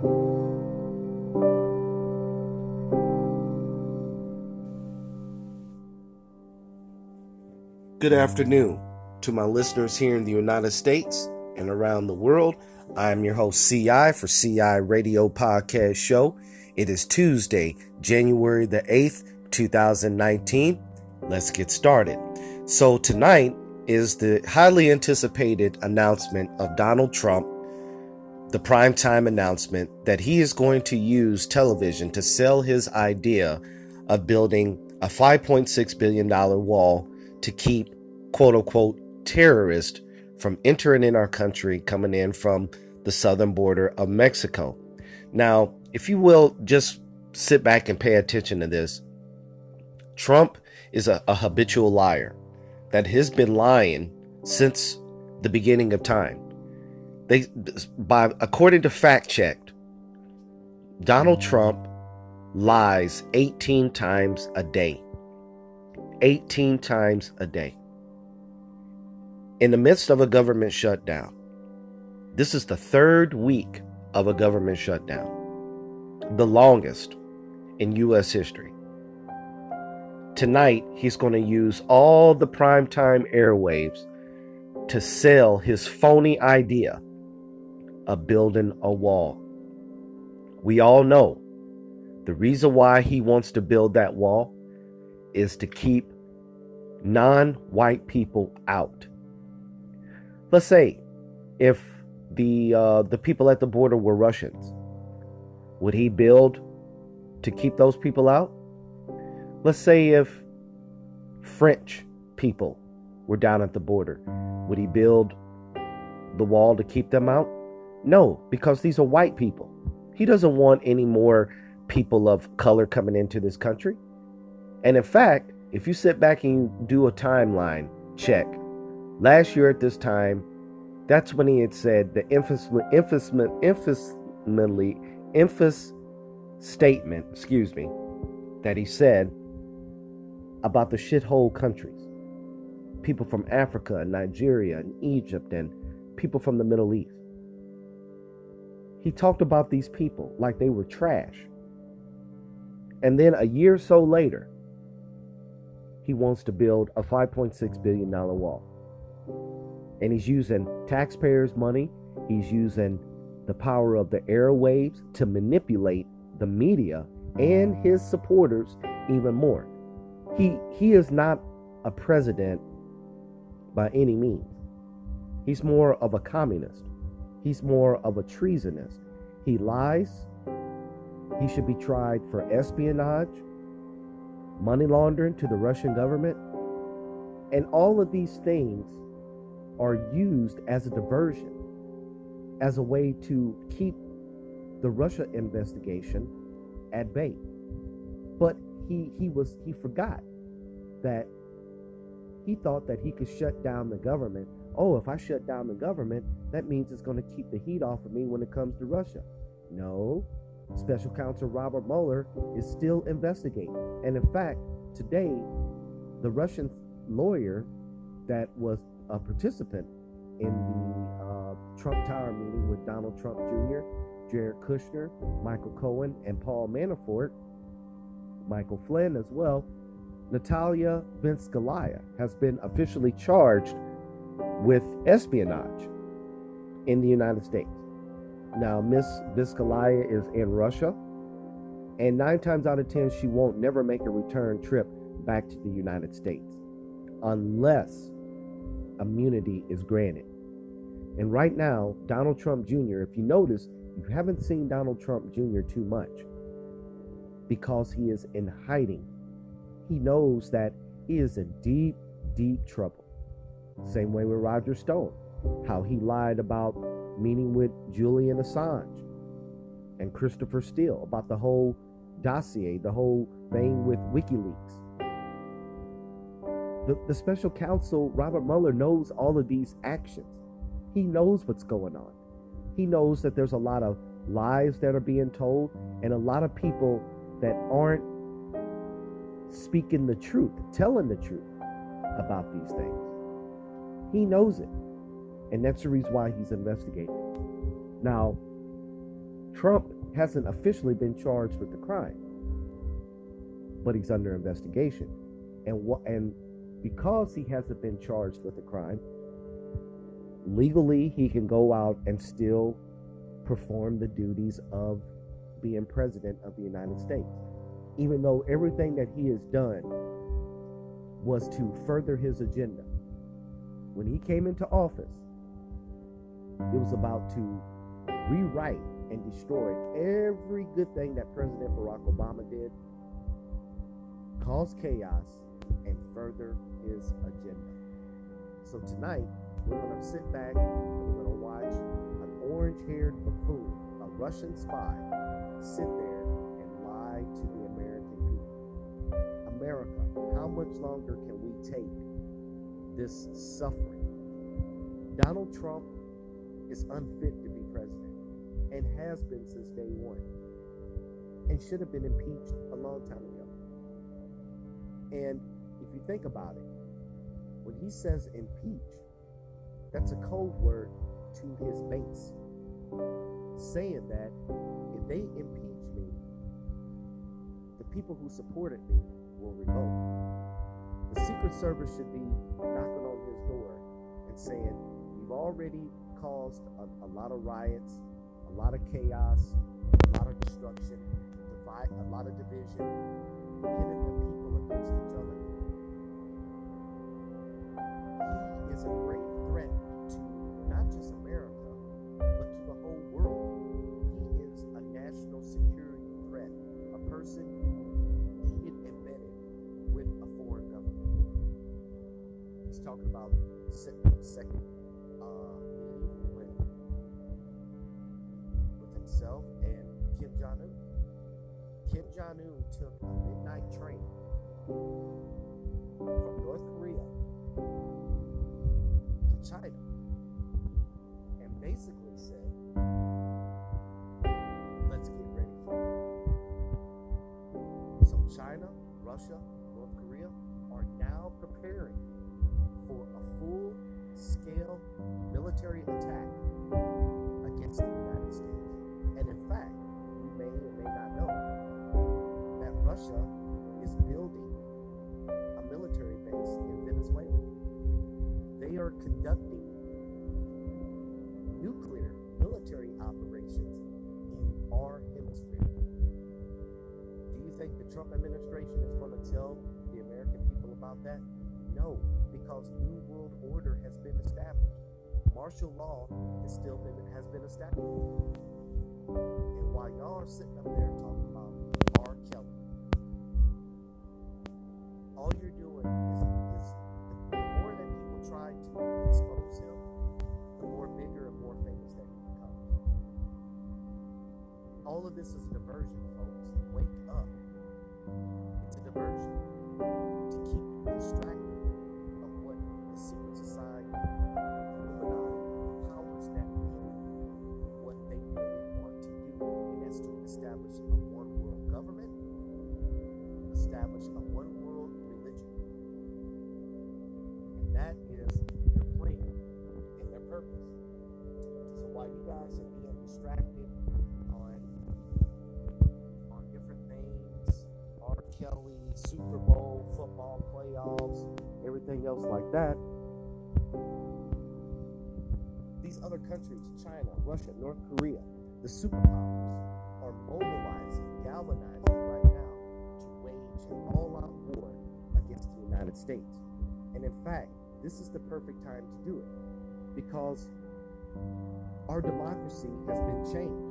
Good afternoon to my listeners here in the United States and around the world. I am your host, CI, for CI Radio Podcast Show. It is Tuesday, January the 8th, 2019. Let's get started. So, tonight is the highly anticipated announcement of Donald Trump, the primetime announcement that he is going to use television to sell his idea of building a $5.6 billion wall to keep quote unquote terrorists from entering in our country, coming in from the southern border of Mexico. Now, if you will just sit back and pay attention to this, Trump is a, a habitual liar that has been lying since the beginning of time. They, by according to fact checked, Donald Trump lies 18 times a day. 18 times a day. In the midst of a government shutdown, this is the third week of a government shutdown, the longest in U.S. history. Tonight, he's going to use all the primetime airwaves to sell his phony idea of building a wall. We all know the reason why he wants to build that wall is to keep non white people out. Let's say if the uh, the people at the border were Russians, would he build to keep those people out? Let's say if French people were down at the border, would he build the wall to keep them out? No, because these are white people. He doesn't want any more people of color coming into this country. And in fact, if you sit back and you do a timeline check, last year at this time, that's when he had said the infamously, infamously, infamous statement, excuse me, that he said about the shithole countries. People from Africa and Nigeria and Egypt and people from the Middle East. He talked about these people like they were trash. And then a year or so later, he wants to build a $5.6 billion wall. And he's using taxpayers' money, he's using the power of the airwaves to manipulate the media and his supporters even more. He he is not a president by any means. He's more of a communist. He's more of a treasonist. He lies. He should be tried for espionage, money laundering to the Russian government. And all of these things are used as a diversion, as a way to keep the Russia investigation at bay. But he he was he forgot that he thought that he could shut down the government. Oh, if I shut down the government, that means it's going to keep the heat off of me when it comes to Russia. No, Special Counsel Robert Mueller is still investigating. And in fact, today, the Russian lawyer that was a participant in the uh, Trump Tower meeting with Donald Trump Jr., Jared Kushner, Michael Cohen, and Paul Manafort, Michael Flynn as well, Natalia Vinskaya has been officially charged with espionage in the United States. Now, Miss Vinskaya is in Russia, and nine times out of ten, she won't never make a return trip back to the United States unless immunity is granted. And right now, Donald Trump Jr., if you notice, you haven't seen Donald Trump Jr. too much because he is in hiding. He knows that he is in deep, deep trouble. Same way with Roger Stone, how he lied about meeting with Julian Assange and Christopher Steele about the whole dossier, the whole thing with WikiLeaks. The, the special counsel, Robert Mueller, knows all of these actions. He knows what's going on. He knows that there's a lot of lies that are being told and a lot of people that aren't speaking the truth, telling the truth about these things. He knows it. And that's the reason why he's investigating. Now, Trump hasn't officially been charged with the crime, but he's under investigation. And what and because he hasn't been charged with the crime, legally he can go out and still perform the duties of being president of the United States. Even though everything that he has done was to further his agenda. When he came into office, it was about to rewrite and destroy every good thing that President Barack Obama did, cause chaos, and further his agenda. So tonight, we're going to sit back and we're going to watch an orange haired buffoon, a Russian spy, sit there and lie to the American people. America, how much longer can we take this suffering? Donald Trump is unfit to be president and has been since day one and should have been impeached a long time ago. And if you think about it, when he says impeach, that's a code word to his base, saying that if they impeach me, the people who supported me will revolt. The Secret Service should be knocking on his door and saying, You've already caused a, a lot of riots, a lot of chaos, a lot of destruction, divide, a lot of division, pitting the people against each other. He is a great threat to not just America, but to the whole world. He is a national security threat, a person Talking about second uh, with himself and Kim Jong Un. Kim Jong Un took a midnight train from North Korea to China and basically said, let's get ready for it. So China, Russia, North Korea are now preparing military attack against the United States. And in fact, you may or may not know that Russia is building a military base in Venezuela. They are conducting nuclear military operations in our hemisphere. Do you think the Trump administration is going to tell the American people about that? No, because New World Order has been established. Martial law has still been has been established. And while y'all are sitting up there talking about R. Kelly, all you're doing is, is the more that people try to expose him, the more bigger and more famous that he becomes. All of this is a diversion, folks. Wake up. It's a diversion to keep you distracted purpose. So while you guys are being distracted on on different things, R. Kelly, Super Bowl, football playoffs, everything else like that, these other countries, China, Russia, North Korea, the superpowers are mobilizing, galvanizing right now to wage an all out war against the United States. And in fact, this is the perfect time to do it because our democracy has been changed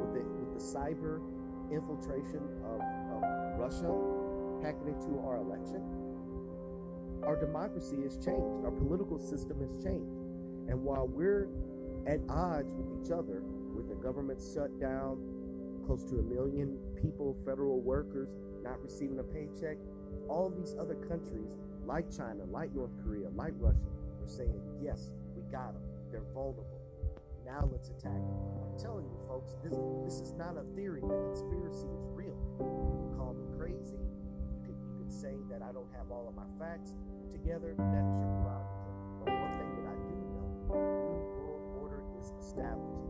with the, with the cyber infiltration of, of Russia hacking into our election. Our democracy has changed, our political system has changed. And while we're at odds with each other, with the government shut down, close to a million people, federal workers not receiving a paycheck. All these other countries, like China, like North Korea, like Russia, are saying, yes, got them. They're vulnerable. Now let's attack them. I'm telling you, folks, this, this is not a theory. The conspiracy is real. You can call me crazy. You can, you can say that I don't have all of my facts together. That is your prerogative. But one thing that I do know, New World Order is established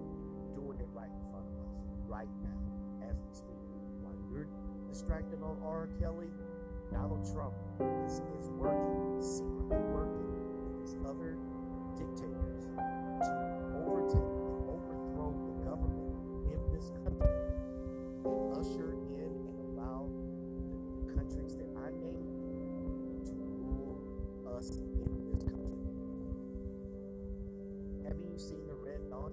Doing it right in front of us, right now as we speak. While you're distracted on R. Kelly, Donald Trump is, is working, secretly working with these other to overtake and overthrow the government in this country and usher in and allow the, countries that I named to rule us in this country. Haven't you seen the Red Dawn?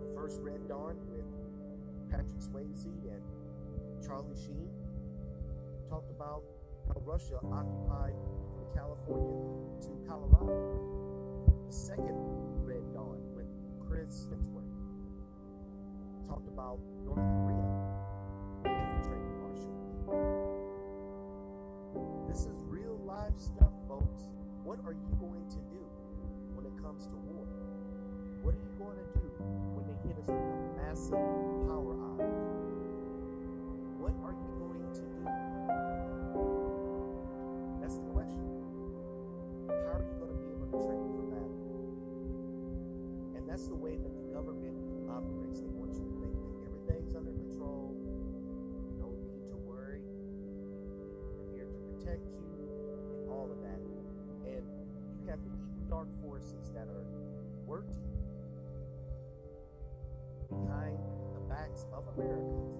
The first Red Dawn with Patrick Swayze and Charlie Sheen talked about how Russia occupied from California to Colorado. The second talked about North Korea infiltrating shores. This is real life stuff, folks. What are you going to do when it comes to war? What are you going to do when they hit us with a massive power outage? What are you going to do? That's the question. How are you going to be able to train for that? And that's the way that the government operates. They want you to think that everything's under control, no need to worry. We're here to protect you and all of that. And you have the evil dark forces that are working behind the backs of Americans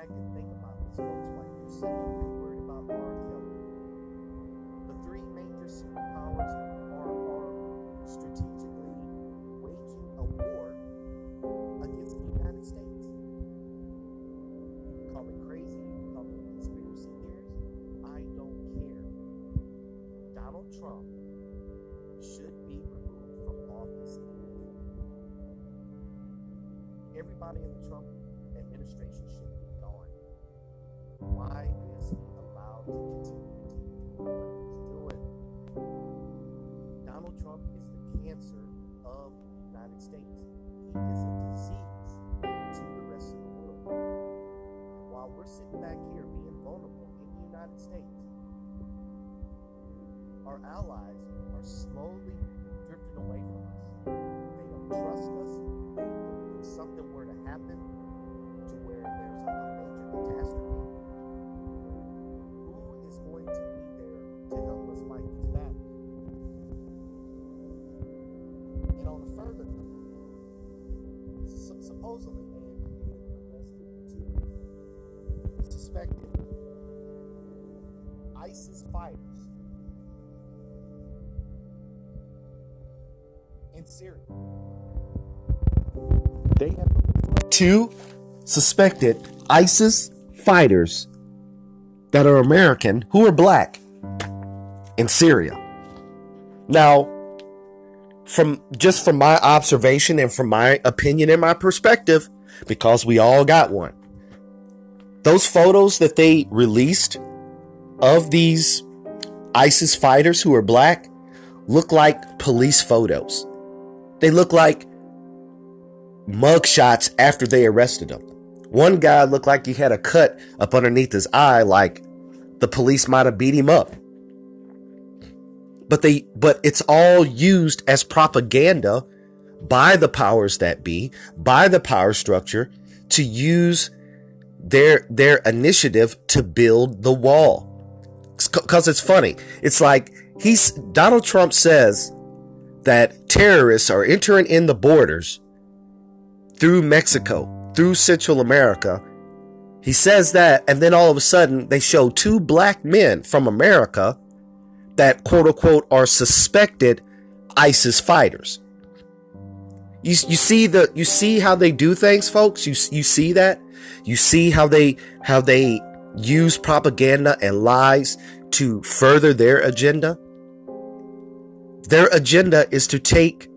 back and think about this, folks, while you're sitting up here worried about R. Kelly. The three major superpowers are, are strategically waging a war against the United States. You call it crazy, you call it conspiracy theories. I don't care. Donald Trump should be removed from office. Everybody in the Trump administration should allies are in Syria. They have two suspected ISIS fighters that are American who are black in Syria. Now, from just from my observation and from my opinion and my perspective, because we all got one, those photos that they released of these ISIS fighters who are black look like police photos. They look like mugshots after they arrested them. One guy looked like he had a cut up underneath his eye, like the police might have beat him up. But they, but it's all used as propaganda by the powers that be, by the power structure to use their, their initiative to build the wall. Cause it's funny. It's like he's, Donald Trump says that terrorists are entering in the borders through Mexico, through Central America. He says that, and then all of a sudden they show two black men from America that quote unquote are suspected ISIS fighters. You, you see the you see how they do things, folks. You you see that you see how they how they use propaganda and lies to further their agenda. Their agenda is to take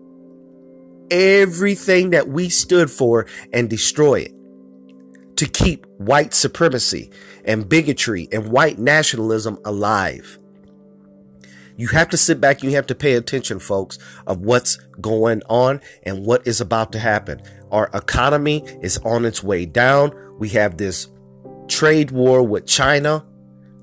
everything that we stood for and destroy it. To keep white supremacy and bigotry and white nationalism alive. You have to sit back. You have to pay attention, folks, of what's going on and what is about to happen. Our economy is on its way down. We have this trade war with China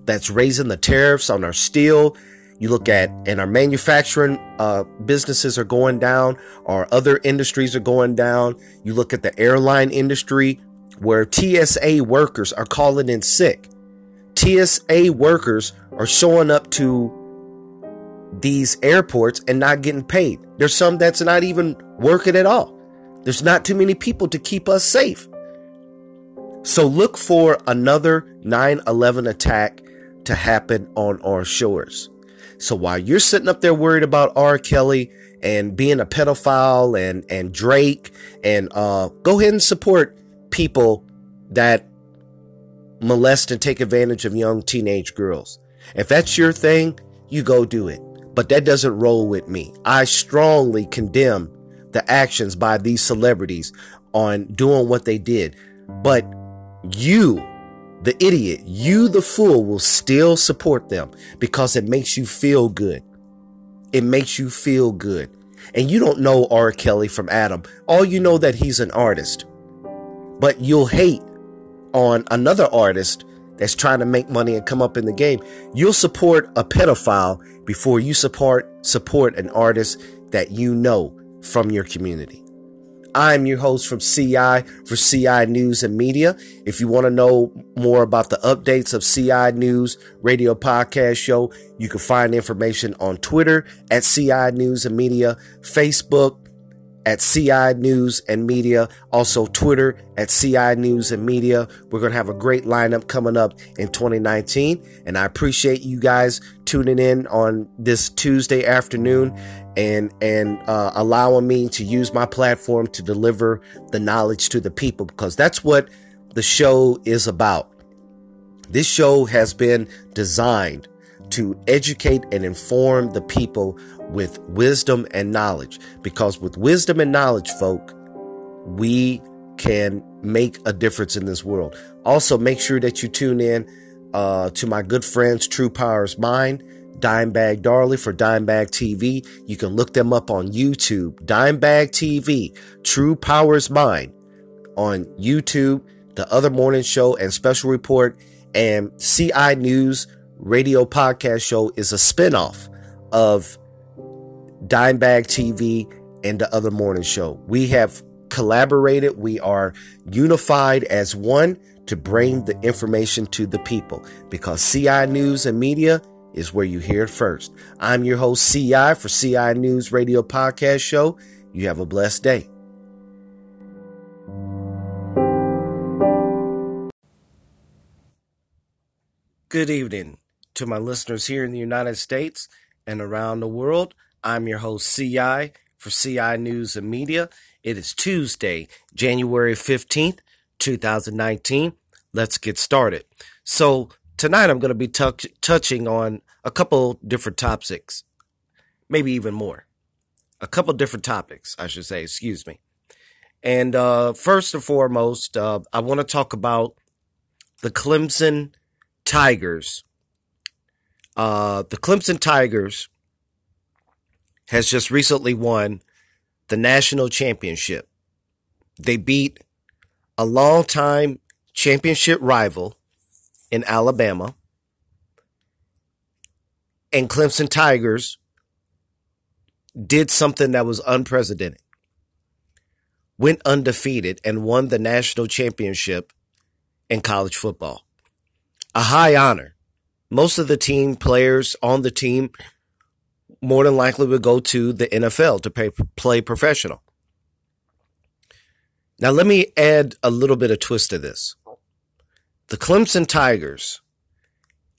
that's raising the tariffs on our steel. You look at, and our manufacturing uh, businesses are going down. Our other industries are going down. You look at the airline industry where TSA workers are calling in sick. TSA workers are showing up to these airports and not getting paid. There's some that's not even working at all. There's not too many people to keep us safe. So look for another 9 11 attack to happen on our shores. So while you're sitting up there worried about R. Kelly and being a pedophile and, and Drake and, uh, go ahead and support people that molest and take advantage of young teenage girls. If that's your thing, you go do it. But that doesn't roll with me. I strongly condemn the actions by these celebrities on doing what they did. But you, the idiot, you, the fool, will still support them because it makes you feel good. It makes you feel good. And you don't know R. Kelly from Adam. All you know that he's an artist. But you'll hate on another artist that's trying to make money and come up in the game. You'll support a pedophile before you support support an artist that you know from your community. I'm your host from CI for CI News and Media. If you want to know more about the updates of CI News radio podcast show, you can find information on Twitter at CI News and Media, Facebook at CI News and Media, also Twitter at CI News and Media. We're going to have a great lineup coming up in 2019. And I appreciate you guys tuning in on this Tuesday afternoon and and uh, allowing me to use my platform to deliver the knowledge to the people because that's what the show is about. This show has been designed to educate and inform the people with wisdom and knowledge because with wisdom and knowledge folk we can make a difference in this world. Also make sure that you tune in uh, to my good friends True Powers Mind Dimebag Darley for Dimebag TV. You can look them up on YouTube. Dimebag TV, True Powers Mind on YouTube, The Other Morning Show and Special Report, and CI News Radio Podcast Show is a spinoff of Dimebag TV and The Other Morning Show. We have collaborated. We are unified as one to bring the information to the people because CI News and Media is where you hear it first. I'm your host, CI, for CI News Radio Podcast Show. You have a blessed day. Good evening to my listeners here in the United States and around the world. I'm your host, CI, for CI News and Media. It is Tuesday, January 15th, 2019. Let's get started. So, tonight I'm going to be t- touching on a couple different topics, maybe even more. A couple different topics, I should say, excuse me. And uh, first and foremost, uh, I want to talk about the Clemson Tigers. Uh, the Clemson Tigers has just recently won the national championship. They beat a longtime championship rival, in Alabama. And Clemson Tigers did something that was unprecedented. Went undefeated and won the national championship in college football. A high honor. Most of the team players on the team more than likely would go to the NFL to pay, play professional. Now, let me add a little bit of twist to this. The Clemson Tigers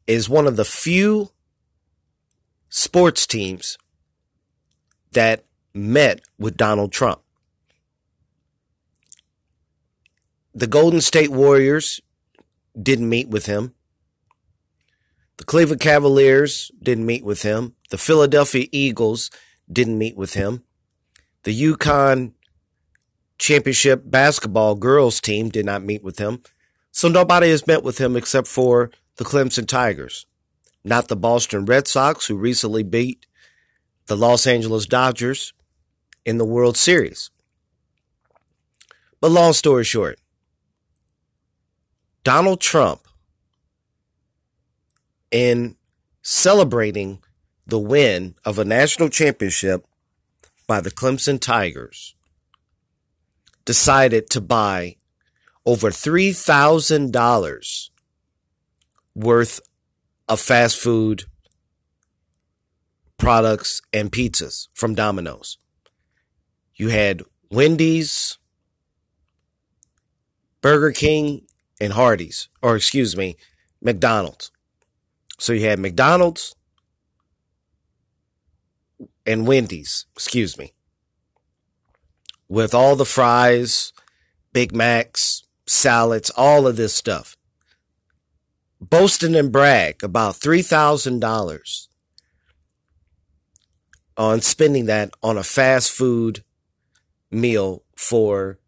is one of the few sports teams that met with Donald Trump. The Golden State Warriors didn't meet with him. The Cleveland Cavaliers didn't meet with him. The Philadelphia Eagles didn't meet with him. The UConn Championship basketball girls team did not meet with him. So nobody has met with him except for the Clemson Tigers. not the Boston Red Sox, who recently beat the Los Angeles Dodgers in the World Series. But long story short, Donald Trump, in celebrating the win of a national championship by the Clemson Tigers, decided to buy over $3,000 worth of fast food products and pizzas from Domino's. You had Wendy's, Burger King, and Hardee's, or excuse me, McDonald's. So you had McDonald's and Wendy's, excuse me, with all the fries, Big Macs, salads, all of this stuff. Boasting and brag about $3,000 on spending that on a fast food meal for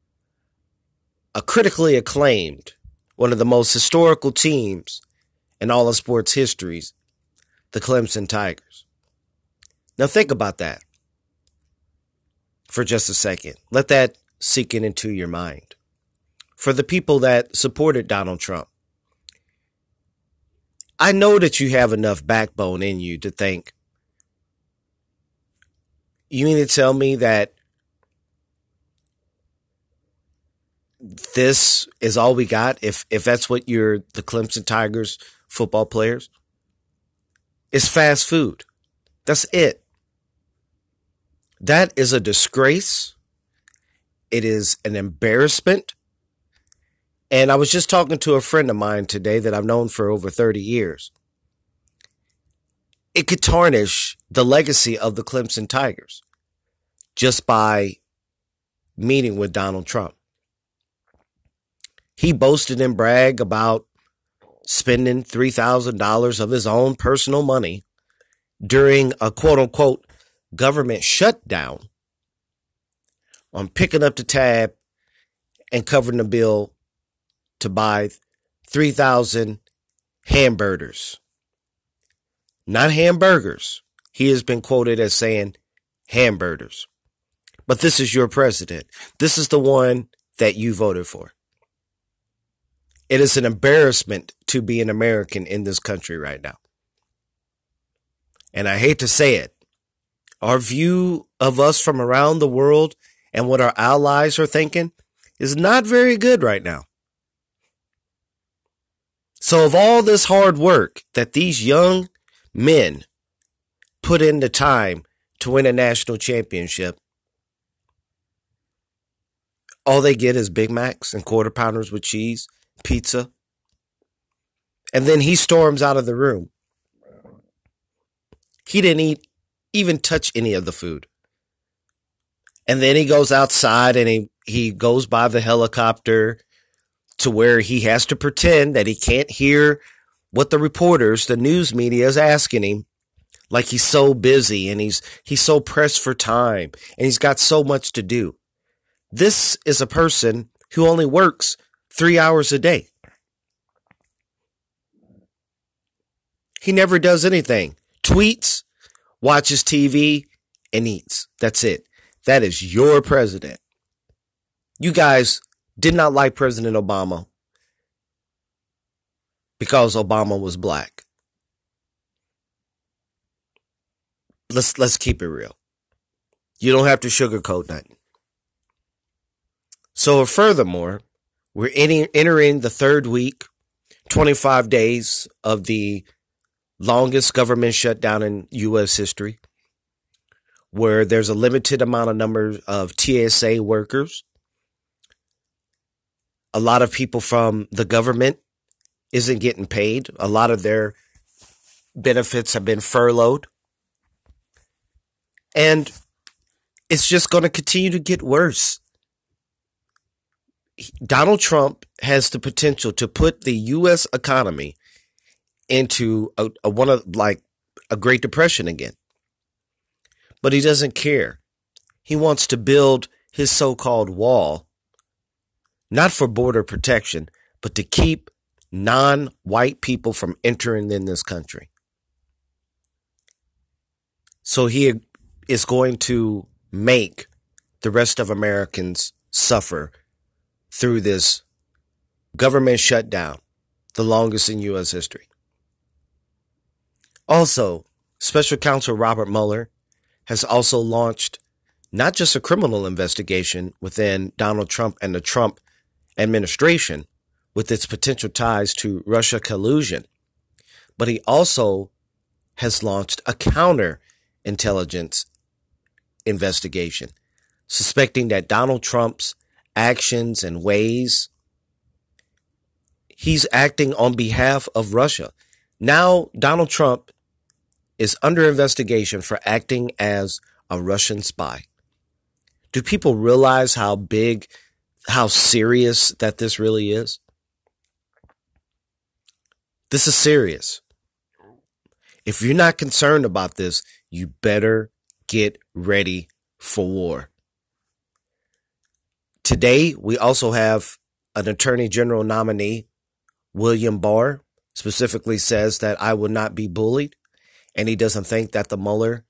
a critically acclaimed, one of the most historical teams in all of sports histories, the Clemson Tigers. Now think about that for just a second. Let that sink in into your mind. For the people that supported Donald Trump, I know that you have enough backbone in you to think, you mean to tell me that this is all we got if if that's what you're the Clemson Tigers football players? It's fast food. That's it. That is a disgrace. It is an embarrassment. And I was just talking to a friend of mine today that I've known for over 30 years. It could tarnish the legacy of the Clemson Tigers just by meeting with Donald Trump. He boasted and bragged about spending $3,000 of his own personal money during a quote unquote government shutdown on picking up the tab and covering the bill to buy 3,000 hamburgers. Not hamburgers. He has been quoted as saying hamburgers. But this is your president. This is the one that you voted for. It is an embarrassment to be an American in this country right now. And I hate to say it, our view of us from around the world and what our allies are thinking is not very good right now. So, of all this hard work that these young men put in the time to win a national championship, all they get is Big Macs and quarter pounders with cheese, pizza. And then he storms out of the room. He didn't eat, even touch any of the food. And then he goes outside and he, he goes by the helicopter to where he has to pretend that he can't hear what the reporters, the news media is asking him. Like he's so busy and he's, he's so pressed for time and he's got so much to do. This is a person who only works three hours a day. He never does anything. Tweets, watches TV, and eats. That's it. That is your president. You guys did not like President Obama because Obama was black. Let's let's keep it real. You don't have to sugarcoat nothing. So, furthermore, we're entering the third week, 25 days of the longest government shutdown in U.S. history, where there's a limited amount of number of TSA workers. A lot of people from the government isn't getting paid. A lot of their benefits have been furloughed. And it's just going to continue to get worse. Donald Trump has the potential to put the U.S. economy into a, a one of like a Great Depression again. But he doesn't care. He wants to build his so-called wall, not for border protection, but to keep non-white people from entering in this country. So he is going to make the rest of Americans suffer through this government shutdown, the longest in U.S. history. Also, Special Counsel Robert Mueller has also launched not just a criminal investigation within Donald Trump and the Trump administration with its potential ties to Russia collusion, but he also has launched a counter intelligence investigation, suspecting that Donald Trump's actions and ways, he's acting on behalf of Russia. Now, Donald Trump is under investigation for acting as a Russian spy. Do people realize how big, how serious that this really is? This is serious. If you're not concerned about this, you better get ready for war. Today, we also have an attorney general nominee, William Barr, specifically says that I will not be bullied, and he doesn't think that the Mueller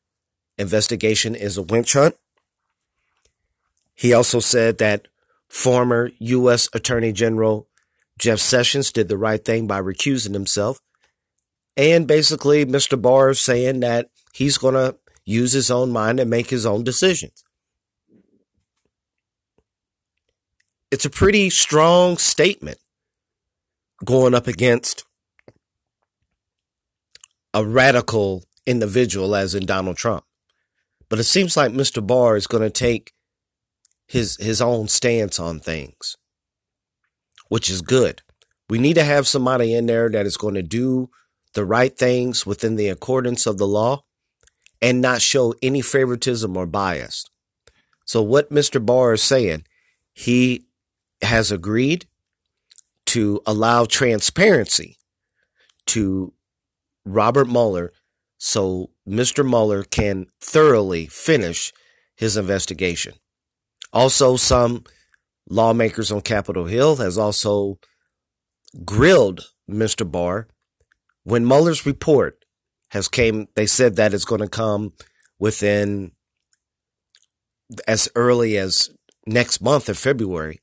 investigation is a witch hunt. He also said that former U.S. Attorney General Jeff Sessions did the right thing by recusing himself. And basically, Mr. Barr is saying that he's going to use his own mind and make his own decisions. It's a pretty strong statement going up against a radical individual, as in Donald Trump. But it seems like Mr. Barr is going to take his his own stance on things, which is good. We need to have somebody in there that is going to do the right things within the accordance of the law and not show any favoritism or bias. So what Mr. Barr is saying, he has agreed to allow transparency to Robert Mueller so Mr. Mueller can thoroughly finish his investigation. Also, some lawmakers on Capitol Hill has also grilled Mr. Barr when Mueller's report has came. They said that it's going to come within as early as next month of February.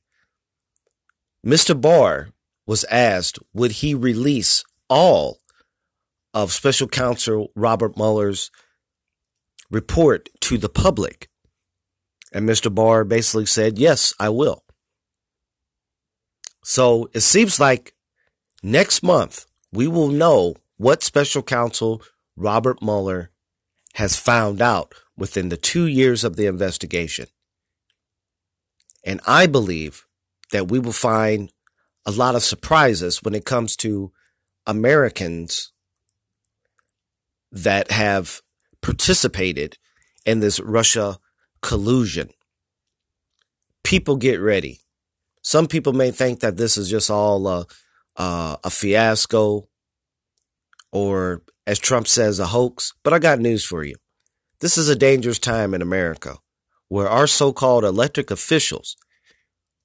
Mr. Barr was asked, would he release all of special counsel Robert Mueller's report to the public? And Mr. Barr basically said, yes, I will. So it seems like next month we will know what special counsel Robert Mueller has found out within the two years of the investigation. And I believe that we will find a lot of surprises when it comes to Americans that have participated in this Russia collusion. People get ready. Some people may think that this is just all a, uh, a fiasco or, as Trump says, a hoax. But I got news for you. This is a dangerous time in America where our so called electric officials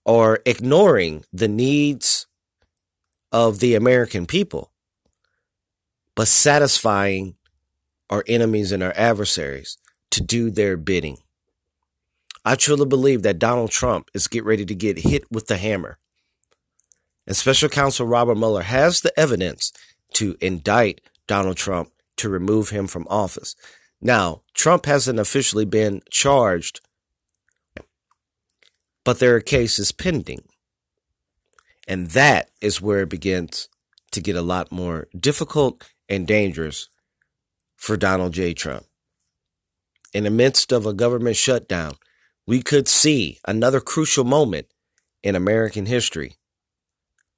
are ignoring the needs of the American people, but satisfying our enemies and our adversaries to do their bidding. I truly believe that Donald Trump is get ready to get hit with the hammer. And special counsel Robert Mueller has the evidence to indict Donald Trump to remove him from office. Now, Trump hasn't officially been charged, but there are cases pending. And that is where it begins to get a lot more difficult and dangerous for Donald J. Trump. In the midst of a government shutdown, we could see another crucial moment in American history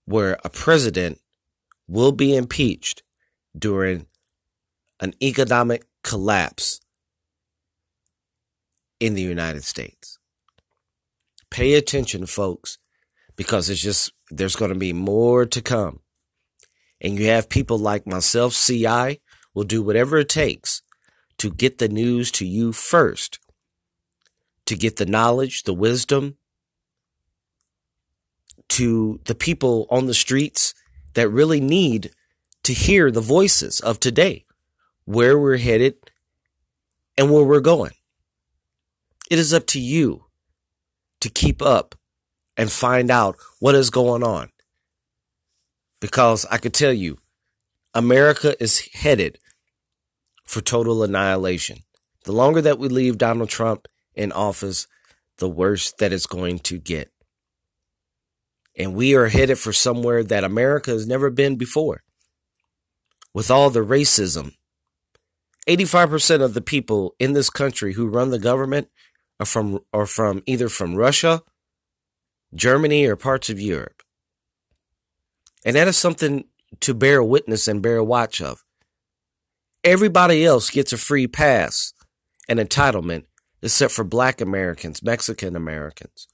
where a president will be impeached during an economic collapse in the United States. Pay attention, folks, because it's just, there's going to be more to come. And you have people like myself, CI, will do whatever it takes to get the news to you first to get the knowledge, the wisdom to the people on the streets that really need to hear the voices of today, where we're headed, and where we're going. It is up to you to keep up and find out what is going on. Because I could tell you, America is headed for total annihilation. The longer that we leave Donald Trump in office, the worse that it's going to get. And we are headed for somewhere that America has never been before. With all the racism, 85% of the people in this country who run the government are from are from either from Russia, Germany, or parts of Europe. And that is something to bear witness and bear watch of. Everybody else gets a free pass and entitlement except for black Americans, Mexican Americans.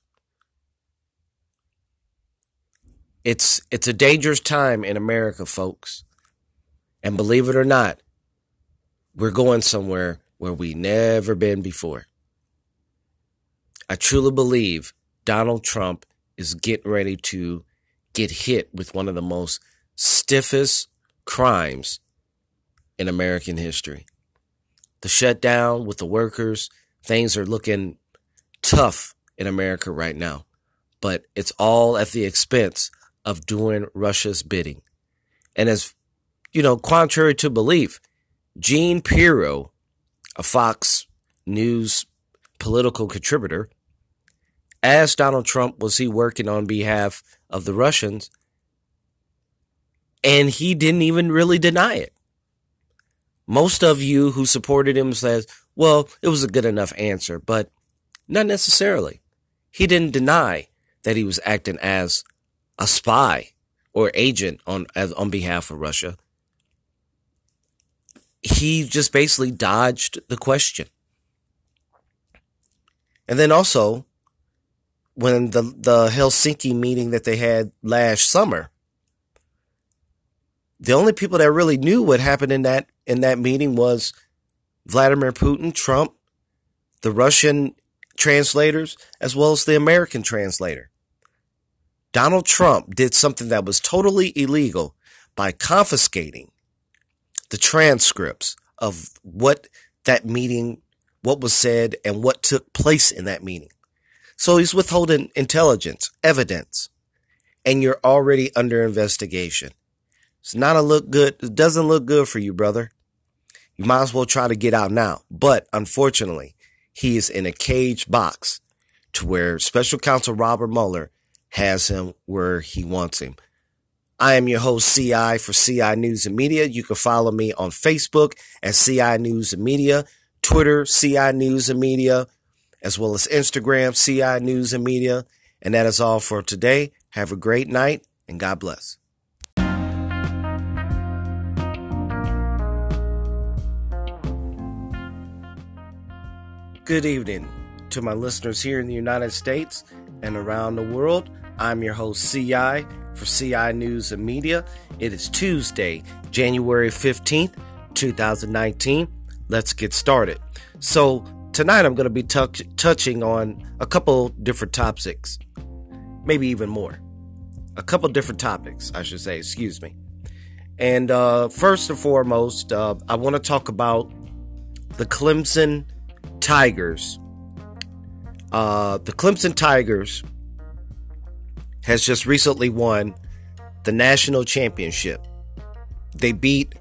It's it's a dangerous time in America, folks. And believe it or not, we're going somewhere where we never been before. I truly believe Donald Trump is getting ready to get hit with one of the most stiffest crimes in American history. The shutdown with the workers, things are looking tough in America right now, but it's all at the expense of doing Russia's bidding. And as you know, contrary to belief, Jean Pirro, a Fox News political contributor, asked Donald Trump, was he working on behalf of the Russians? And he didn't even really deny it. Most of you who supported him says, well, it was a good enough answer, but not necessarily. He didn't deny that he was acting as a spy or agent on as, on behalf of Russia. He just basically dodged the question. And then also, when the the Helsinki meeting that they had last summer, the only people that really knew what happened in that in that meeting was Vladimir Putin, Trump, the Russian translators, as well as the American translator. Donald Trump did something that was totally illegal by confiscating the transcripts of what that meeting, what was said, and what took place in that meeting. So he's withholding intelligence, evidence, and you're already under investigation. It's not a look good. It doesn't look good for you, brother. You might as well try to get out now. But unfortunately, he is in a cage box to where special counsel Robert Mueller has him where he wants him. I am your host, CI for CI News and Media. You can follow me on Facebook at CI News and Media, Twitter, CI News and Media, as well as Instagram, CI News and Media. And that is all for today. Have a great night and God bless. Good evening to my listeners here in the United States and around the world. I'm your host, CI for CI News and Media. It is Tuesday, January 15th, 2019. Let's get started. So, tonight I'm going to be touch- touching on a couple different topics, maybe even more. A couple different topics, I should say, excuse me. And uh, first and foremost, uh, I want to talk about the Clemson Tigers. Uh, the Clemson Tigers has just recently won the national championship. They beat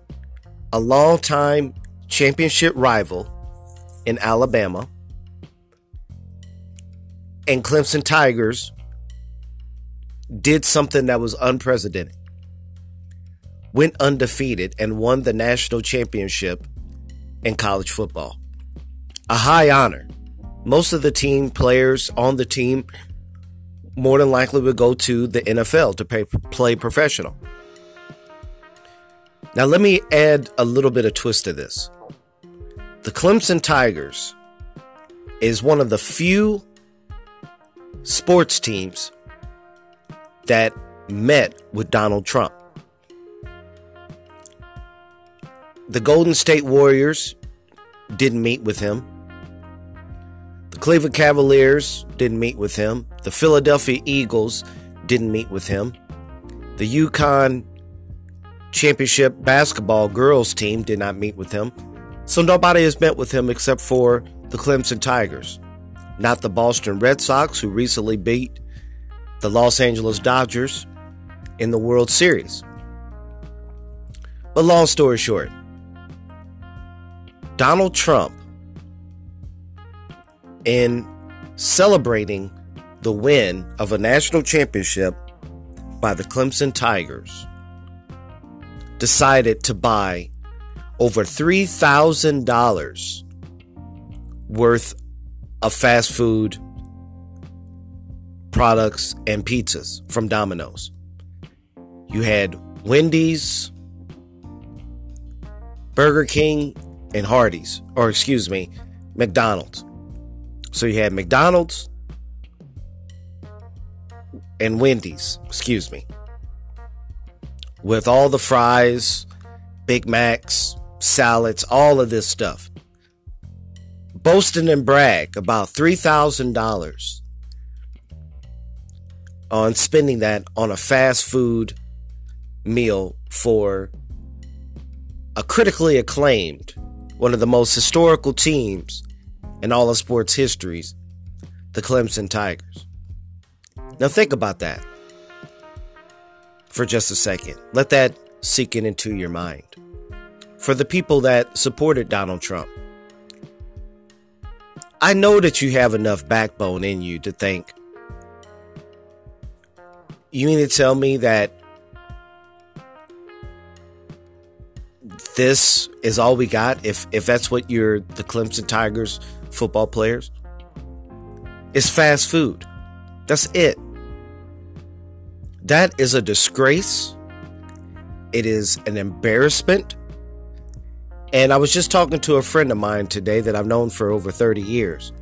a longtime championship rival in Alabama. And Clemson Tigers did something that was unprecedented. Went undefeated and won the national championship in college football a high honor. Most of the team players on the team more than likely would go to the NFL to pay, play professional. Now, let me add a little bit of twist to this. The Clemson Tigers is one of the few sports teams that met with Donald Trump. The Golden State Warriors didn't meet with him. The Cleveland Cavaliers didn't meet with him. The Philadelphia Eagles didn't meet with him. The UConn Championship basketball girls team did not meet with him. So nobody has met with him except for the Clemson Tigers, not the Boston Red Sox, who recently beat the Los Angeles Dodgers in the World Series. But long story short, Donald Trump, in celebrating the win of a national championship by the Clemson Tigers, decided to buy over $3,000 worth of fast food products and pizzas from Domino's. You had Wendy's, Burger King, and Hardee's, or excuse me, McDonald's. So you had McDonald's and Wendy's, excuse me, with all the fries, Big Macs, salads, all of this stuff. Boasting and brag about $3,000 on spending that on a fast food meal for a critically acclaimed, one of the most historical teams in all of sports histories, the Clemson Tigers. Now think about that for just a second. Let that sink in into your mind. For the people that supported Donald Trump, I know that you have enough backbone in you to think. You mean to tell me that this is all we got if if that's what you're the Clemson Tigers football players. It's fast food. That's it. That is a disgrace. It is an embarrassment. And I was just talking to a friend of mine today that I've known for over 30 years.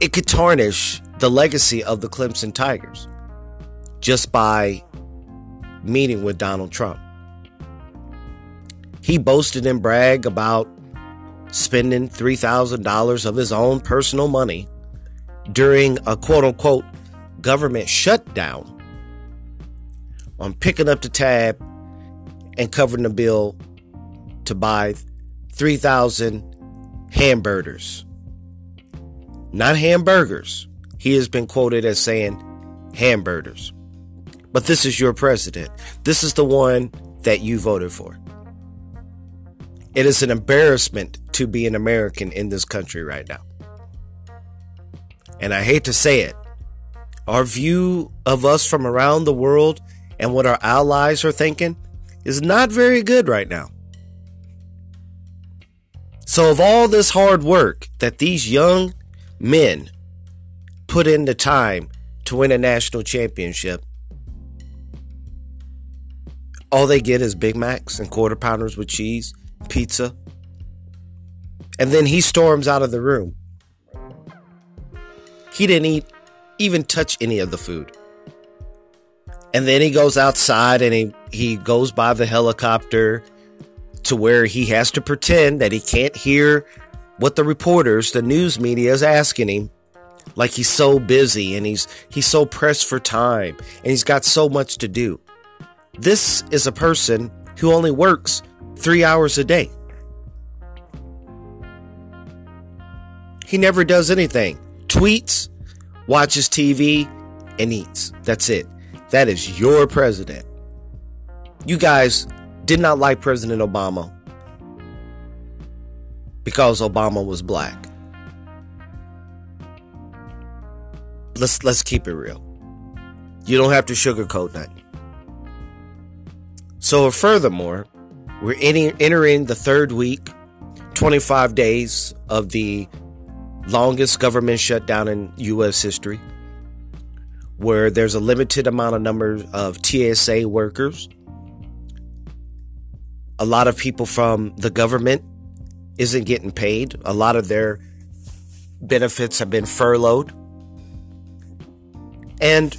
It could tarnish the legacy of the Clemson Tigers just by meeting with Donald Trump. He boasted and bragged about spending $3,000 of his own personal money during a quote unquote government shutdown on picking up the tab and covering the bill to buy 3,000 hamburgers. Not hamburgers. He has been quoted as saying hamburgers. But this is your president. This is the one that you voted for. It is an embarrassment to be an American in this country right now. And I hate to say it, our view of us from around the world and what our allies are thinking is not very good right now. So, of all this hard work that these young men put in the time to win a national championship, all they get is Big Macs and quarter pounders with cheese pizza. And then he storms out of the room. He didn't eat, even touch any of the food. And then he goes outside and he, he goes by the helicopter to where he has to pretend that he can't hear what the reporters, the news media is asking him. Like he's so busy and he's he's so pressed for time and he's got so much to do. This is a person who only works three hours a day. He never does anything. Tweets, watches TV, and eats. That's it. That is your president. You guys did not like President Obama because Obama was black. Let's let's keep it real. You don't have to sugarcoat that. So furthermore, we're entering the third week, 25 days of the longest government shutdown in U.S. history, where there's a limited amount of number of TSA workers. A lot of people from the government isn't getting paid. A lot of their benefits have been furloughed. And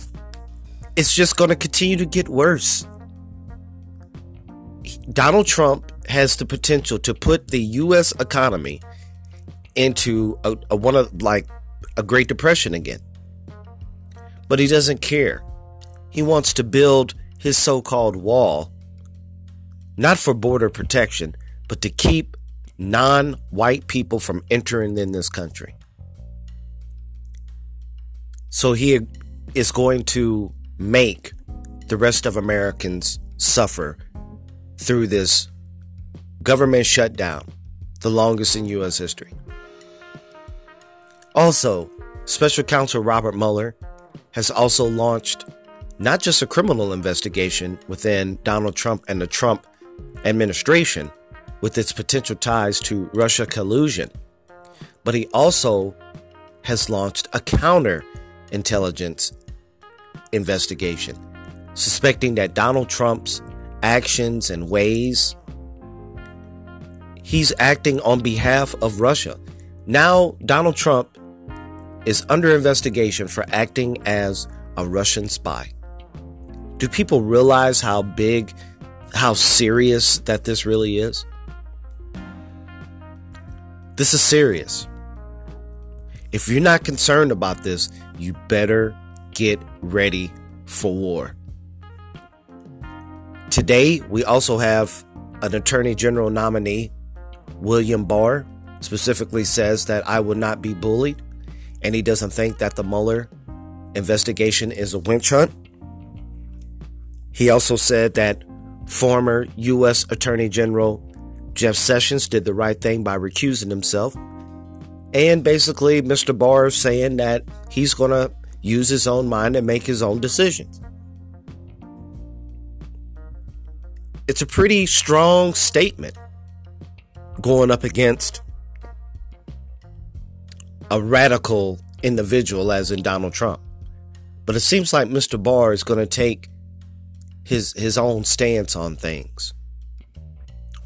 it's just going to continue to get worse. Donald Trump has the potential to put the U.S. economy into a, a, one of like a Great Depression again. But he doesn't care. He wants to build his so-called wall, not for border protection, but to keep non white people from entering in this country. So he is going to make the rest of Americans suffer through this government shutdown, the longest in U.S. history. Also, Special Counsel Robert Mueller has also launched not just a criminal investigation within Donald Trump and the Trump administration with its potential ties to Russia collusion, but he also has launched a counter intelligence investigation, suspecting that Donald Trump's actions and ways he's acting on behalf of Russia. Now, Donald Trump is under investigation for acting as a Russian spy. Do people realize how big, how serious that this really is? This is serious. If you're not concerned about this, you better get ready for war. Today, we also have an Attorney General nominee, William Barr, specifically says that I will not be bullied, and he doesn't think that the Mueller investigation is a witch hunt. He also said that former U.S. Attorney General Jeff Sessions did the right thing by recusing himself. And basically, Mr. Barr is saying that he's going to use his own mind and make his own decisions. It's a pretty strong statement going up against a radical individual, as in Donald Trump. But it seems like Mr. Barr is going to take his his own stance on things,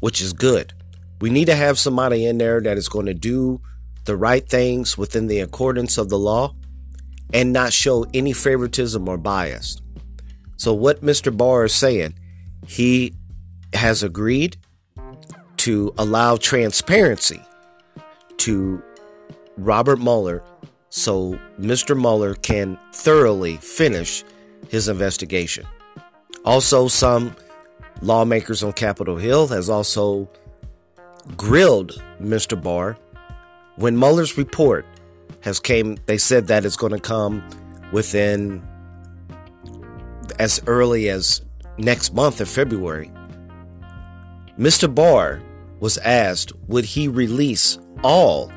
which is good. We need to have somebody in there that is going to do the right things within the accordance of the law and not show any favoritism or bias. So what Mr. Barr is saying, he has agreed to allow transparency to Robert Mueller so Mr. Mueller can thoroughly finish his investigation. Also, some lawmakers on Capitol Hill has also grilled Mr. Barr when Mueller's report has came. They said that it's going to come within as early as next month of February. Mr. Barr was asked would he release all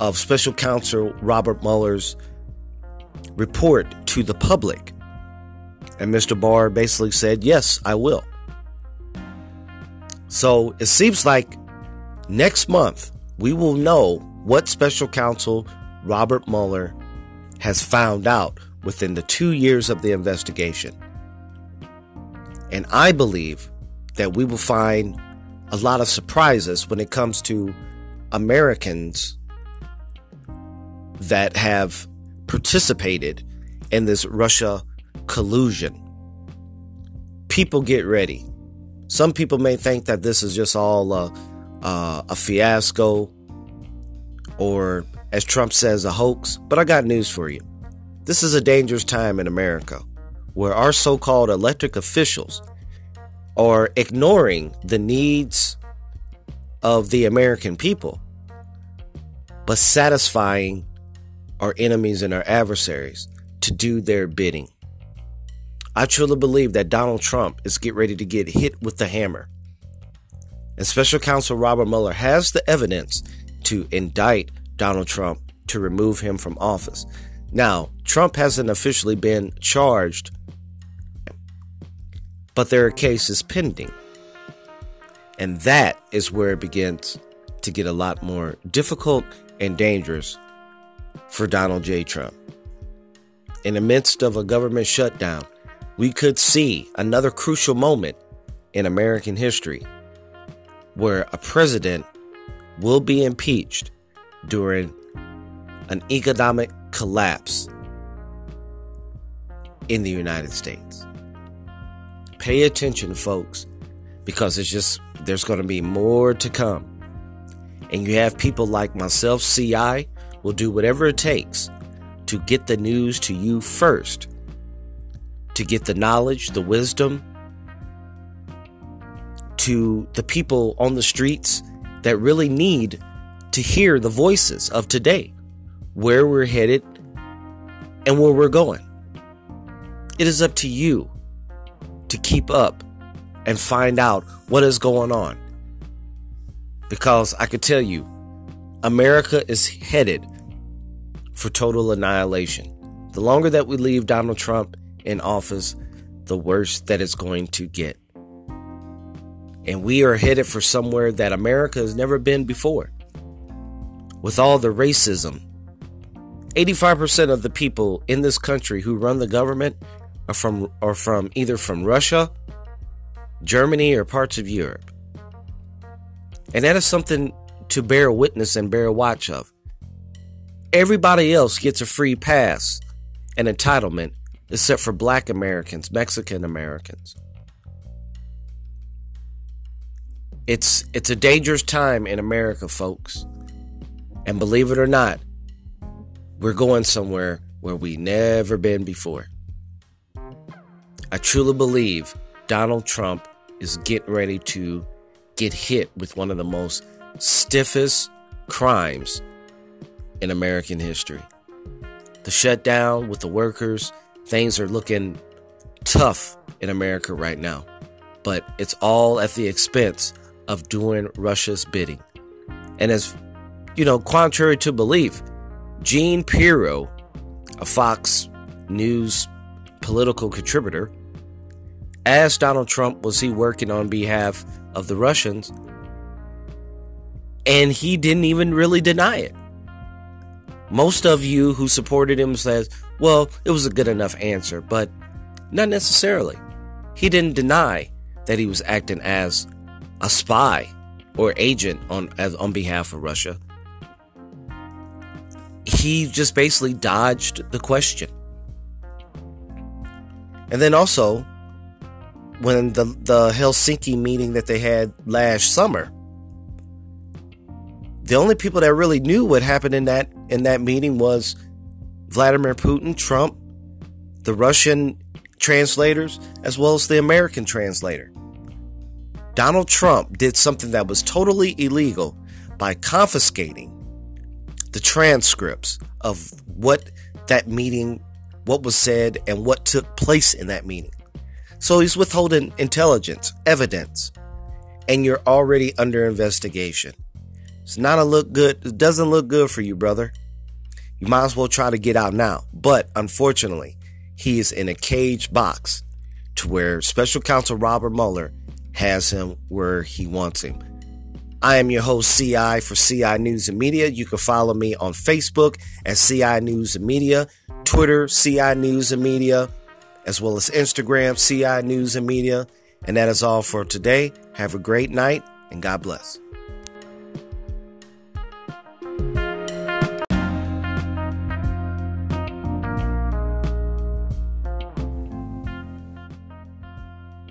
of special counsel Robert Mueller's report to the public and Mr. Barr basically said, Yes, I will. So it seems like next month we will know what special counsel Robert Mueller has found out within the two years of the investigation. And I believe that we will find a lot of surprises when it comes to Americans that have participated in this Russia collusion. People get ready. Some people may think that this is just all a, uh, a fiasco or, as Trump says, a hoax. But I got news for you. This is a dangerous time in America where our so called electric officials are ignoring the needs of the American people, but satisfying our enemies and our adversaries to do their bidding. I truly believe that Donald Trump is get ready to get hit with the hammer. And special counsel Robert Mueller has the evidence to indict Donald Trump to remove him from office. Now, Trump hasn't officially been charged, but there are cases pending. And that is where it begins to get a lot more difficult and dangerous for Donald J. Trump. In the midst of a government shutdown, we could see another crucial moment in American history where a president will be impeached during an economic collapse in the United States. Pay attention, folks, because it's just, there's going to be more to come. And you have people like myself, CI, will do whatever it takes to get the news to you first to get the knowledge, the wisdom, to the people on the streets that really need to hear the voices of today, where we're headed, and where we're going. It is up to you to keep up and find out what is going on. Because I can tell you, America is headed for total annihilation. The longer that we leave Donald Trump in office, the worse that it's going to get. And we are headed for somewhere that America has never been before. With all the racism, 85% of the people in this country who run the government are from are from either from Russia, Germany, or parts of Europe. And that is something to bear witness and bear watch of. Everybody else gets a free pass and entitlement except for black Americans, Mexican Americans. It's it's a dangerous time in America, folks. And believe it or not, we're going somewhere where we never been before. I truly believe Donald Trump is getting ready to get hit with one of the most stiffest crimes in American history. The shutdown with the workers, things are looking tough in America right now. But it's all at the expense of doing Russia's bidding. And as you know, contrary to belief, Jean Pirro, a Fox News political contributor, asked Donald Trump was he working on behalf of the Russians, and he didn't even really deny it. Most of you who supported him says, well, it was a good enough answer, but not necessarily. He didn't deny that he was acting as a spy or agent on as, on behalf of Russia. He just basically dodged the question. And then also, when the the Helsinki meeting that they had last summer, the only people that really knew what happened in that in that meeting was Vladimir Putin, Trump, the Russian translators, as well as the American translator. Donald Trump did something that was totally illegal by confiscating the transcripts of what that meeting, what was said, and what took place in that meeting. So he's withholding intelligence, evidence, and you're already under investigation. It's not a look good. It doesn't look good for you, brother. You might as well try to get out now. But unfortunately, he is in a cage box to where special counsel Robert Mueller has him where he wants him. I am your host, CI, for CI News and Media. You can follow me on Facebook at CI News and Media, Twitter, CI News and Media, as well as Instagram, CI News and Media. And that is all for today. Have a great night and God bless.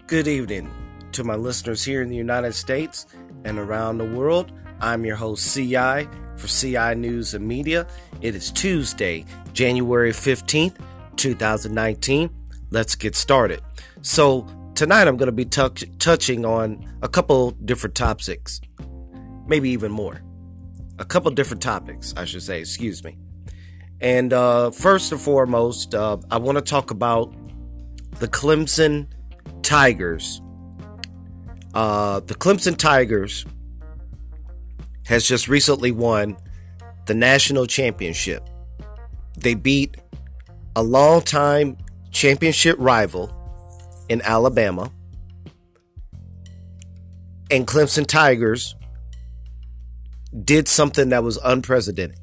Good evening to my listeners here in the United States and around the world. I'm your host, CI, for CI News and Media. It is Tuesday, January 15th, 2019. Let's get started. So, tonight I'm going to be t- touching on a couple different topics, maybe even more. A couple different topics, I should say, excuse me. And uh, first and foremost, uh, I want to talk about the Clemson Tigers. Uh, the Clemson Tigers has just recently won the national championship. They beat a longtime championship rival in Alabama. And Clemson Tigers did something that was unprecedented.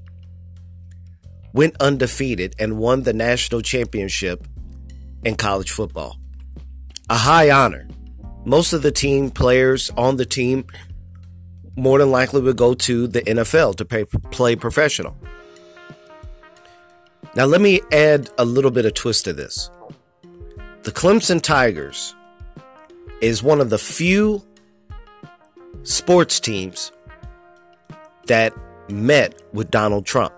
Went undefeated and won the national championship in college football a high honor. Most of the team players on the team more than likely would go to the NFL to pay, play professional. Now, let me add a little bit of twist to this. The Clemson Tigers is one of the few sports teams that met with Donald Trump.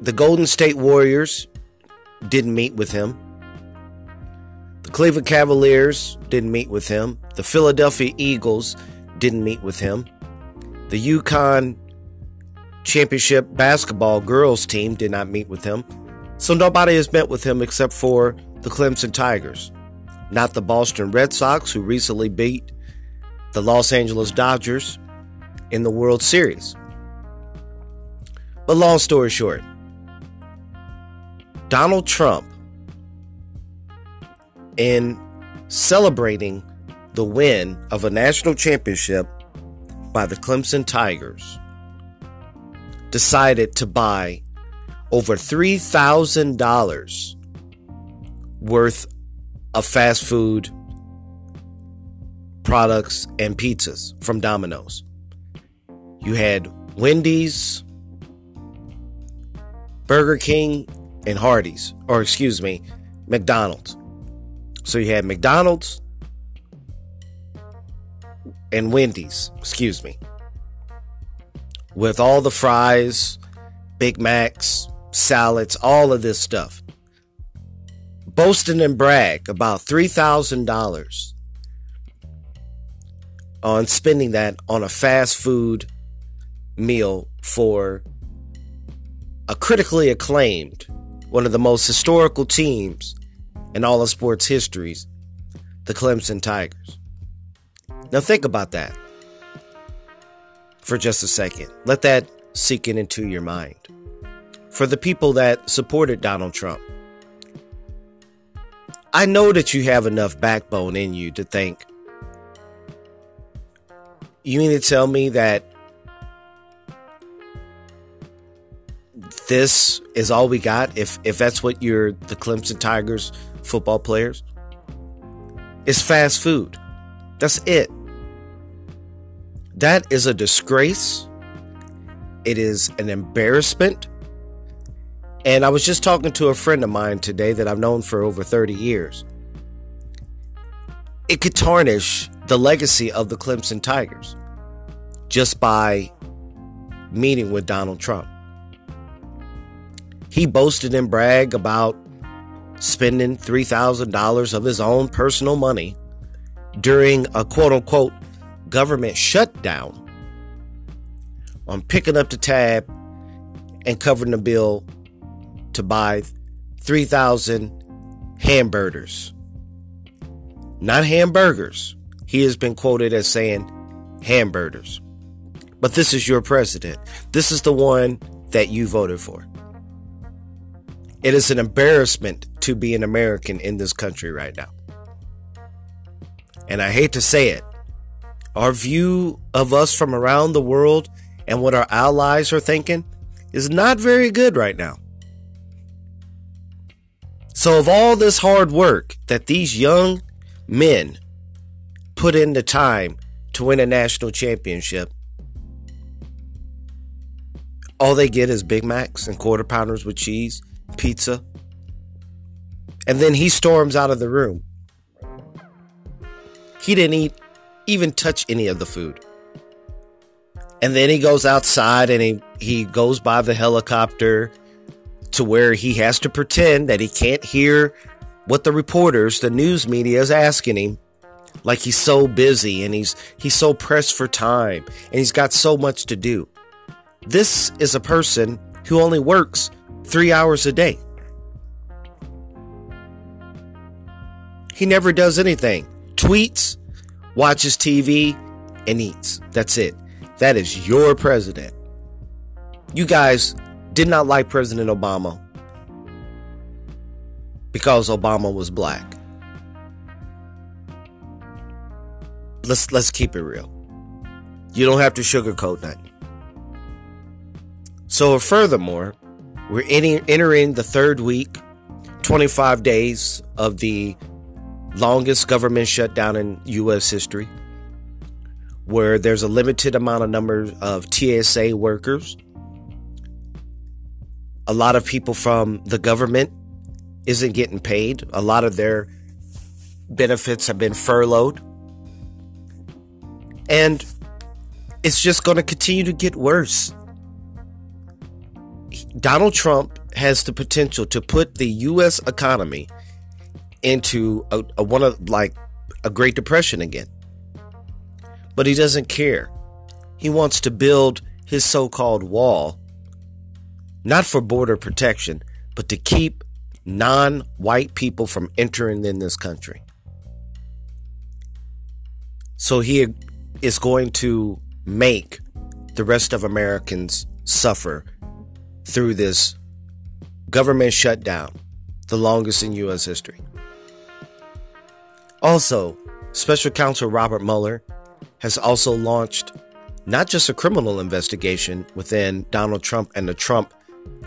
The Golden State Warriors didn't meet with him. The Cleveland Cavaliers didn't meet with him. The Philadelphia Eagles didn't meet with him. The UConn championship basketball girls team did not meet with him. So nobody has met with him except for the Clemson Tigers, not the Boston Red Sox, who recently beat the Los Angeles Dodgers in the World Series. But long story short, Donald Trump, in celebrating the win of a national championship by the Clemson Tigers, decided to buy over $3,000 worth of fast food products and pizzas from Domino's. You had Wendy's, Burger King, and Hardee's, or excuse me, McDonald's. So you had McDonald's and Wendy's, excuse me, with all the fries, Big Macs, salads, all of this stuff. Boasting and brag about $3,000 on spending that on a fast food meal for a critically acclaimed, one of the most historical teams in all of sports histories, the Clemson Tigers. Now, think about that for just a second. Let that sink in into your mind. For the people that supported Donald Trump, I know that you have enough backbone in you to think. You mean to tell me that this is all we got if if that's what you're the Clemson Tigers football players? It's fast food. That's it. That is a disgrace. It is an embarrassment. And I was just talking to a friend of mine today that I've known for over 30 years. It could tarnish the legacy of the Clemson Tigers just by meeting with Donald Trump. He boasted and bragged about spending $3,000 of his own personal money during a quote unquote government shutdown on picking up the tab and covering the bill to buy 3,000 hamburgers. Not hamburgers. He has been quoted as saying hamburgers. But this is your president. This is the one that you voted for. It is an embarrassment to be an American in this country right now. And I hate to say it, our view of us from around the world and what our allies are thinking is not very good right now. So, of all this hard work that these young men put in the time to win a national championship, all they get is Big Macs and quarter pounders with cheese pizza. And then he storms out of the room. He didn't eat, even touch any of the food. And then he goes outside and he, he goes by the helicopter to where he has to pretend that he can't hear what the reporters, the news media is asking him. Like he's so busy and he's he's so pressed for time and he's got so much to do. This is a person who only works three hours a day. He never does anything. Tweets, watches TV, and eats. That's it. That is your president. You guys did not like President Obama because Obama was black. Let's let's keep it real. You don't have to sugarcoat that. So furthermore, we're entering the third week, 25 days of the longest government shutdown in U.S. history, where there's a limited amount of number of TSA workers. A lot of people from the government isn't getting paid. A lot of their benefits have been furloughed. And it's just going to continue to get worse. Donald Trump has the potential to put the U.S. economy into a, a one of like a Great Depression again. But he doesn't care. He wants to build his so-called wall not for border protection, but to keep non-white people from entering in this country. So he is going to make the rest of Americans suffer through this government shutdown, the longest in U.S. history. Also, Special Counsel Robert Mueller has also launched not just a criminal investigation within Donald Trump and the Trump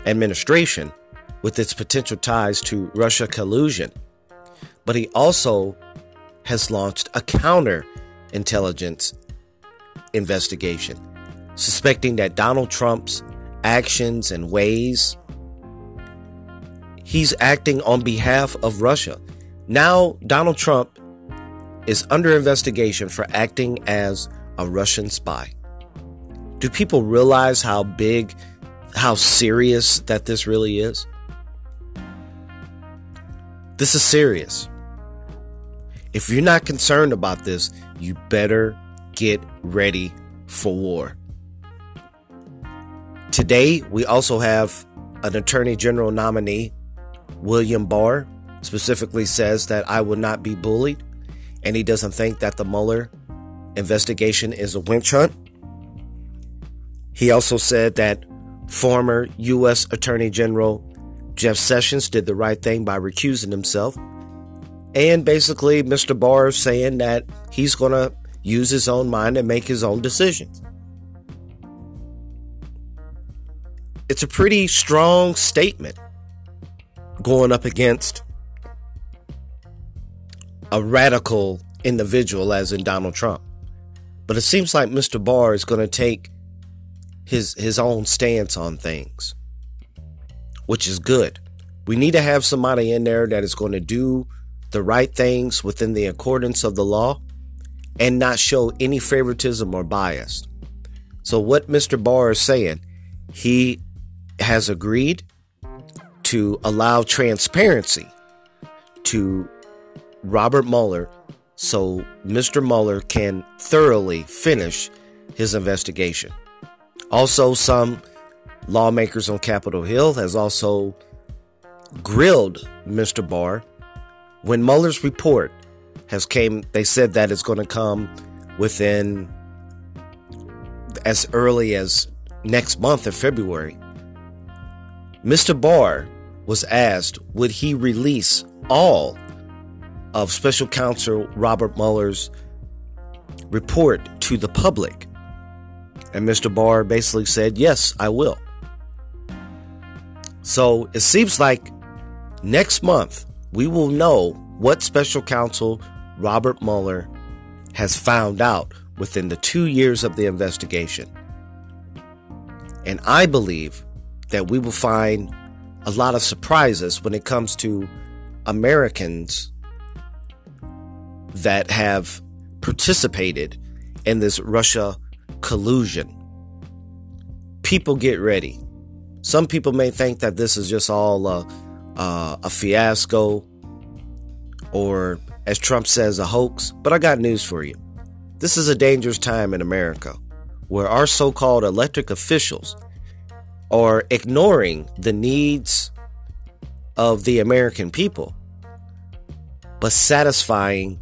administration with its potential ties to Russia collusion, but he also has launched a counter intelligence investigation, suspecting that Donald Trump's actions and ways he's acting on behalf of Russia. Now, Donald Trump is under investigation for acting as a Russian spy. Do people realize how big, how serious that this really is? This is serious. If you're not concerned about this, you better get ready for war. Today, we also have an Attorney General nominee, William Barr, specifically says that I will not be bullied, and he doesn't think that the Mueller investigation is a witch hunt. He also said that former U.S. Attorney General Jeff Sessions did the right thing by recusing himself. And basically, Mr. Barr is saying that he's going to use his own mind and make his own decisions. It's a pretty strong statement going up against a radical individual, as in Donald Trump. But it seems like Mr. Barr is going to take his his own stance on things, which is good. We need to have somebody in there that is going to do the right things within the accordance of the law and not show any favoritism or bias. So what Mr. Barr is saying, he has agreed to allow transparency to Robert Mueller so Mr. Mueller can thoroughly finish his investigation. Also, some lawmakers on Capitol Hill has also grilled Mr. Barr when Mueller's report has came. They said that it's going to come within as early as next month of February. Mr. Barr was asked would he release all of special counsel Robert Mueller's report to the public and Mr. Barr basically said, Yes, I will. So it seems like next month we will know what special counsel Robert Mueller has found out within the two years of the investigation. And I believe that we will find a lot of surprises when it comes to Americans that have participated in this Russia collusion. People get ready. Some people may think that this is just all a, uh, a fiasco or, as Trump says, a hoax. But I got news for you. This is a dangerous time in America where our so called electric officials are ignoring the needs of the American people, but satisfying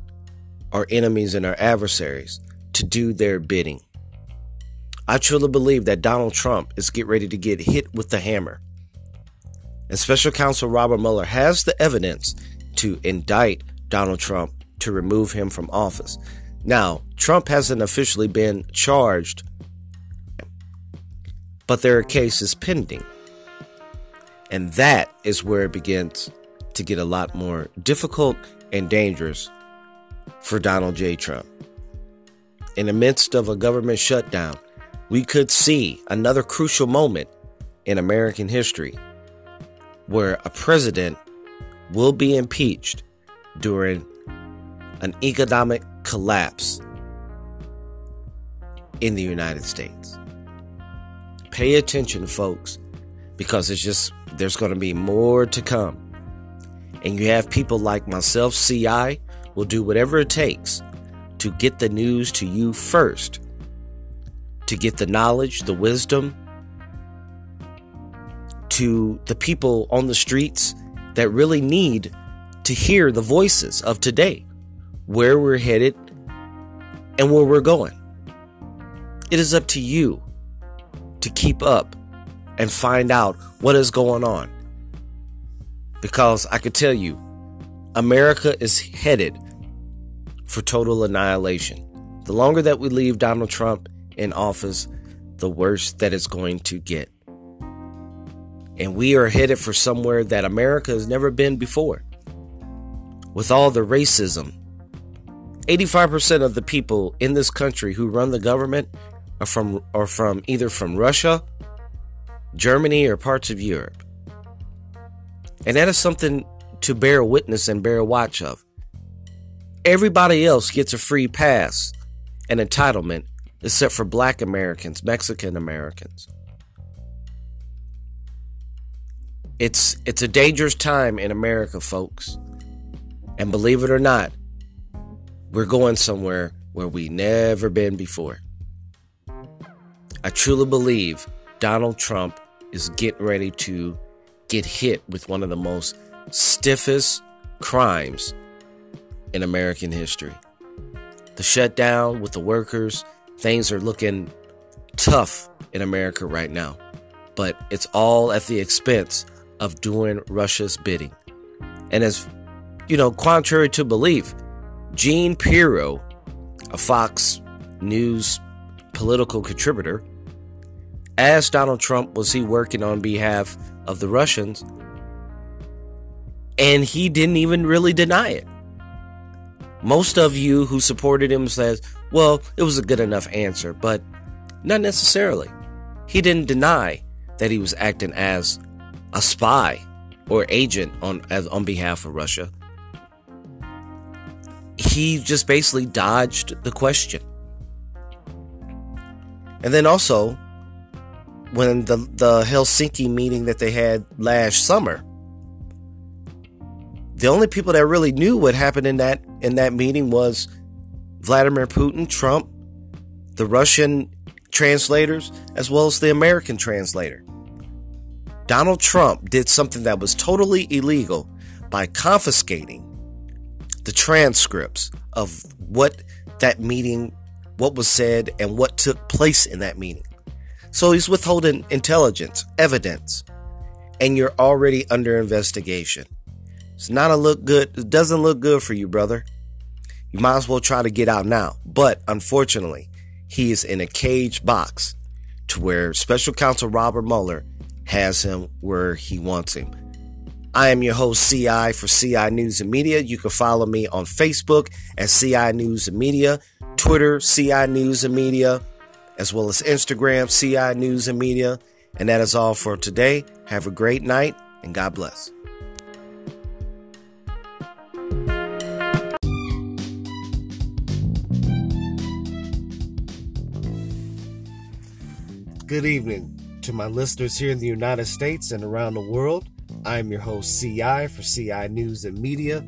our enemies and our adversaries to do their bidding. I truly believe that Donald Trump is get ready to get hit with the hammer. And special counsel Robert Mueller has the evidence to indict Donald Trump to remove him from office. Now, Trump hasn't officially been charged, but there are cases pending. And that is where it begins to get a lot more difficult and dangerous for Donald J. Trump. In the midst of a government shutdown, we could see another crucial moment in American history where a president will be impeached during an economic collapse in the United States. Pay attention, folks, because it's just, there's going to be more to come. And you have people like myself, CI, will do whatever it takes to get the news to you first, to get the knowledge, the wisdom to the people on the streets that really need to hear the voices of today, where we're headed, and where we're going. It is up to you to keep up and find out what is going on. Because I could tell you, America is headed for total annihilation. The longer that we leave Donald Trump in office, the worse that it's going to get. And we are headed for somewhere that America has never been before. With all the racism, 85% of the people in this country who run the government are from are from either from Russia, Germany, or parts of Europe. And that is something to bear witness and bear watch of. Everybody else gets a free pass and entitlement except for black Americans, Mexican Americans. It's it's a dangerous time in America, folks. And believe it or not, we're going somewhere where we never been before. I truly believe Donald Trump is getting ready to get hit with one of the most stiffest crimes in American history. The shutdown with the workers, things are looking tough in America right now. But it's all at the expense of doing Russia's bidding. And as you know, contrary to belief, Jean Pirro, a Fox News political contributor, asked Donald Trump was he working on behalf of the Russians, and he didn't even really deny it. Most of you who supported him says, well, it was a good enough answer, but not necessarily. He didn't deny that he was acting as a spy or agent on as on behalf of Russia. He just basically dodged the question. And then also when the the Helsinki meeting that they had last summer, the only people that really knew what happened in that in that meeting was Vladimir Putin, Trump, the Russian translators, as well as the American translator. Donald Trump did something that was totally illegal by confiscating the transcripts of what that meeting, what was said, and what took place in that meeting. So he's withholding intelligence, evidence, and you're already under investigation. It's not a look good. It doesn't look good for you, brother. You might as well try to get out now. But unfortunately, he is in a cage box to where special counsel Robert Mueller has him where he wants him. I am your host, CI, for CI News and Media. You can follow me on Facebook at CI News and Media, Twitter, CI News and Media, as well as Instagram, CI News and Media. And that is all for today. Have a great night and God bless. Good evening to my listeners here in the United States and around the world. I am your host, CI, for CI News and Media.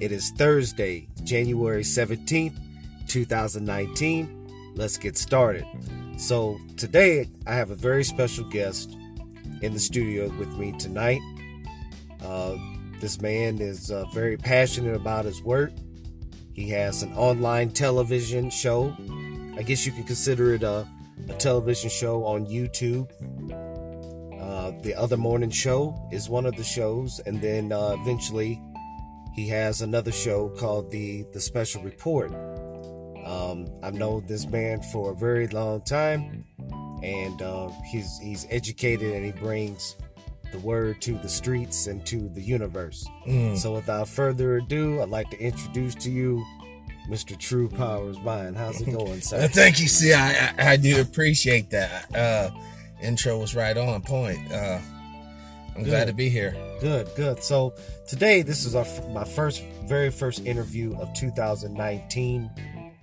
It is Thursday, January 17th, 2019. Let's get started. So, today I have a very special guest in the studio with me tonight. Uh, this man is uh, very passionate about his work. He has an online television show. I guess you could consider it a, a television show on YouTube the Other Morning Show is one of the shows, and then uh, eventually he has another show called the the Special Report. Um, I've known this man for a very long time, and uh, he's he's educated and he brings the word to the streets and to the universe. Mm. So, without further ado, I'd like to introduce to you Mr. True Powers Mind. How's it going, sir? Thank you. See, I, I, I do appreciate that. Uh, intro was right on point. Uh, I'm good. glad to be here. Good, good. So today, this is our my first, very first interview of 2019.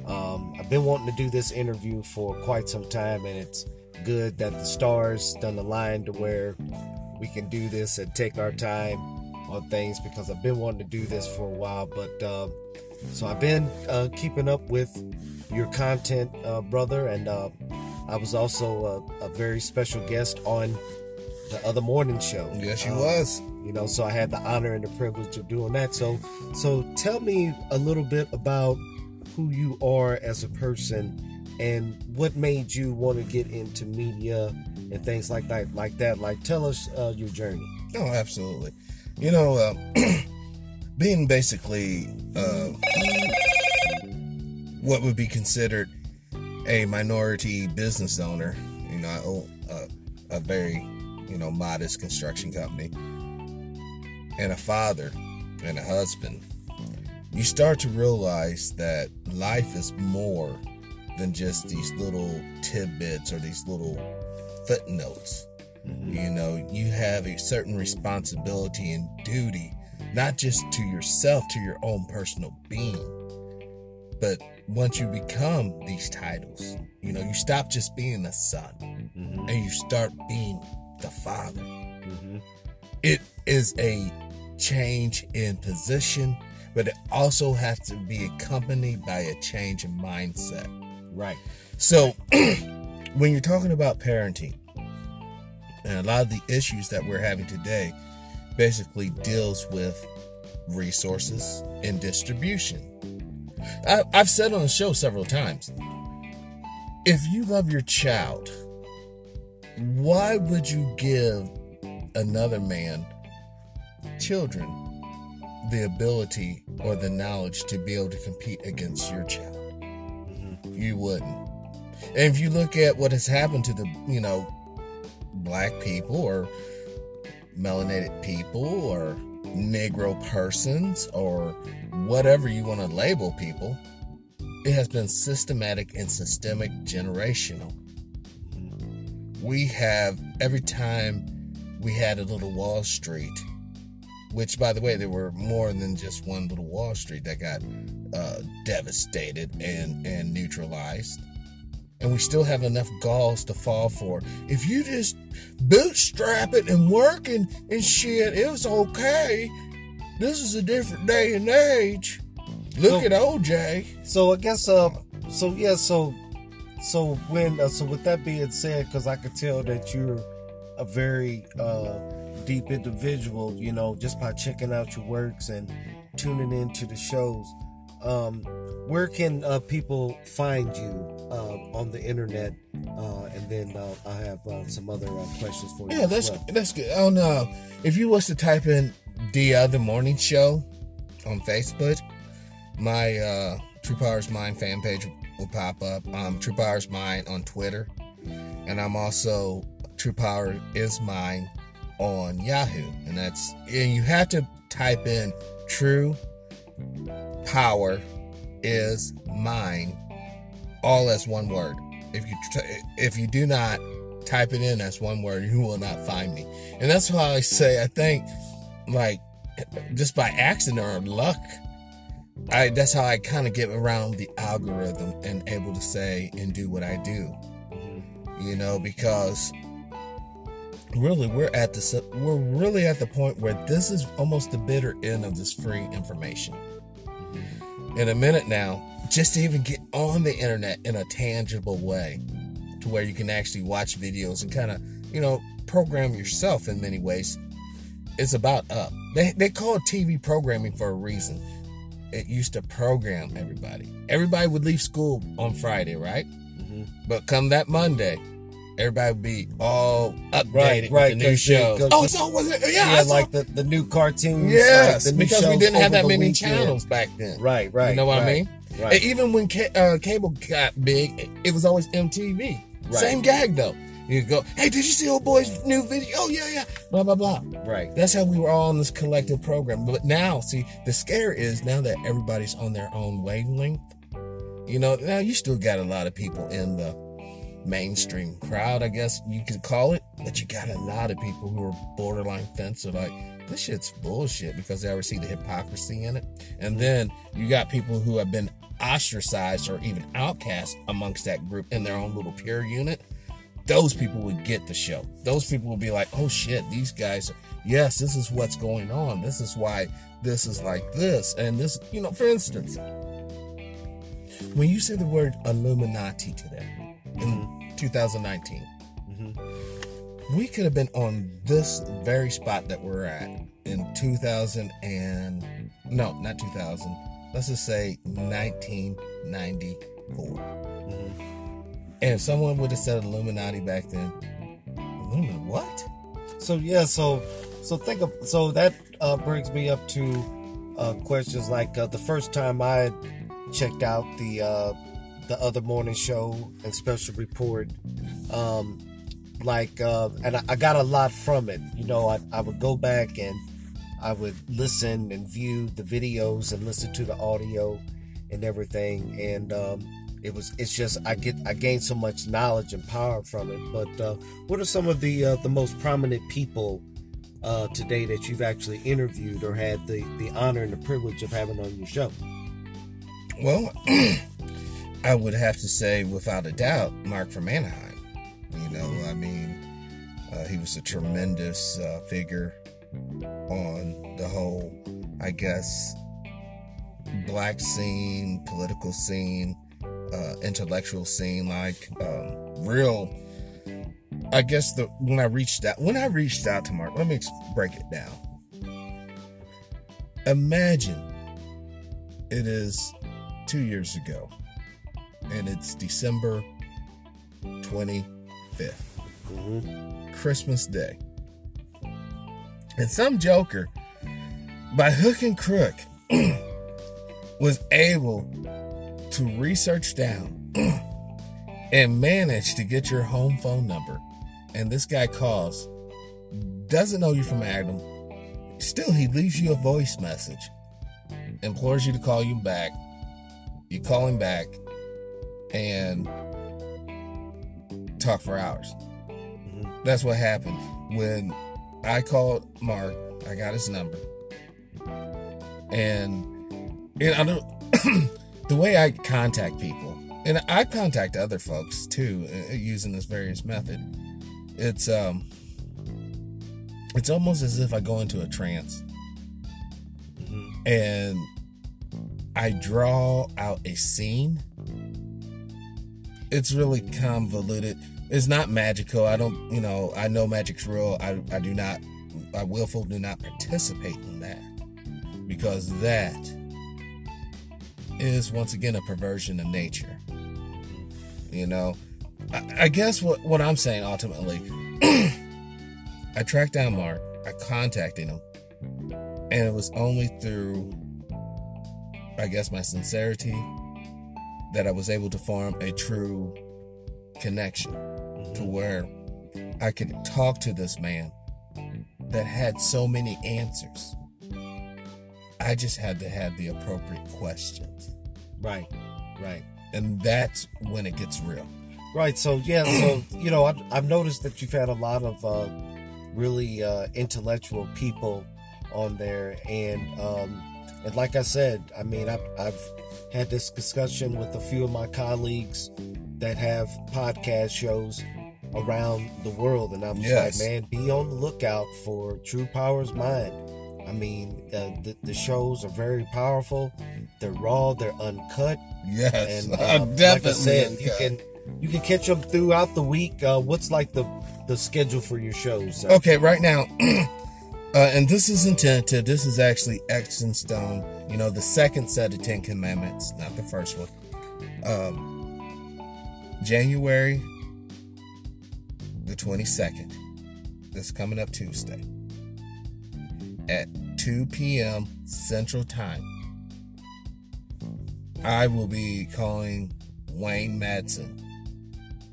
Um, I've been wanting to do this interview for quite some time, and it's good that the stars done align to where we can do this and take our time on things because I've been wanting to do this for a while. But uh, so I've been uh, keeping up with your content, uh, brother, and uh, I was also a, a, very special guest on the other morning show. Yes, you um, was. You know, so I had the honor and the privilege of doing that. So, so tell me a little bit about who you are as a person and what made you want to get into media and things like that. Like that. Like, tell us uh, your journey. Oh, absolutely. You know, uh, being basically uh, what would be considered a minority business owner, you know, I own a, a very, you know, modest construction company, and a father and a husband, you start to realize that life is more than just these little tidbits or these little footnotes. You know, you have a certain responsibility and duty, not just to yourself, to your own personal being, but once you become these titles, you know, you stop just being a son mm-hmm. and you start being the father. Mm-hmm. It is a change in position, but it also has to be accompanied by a change in mindset. Right. So, when you're talking about parenting, and a lot of the issues that we're having today basically deals with resources and distribution. I, I've said on the show several times if you love your child, why would you give another man children the ability or the knowledge to be able to compete against your child? Mm-hmm. You wouldn't. And if you look at what has happened to the, you know, black people or melanated people or Negro persons or whatever you want to label people, it has been systematic and systemic generational. We have, every time we had a little Wall Street, which by the way, there were more than just one little Wall Street that got uh, devastated and, and neutralized and we still have enough galls to fall for. If you just bootstrap it and work and, and shit, it was okay. This is a different day and age. Look so, at OJ. So I guess uh so yeah, so so when uh, so with that being said, because I could tell that you're a very uh deep individual, you know, just by checking out your works and tuning into the shows. Um, where can uh, people find you on the internet? Uh, and then uh, I have uh, some other uh, questions for you. Yeah, that's well. that's good. Oh no, if you was to type in the other morning show on Facebook, my True Powers Mind fan page will pop up. Um, True Powers Mind on Twitter, and I'm also True Power is Mine on Yahoo, and that's and you have to type in True power is mine, all as one word. If you if you do not type it in as one word, you will not find me. And that's why I say I think like just by accident or luck, I that's how I kind of get around the algorithm and able to say and do what I do. You know, because really we're at the we're really at the point where this is almost the bitter end of this free information mm-hmm. in a minute now just to even get on the internet in a tangible way to where you can actually watch videos and kind of, you know, program yourself in many ways. It's about up. They, they call it TV programming for a reason. It used to program everybody. Everybody would leave school on Friday, right? Mm-hmm. But come that Monday, everybody would be all updated right, right, with the new shows. Oh, so was it? Yeah, yeah like the, the new cartoons. Yes, like because we didn't have that many weekend. channels back then. Right, right. You know what right, I mean? Right. And even when ca- uh, cable got big, it was always MTV. Right. Same gag though. You go, hey, did you see old boy's new video? Oh yeah, yeah. Blah blah blah. Right. That's how we were all on this collective program. But now, see, the scare is now that everybody's on their own wavelength. You know, now you still got a lot of people in the mainstream crowd, I guess you could call it. But you got a lot of people who are borderline fence, like, this shit's bullshit because they ever see the hypocrisy in it. And then you got people who have been ostracized or even outcast amongst that group in their own little peer unit. those people would get the show. Those people would be like, oh shit, these guys, yes, this is what's going on. This is why this is like this. And this, you know, for instance, when you say the word Illuminati today in 2019, we could have been on this very spot that we're at in 2000 and no, not 2000. Let's just say 1994. And if someone would have said Illuminati back then, Illuminati, what? So yeah, so so think of so that uh, brings me up to uh, questions like uh, the first time I checked out the uh, the other morning show and special report. Um, like uh, and I, I got a lot from it you know I, I would go back and i would listen and view the videos and listen to the audio and everything. And um, it was it's just i get i gained so much knowledge and power from it. But uh, what are some of the uh, the most prominent people uh, today that you've actually interviewed or had the the honor and the privilege of having on your show? Well, I would have to say, without a doubt, Mark from Anaheim. You know, I mean, uh, he was a tremendous uh, figure on the whole, I guess, black scene, political scene, uh, intellectual scene, like um, real. I guess the when I reached out when I reached out to Mark, let me break it down. Imagine it is two years ago, and it's December 25th, Christmas Day. And some joker, by hook and crook, was able to research down and manage to get your home phone number. And this guy calls, doesn't know you from Adam. Still, he leaves you a voice message, implores you to call you back. You call him back and talk for hours. Mm-hmm. That's what happened when I called Mark. I got his number, and and I don't the way I contact people, and I contact other folks too uh, using this various method. It's um, it's almost as if I go into a trance, and I draw out a scene. It's really convoluted. It's not magical. I don't, you know, I know magic's real. I, I do not, I willful do not participate in that because that is once again a perversion of nature. You know, I, I guess what, what I'm saying ultimately, I tracked down Mark, I contacted him, and it was only through, I guess, my sincerity that I was able to form a true connection to where I could talk to this man that had so many answers. I just had to have the appropriate questions. right right And that's when it gets real. Right. So yeah. So you know, I've, I've noticed that you've had a lot of uh, really uh, intellectual people on there, and um, and like I said, I mean, I've, I've had this discussion with a few of my colleagues that have podcast shows around the world, and I'm just Yes. like, man, be on the lookout for True Power's Mind. I mean, uh, the, the shows are very powerful. They're raw. They're uncut Yes, and uh, uh, definitely. like I said, you can you can catch them throughout the week. Uh, what's like the the schedule for your shows? sir? Okay, right now, uh, and this isn't tentative. This is actually X in stone. You know, the second set of Ten Commandments, not the first one. Um, January the 22nd. This coming up Tuesday at 2 p.m. Central Time. I will be calling Wayne Madsen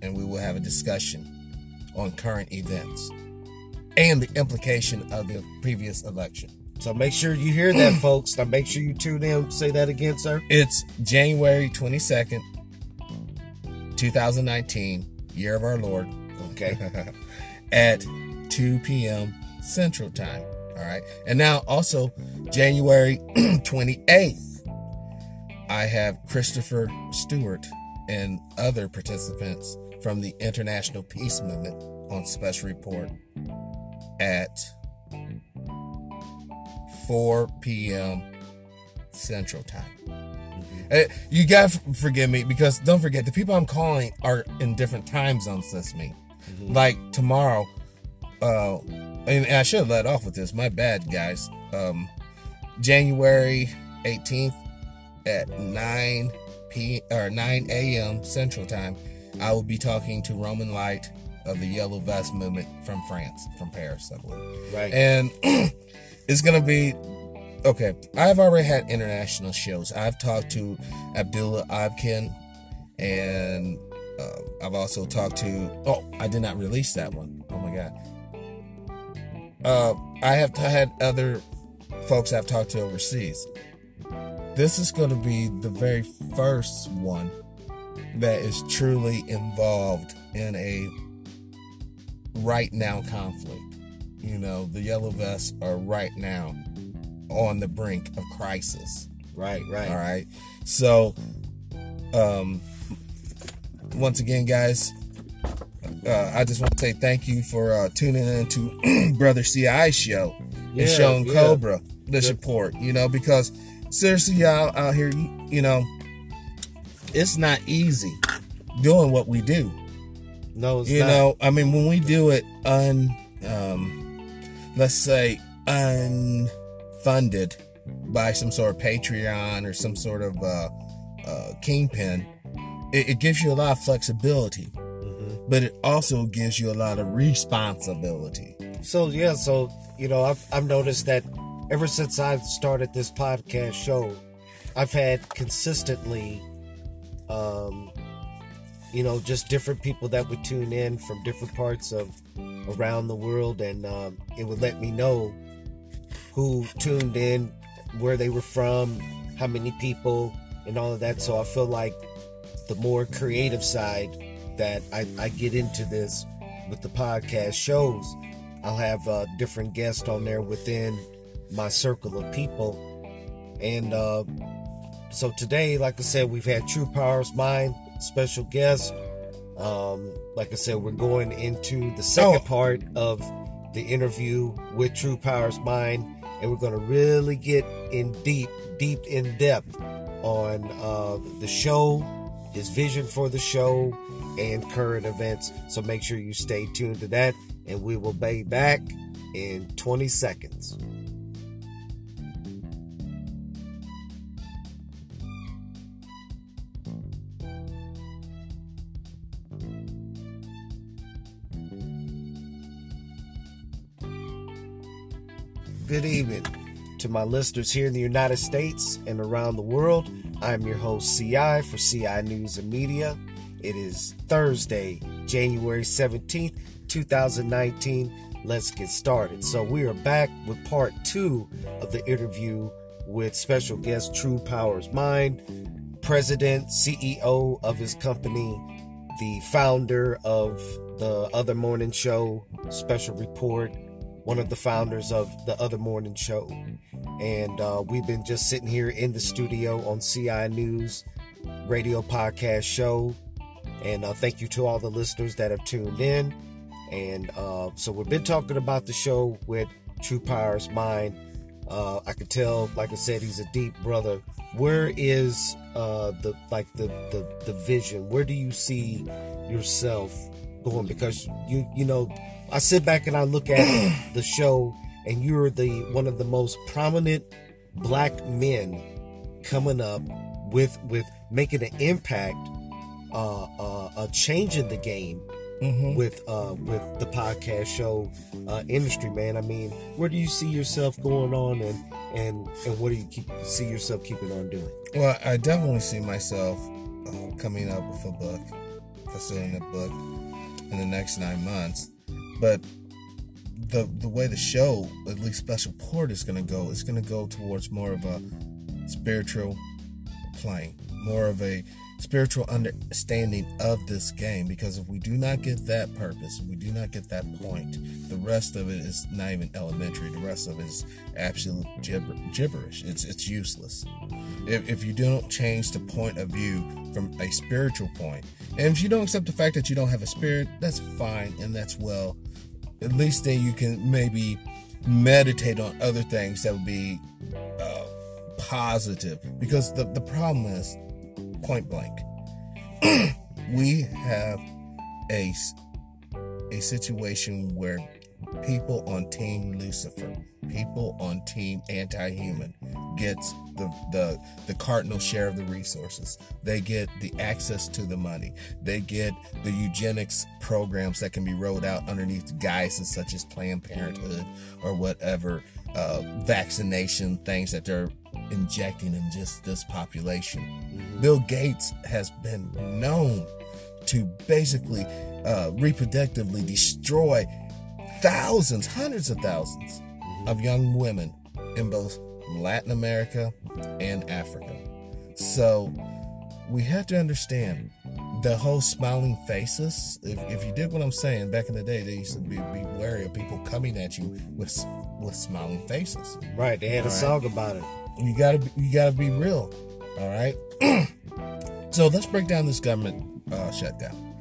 and we will have a discussion on current events and the implication of the previous election. So make sure you hear that, folks. Now make sure you tune in. Say that again, sir. It's January 22nd, 2019, year of our Lord, Okay. at 2 p.m. Central Time. All right. And now also January 28th, I have Christopher Stewart and other participants from the International Peace Movement on Special Report at 4 p.m. Central Time. Uh, You gotta forgive me because don't forget the people I'm calling are in different time zones this me. Like tomorrow, uh, and I should have let off with this. My bad, guys. Um, January 18th at 9 p or 9 a.m. Central Time, I will be talking to Roman Light of the Yellow Vest Movement from France, from Paris, I believe. Right. And it's gonna be okay. I've already had international shows. I've talked to Abdullah Abkin, and uh, I've also talked to. Oh, I did not release that one. Oh my god. Uh, I have t- had other folks I've talked to overseas. This is going to be the very first one that is truly involved in a right now conflict. You know, the yellow vests are right now on the brink of crisis. right, right. All right. So, um, once again, guys, uh, I just want to say thank you for uh, tuning in to Brother CI show Yeah, and showing yeah. Cobra the support. You know, because seriously, y'all out here, you, you know, it's not easy doing what we do. No, it's you not. know, I mean, when we do it un, um, let's say unfunded by some sort of Patreon or some sort of uh, uh, kingpin, it, it gives you a lot of flexibility, Mhm. but it also gives you a lot of responsibility. So yeah, so you know, I've I've noticed that ever since I've started this podcast show, I've had consistently, um, you know, just different people that would tune in from different parts of around the world, and um, it would let me know who tuned in, where they were from, how many people, and all of that. So I feel like the more creative side that I, I get into this with the podcast shows, I'll have uh, different guests on there within my circle of people. And uh, so today, like I said, we've had True Powers Mind, special guest. Um, like I said, we're going into the second Oh. part of the interview with True Powers Mind, and we're going to really get in deep, deep in depth on uh, the show, his vision for the show, and current events. So make sure you stay tuned to that, and we will be back in 20 seconds. Good evening to my listeners here in the United States and around the world. I'm your host, CI, for CI News and Media. It is Thursday, January 17th, 2019. Let's get started. So, we are back with part two of the interview with special guest True Powers Mind, president, CEO of his company, the founder of the Other Morning Show, Special Report, one of the founders of the Other Morning Show. And uh, we've been just sitting here in the studio on CI News radio podcast show. And uh, thank you to all the listeners that have tuned in. And uh, so we've been talking about the show with True Powers Mind. Uh, I could tell, like I said, he's a deep brother. Where is uh, the like the, the the vision? Where do you see yourself going? Because you you know, I sit back and I look at the show, and you're the one of the most prominent black men coming up with with making an impact, uh, uh, uh changing the game Mm-hmm. with uh with the podcast show uh industry man i mean where do you see yourself going on and and and what do you keep see yourself keeping on doing Well, I definitely see myself uh, coming up with a book, facilitating a book in the next nine months. But the the way the show, at least Special Report, is going to go, is going to go towards more of a spiritual plane, more of a spiritual understanding of this game. Because if we do not get that purpose, we do not get that point, the rest of it is not even elementary. The rest of it is absolute gibber- gibberish. It's it's useless if, if you don't change the point of view from a spiritual point And if you don't accept the fact that you don't have a spirit, that's fine and that's well. At least then you can maybe meditate on other things that would be uh, positive. Because the, the problem is, point blank, we have a, a situation where people on Team Lucifer, people on Team Anti-Human, gets the the the cardinal share of the resources. They get the access to the money. They get the eugenics programs that can be rolled out underneath guises such as Planned Parenthood or whatever uh, vaccination things that they're injecting in just this population. Mm-hmm. Bill Gates has been known to basically uh, reproductively destroy thousands, hundreds of 1000s mm-hmm. Of young women in both Latin America and Africa. So we have to understand the whole smiling faces. If, if you did what I'm saying, back in the day, they used to be, be wary of people coming at you with with smiling faces. Right. They had all a right? song about it. You gotta you gotta be real. All right. so let's break down this government uh, shutdown.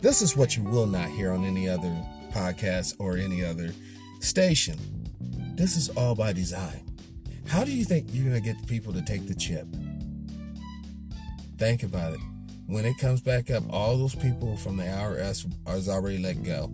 This is what you will not hear on any other podcast or any other station. This is all by design. How do you think you're going to get people to take the chip? Think about it. When it comes back up, all those people from the IRS is already let go.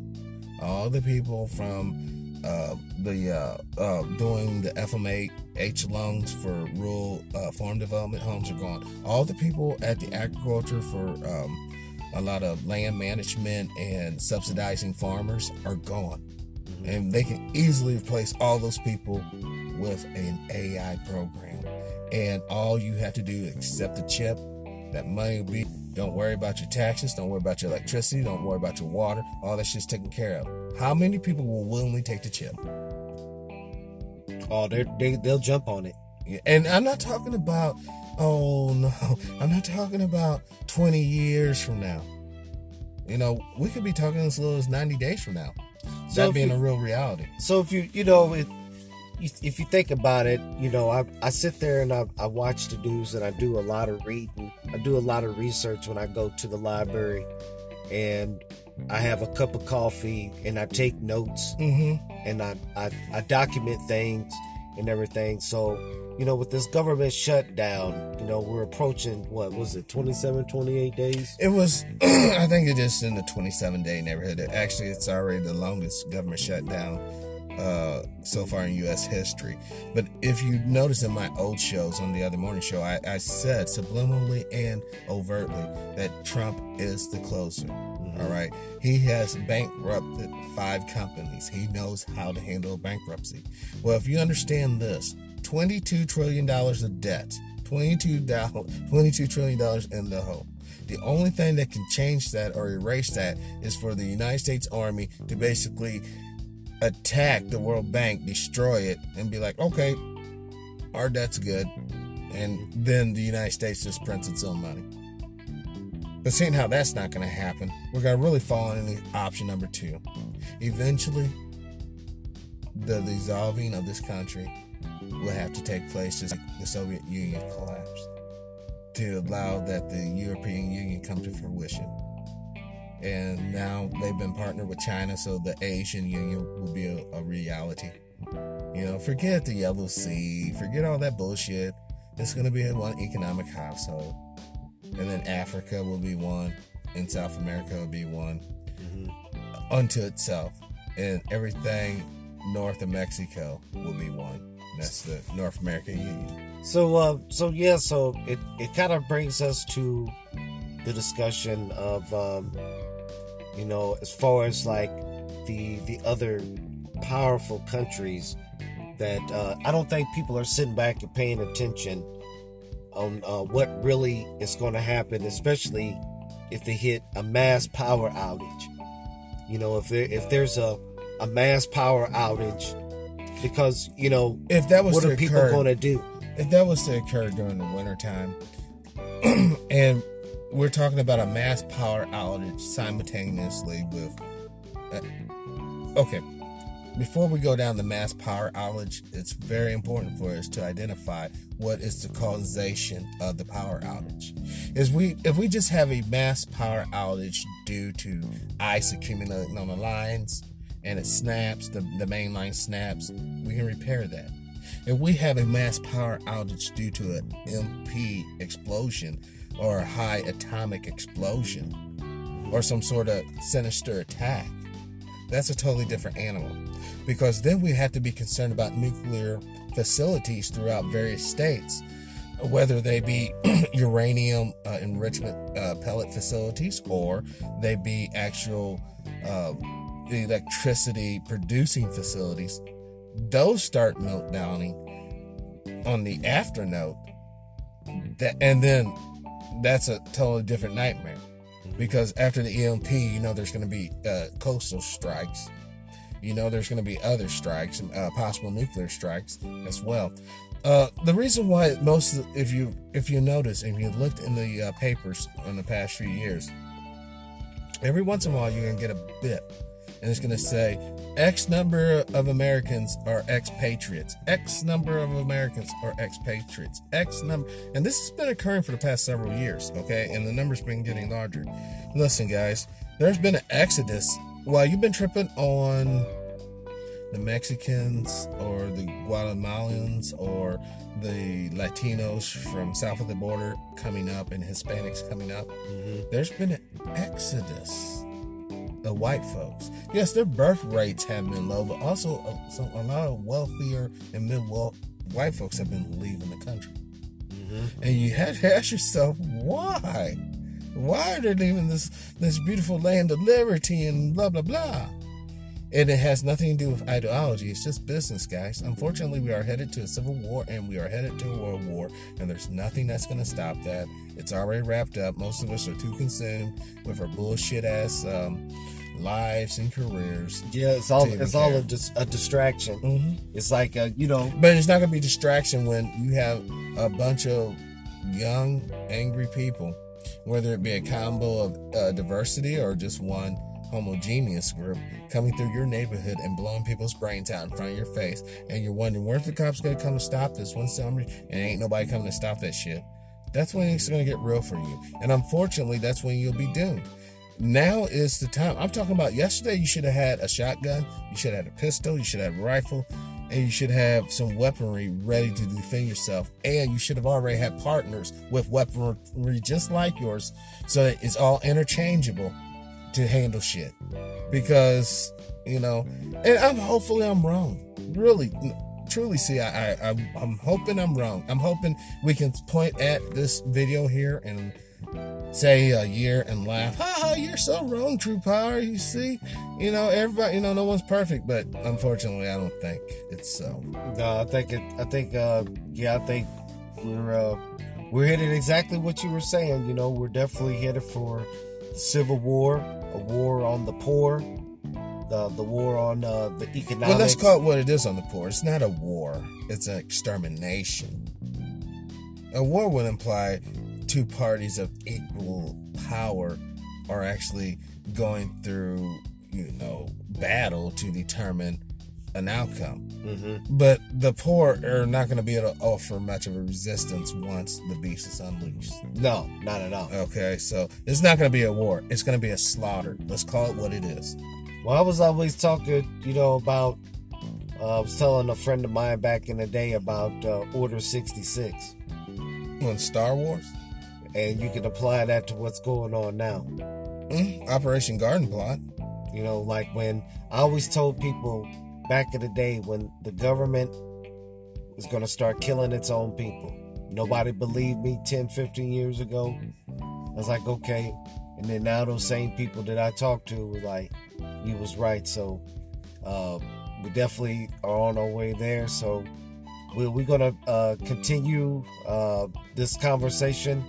All the people from uh, the uh, uh, doing the FMH H loans for rural uh, farm development homes are gone. All the people at the agriculture for um, a lot of land management and subsidizing farmers are gone. And they can easily replace all those people with an AI program. And all you have to do is accept the chip. That money will be. Don't worry about your taxes. Don't worry about your electricity. Don't worry about your water. All that shit's taken care of. How many people will willingly take the chip? Oh, they they they'll jump on it. And I'm not talking about. Oh no, I'm not talking about 20 years from now. You know, we could be talking as little as 90 days from now. So that being you, a real reality. So if you, you know, it, if you think about it, you know, I, I sit there and I, I watch the news and I do a lot of reading. I do a lot of research when I go to the library and I have a cup of coffee and I take notes mm-hmm. and I, I, I document things and everything. So, you know, with this government shutdown, you know, we're approaching what was it, 27, 28 days? It was, I think it is in the 27 day neighborhood. Actually, it's already the longest government shutdown uh, so far in U.S. history. But if you notice in my old shows on the other morning show, I, I said subliminally and overtly that Trump is the closer. Mm-hmm. All right. He has bankrupted five companies. He knows how to handle bankruptcy. Well, if you understand this, $22 trillion of debt, $22, $22 trillion in the hole. The only thing that can change that or erase that is for the United States Army to basically attack the World Bank, destroy it, and be like, okay, our debt's good. And then the United States just prints its own money. But seeing how that's not going to happen, we're going to really fall into option number two. Eventually, the dissolving of this country will have to take place just like the Soviet Union collapsed to allow that the European Union come to fruition and now they've been partnered with China, so the Asian Union will be a, a reality. You know, forget the Yellow Sea, forget all that bullshit. It's going to be one economic household, and then Africa will be one, and South America will be one mm-hmm. unto itself, and everything north of Mexico will be one. That's the North American Union. So, uh, so yeah, so it it kind of brings us to the discussion of um, you know, as far as like the the other powerful countries that uh, I don't think people are sitting back and paying attention on uh, what really is going to happen, especially if they hit a mass power outage. You know, if there if there's a a mass power outage, because you know, if that was what are people going to do? If that was to occur during the wintertime, and we're talking about a mass power outage simultaneously with. Uh, okay, before we go down the mass power outage, it's very important for us to identify what is the causation of the power outage. Is we if we just have a mass power outage due to ice accumulating on the lines and it snaps, the, the main line snaps, we can repair that. If we have a mass power outage due to an EMP explosion or a high atomic explosion or some sort of sinister attack, that's a totally different animal. Because then we have to be concerned about nuclear facilities throughout various states, whether they be uranium uh, enrichment uh, pellet facilities or they be actual uh, electricity producing facilities. Those start meltdowning on the after note, that, and then that's a totally different nightmare because after the EMP, you know, there's going to be uh, coastal strikes. You know, there's going to be other strikes, uh, possible nuclear strikes as well. Uh, the reason why most, of, if you if you notice, if you looked in the uh, papers in the past few years, every once in a while you're gonna get a bit, and it's gonna say X number of Americans are expatriates. X number of Americans are expatriates. X number, and this has been occurring for the past several years. Okay, and the numbers been getting larger. Listen, guys, there's been an exodus. While you've been tripping on the Mexicans or the Guatemalans or the Latinos from south of the border coming up and Hispanics coming up, Mm-hmm. there's been an exodus of white folks. Yes, their birth rates have been low, but also a, some, a lot of wealthier and mid white folks have been leaving the country. Mm-hmm. And you have to ask yourself, why? Why are they leaving this this beautiful land of liberty and blah blah blah? And it has nothing to do with ideology. It's just business, guys. Unfortunately, we are headed to a civil war and we are headed to a world war, and there's nothing that's going to stop that. It's already wrapped up. Most of us are too consumed with our bullshit ass um, lives and careers. Yeah, it's all it's all a, dis- a distraction. Mm-hmm. It's like uh, you know, But it's not going to be distraction when you have a bunch of young, angry people, whether it be a combo of uh, diversity or just one homogeneous group coming through your neighborhood and blowing people's brains out in front of your face. And you're wondering, where's the cops going to come to stop this one summer? And ain't nobody coming to stop that shit. That's when it's going to get real for you. And unfortunately, that's when you'll be doomed. Now is the time. I'm talking about yesterday, you should have had a shotgun, you should have had a pistol, you should have a rifle, and you should have some weaponry ready to defend yourself. And you should have already had partners with weaponry just like yours so that it's all interchangeable to handle shit. Because, you know, and I'm hopefully I'm wrong. Really, truly see, I, I, I'm, I'm hoping I'm wrong. I'm hoping we can point at this video here and say a year and laugh. Ha ha, you're so wrong, True Power. You see, you know, everybody, you know, no one's perfect, but unfortunately, I don't think it's so. no, I think it. I think uh, yeah, I think we're uh, we're headed exactly what you were saying. You know, we're definitely headed for civil war, a war on the poor, the the war on uh, the economic. Well, let's call it what it is on the poor. It's not a war, it's an extermination. A war would imply two parties of equal power are actually going through, you know, battle to determine an outcome. Mm-hmm. But the poor are not going to be able to offer much of a resistance once the beast is unleashed. No, not at all. Okay, so it's not going to be a war. It's going to be a slaughter. Let's call it what it is. Well, I was always talking, you know, about. Uh, I was telling a friend of mine back in the day about uh, Order 66, On Star Wars, and you can apply that to what's going on now. Mm, Operation Garden Plot. You know, like when I always told people back in the day when the government was going to start killing its own people. Nobody believed me 10, 15 years ago. I was like, okay. And then now those same people that I talked to were like, you was right. So uh, we definitely are on our way there. So we're, we're going to uh, continue uh, this conversation.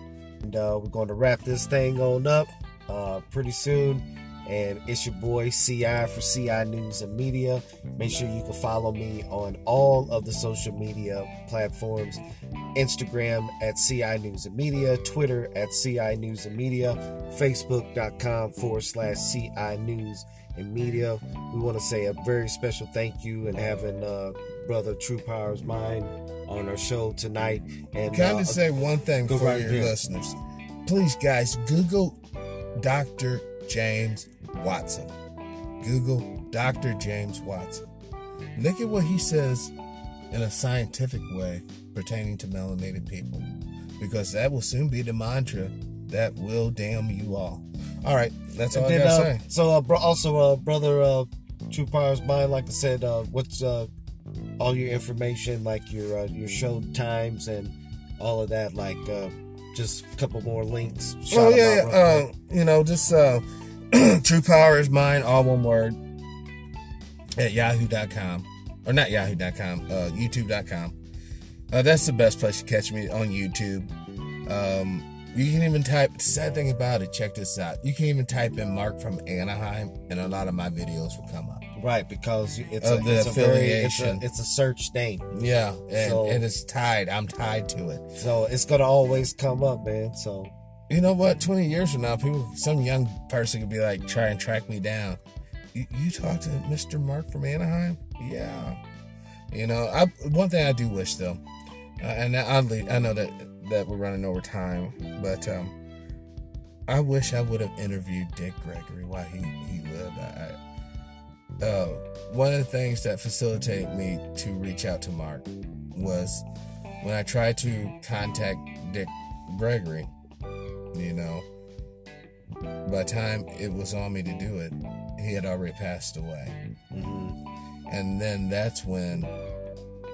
And uh, we're going to wrap this thing on up uh, pretty soon And it's your boy CI for CI News and Media. Make sure you can follow me on all of the social media platforms Instagram at CI News and Media, Twitter at CI News and Media, Facebook.com forward slash CI News and Media. We want to say a very special thank you and having uh, brother True Powers Mind on our show tonight. And Kind uh, of say one thing for right your ahead. listeners. Please, guys, Google Dr. James Watson. Google Dr. James Watson. Look at what he says in a scientific way pertaining to melanated people, because that will soon be the mantra that will damn you all. All right, that's all And I then, gotta uh, say. so uh, bro- also, uh, brother uh, True Powers Mind, like I said, uh, what's uh, all your information, like your uh, your show times and all of that, like uh, just a couple more links. Oh yeah, yeah. Uh, you know, just uh, True Power is mine, all one word, at yahoo.com. Or not yahoo.com, uh, youtube.com. Uh, that's the best place to catch me on YouTube. Um, you can even type, sad thing about it, check this out. You can even type in Mark from Anaheim, and a lot of my videos will come up. Right? Because it's Of a, the it's a very it's a, it's a search name, Yeah, and, So- and it's tied. I'm tied to it. so it's gonna always come up, man. So you know what? Twenty years from now, people, some young person could be like, try and track me down. You, you talk to Mr. Mark from Anaheim? Yeah. You know, I one thing I do wish though, uh, and oddly, I know that that we're running over time, but um, I wish I would have interviewed Dick Gregory while he he lived. I, uh, one of the things that facilitated me to reach out to Mark was when I tried to contact Dick Gregory you know by the time it was on me to do it he had already passed away. And then that's when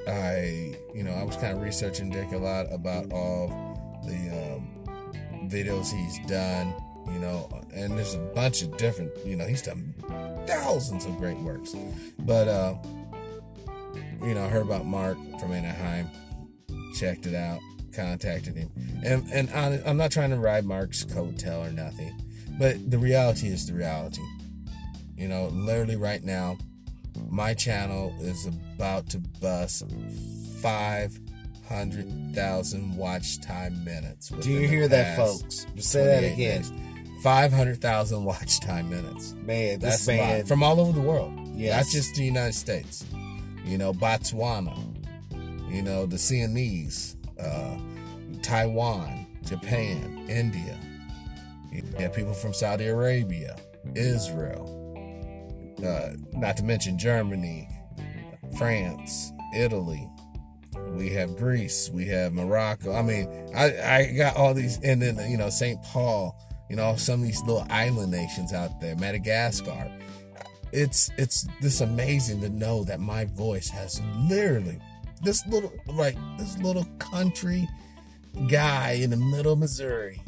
i you know i was kind of researching dick a lot about all the um, videos he's done you know and there's a bunch of different you know he's done thousands of great works but uh you know i heard about mark from anaheim checked it out contacted him and and I'm not trying to ride Mark's coattail or nothing, but the reality is the reality. You know, literally right now, my channel is about to bust five hundred thousand watch time minutes. do you hear that, folks? Say that again, days. Five hundred thousand watch time minutes. man. That's man, from all over the world. Yeah. That's just the United States. You know, Botswana. You know, the Siamese, uh, Taiwan, Japan, India. You have people from Saudi Arabia, Israel. Uh, not to mention Germany, France, Italy. We have Greece. We have Morocco. I mean, I, I got all these, and then you know Saint Paul. You know some of these little island nations out there, Madagascar. It's it's this amazing to know that my voice has literally this little like this little country guy in the middle of Missouri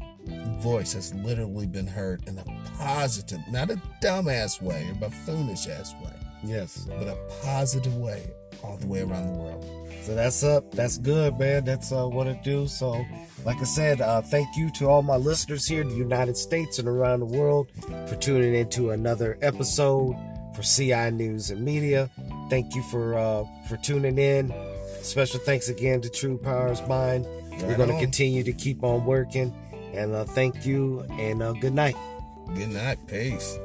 voice has literally been heard in a positive, not a dumbass way or buffoonish ass way, yes. but a positive way all the way around the world. So that's up. That's good, man. That's uh, what it do. So, like I said, uh, thank you to all my listeners here in the United States and around the world for tuning into another episode for CI News and Media. Thank you for uh, for tuning in. Special thanks again to True Powers Mind. We're going to continue to keep on working. And uh, thank you and uh, good night. Good night, peace.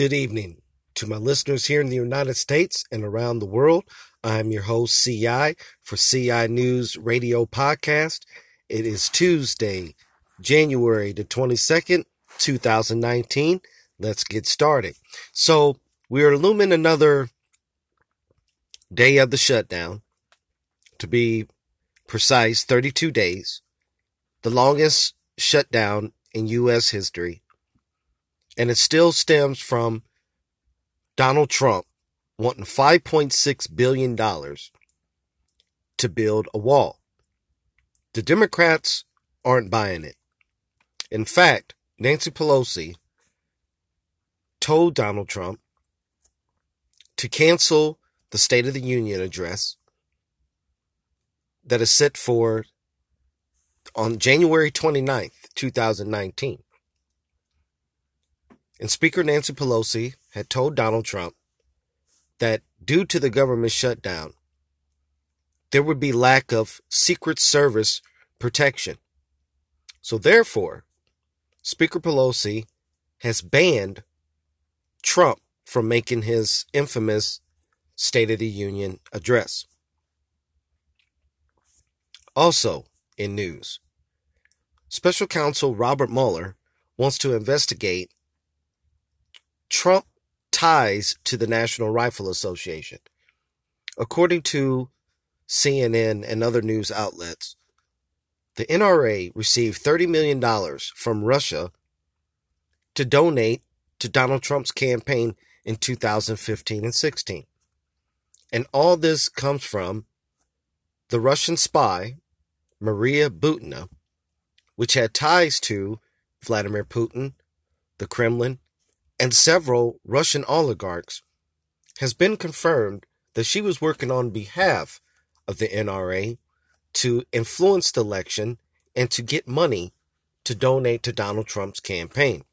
Good evening to my listeners here in the United States and around the world. I'm your host, CI, for CI News Radio Podcast. It is Tuesday, January the 22nd, 2019. Let's get started. So, we are looming another day of the shutdown. To be precise, 32 days. The longest shutdown in U.S. history and it still stems from Donald Trump wanting $5.6 billion to build a wall. The Democrats aren't buying it. In fact, Nancy Pelosi told Donald Trump to cancel the State of the Union address that is set for on January 29th, 2019. And Speaker Nancy Pelosi had told Donald Trump that due to the government shutdown, there would be lack of Secret Service protection. So therefore, Speaker Pelosi has banned Trump from making his infamous State of the Union address. Also, in news, Special Counsel Robert Mueller wants to investigate Trump ties to the National Rifle Association. According to CNN and other news outlets, the NRA received $30 million from Russia to donate to Donald Trump's campaign in 2015 and 16. And all this comes from the Russian spy, Maria Butina, which had ties to Vladimir Putin, the Kremlin, and several Russian oligarchs, has been confirmed that she was working on behalf of the NRA to influence the election and to get money to donate to Donald Trump's campaign.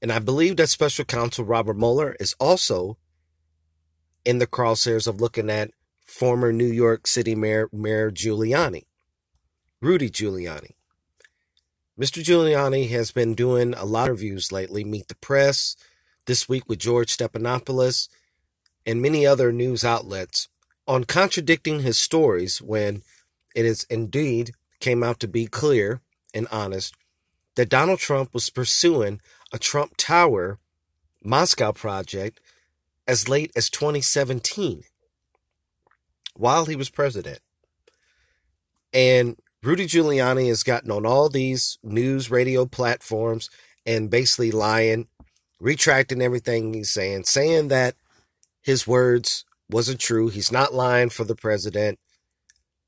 And I believe that special counsel Robert Mueller is also in the crosshairs of looking at former New York City Mayor, Mayor Giuliani, Rudy Giuliani. Mr. Giuliani has been doing a lot of interviews lately, Meet the Press, this week with George Stephanopoulos, and many other news outlets on contradicting his stories when it is indeed came out to be clear and honest that Donald Trump was pursuing a Trump Tower Moscow project as late as 2017 while he was president. And Rudy Giuliani has gotten on all these news radio platforms and basically lying, retracting everything he's saying, saying that his words wasn't true. He's not lying for the president.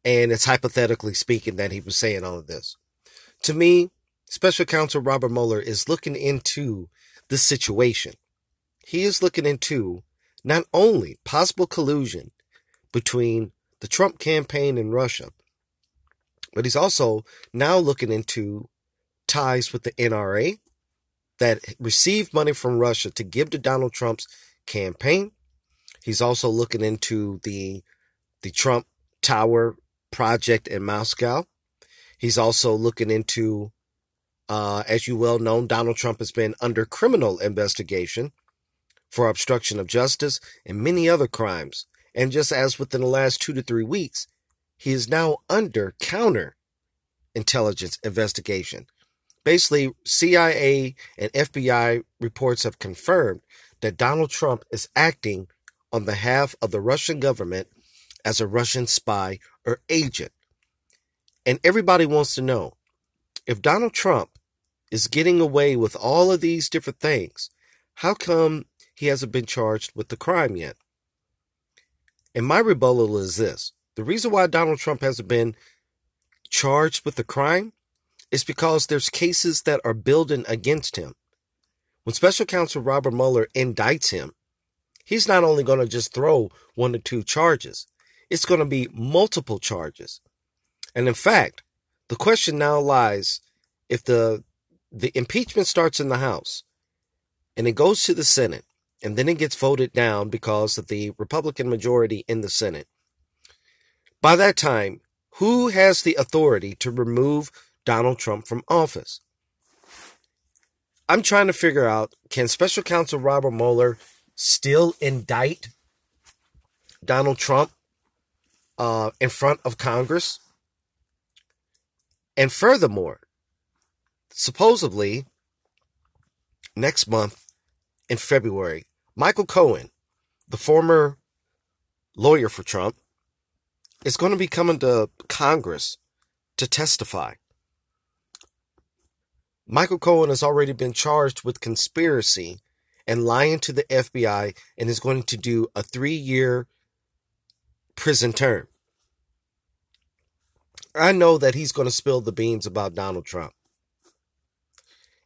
And it's hypothetically speaking that he was saying all of this. To me, Special Counsel Robert Mueller is looking into the situation. He is looking into not only possible collusion between the Trump campaign and Russia, but he's also now looking into ties with the NRA that received money from Russia to give to Donald Trump's campaign. He's also looking into the the Trump Tower project in Moscow. He's also looking into uh, as you well know, Donald Trump has been under criminal investigation for obstruction of justice and many other crimes. And just as within the last two to three weeks, he is now under counter intelligence investigation. Basically, CIA and FBI reports have confirmed that Donald Trump is acting on behalf of the Russian government as a Russian spy or agent. And everybody wants to know if Donald Trump is getting away with all of these different things, how come he hasn't been charged with the crime yet? And my rebuttal is this the reason why Donald Trump hasn't been charged with the crime is because there's cases that are building against him. When special counsel Robert Mueller indicts him, he's not only going to just throw one or two charges, it's going to be multiple charges. And in fact, the question now lies if the the impeachment starts in the House and it goes to the Senate and then it gets voted down because of the Republican majority in the Senate. By that time, who has the authority to remove Donald Trump from office? I'm trying to figure out can special counsel Robert Mueller still indict Donald Trump uh, in front of Congress? And furthermore, supposedly next month in February, Michael Cohen, the former lawyer for Trump, is going to be coming to Congress to testify. Michael Cohen has already been charged with conspiracy and lying to the FBI and is going to do a three year prison term. I know that he's going to spill the beans about Donald Trump.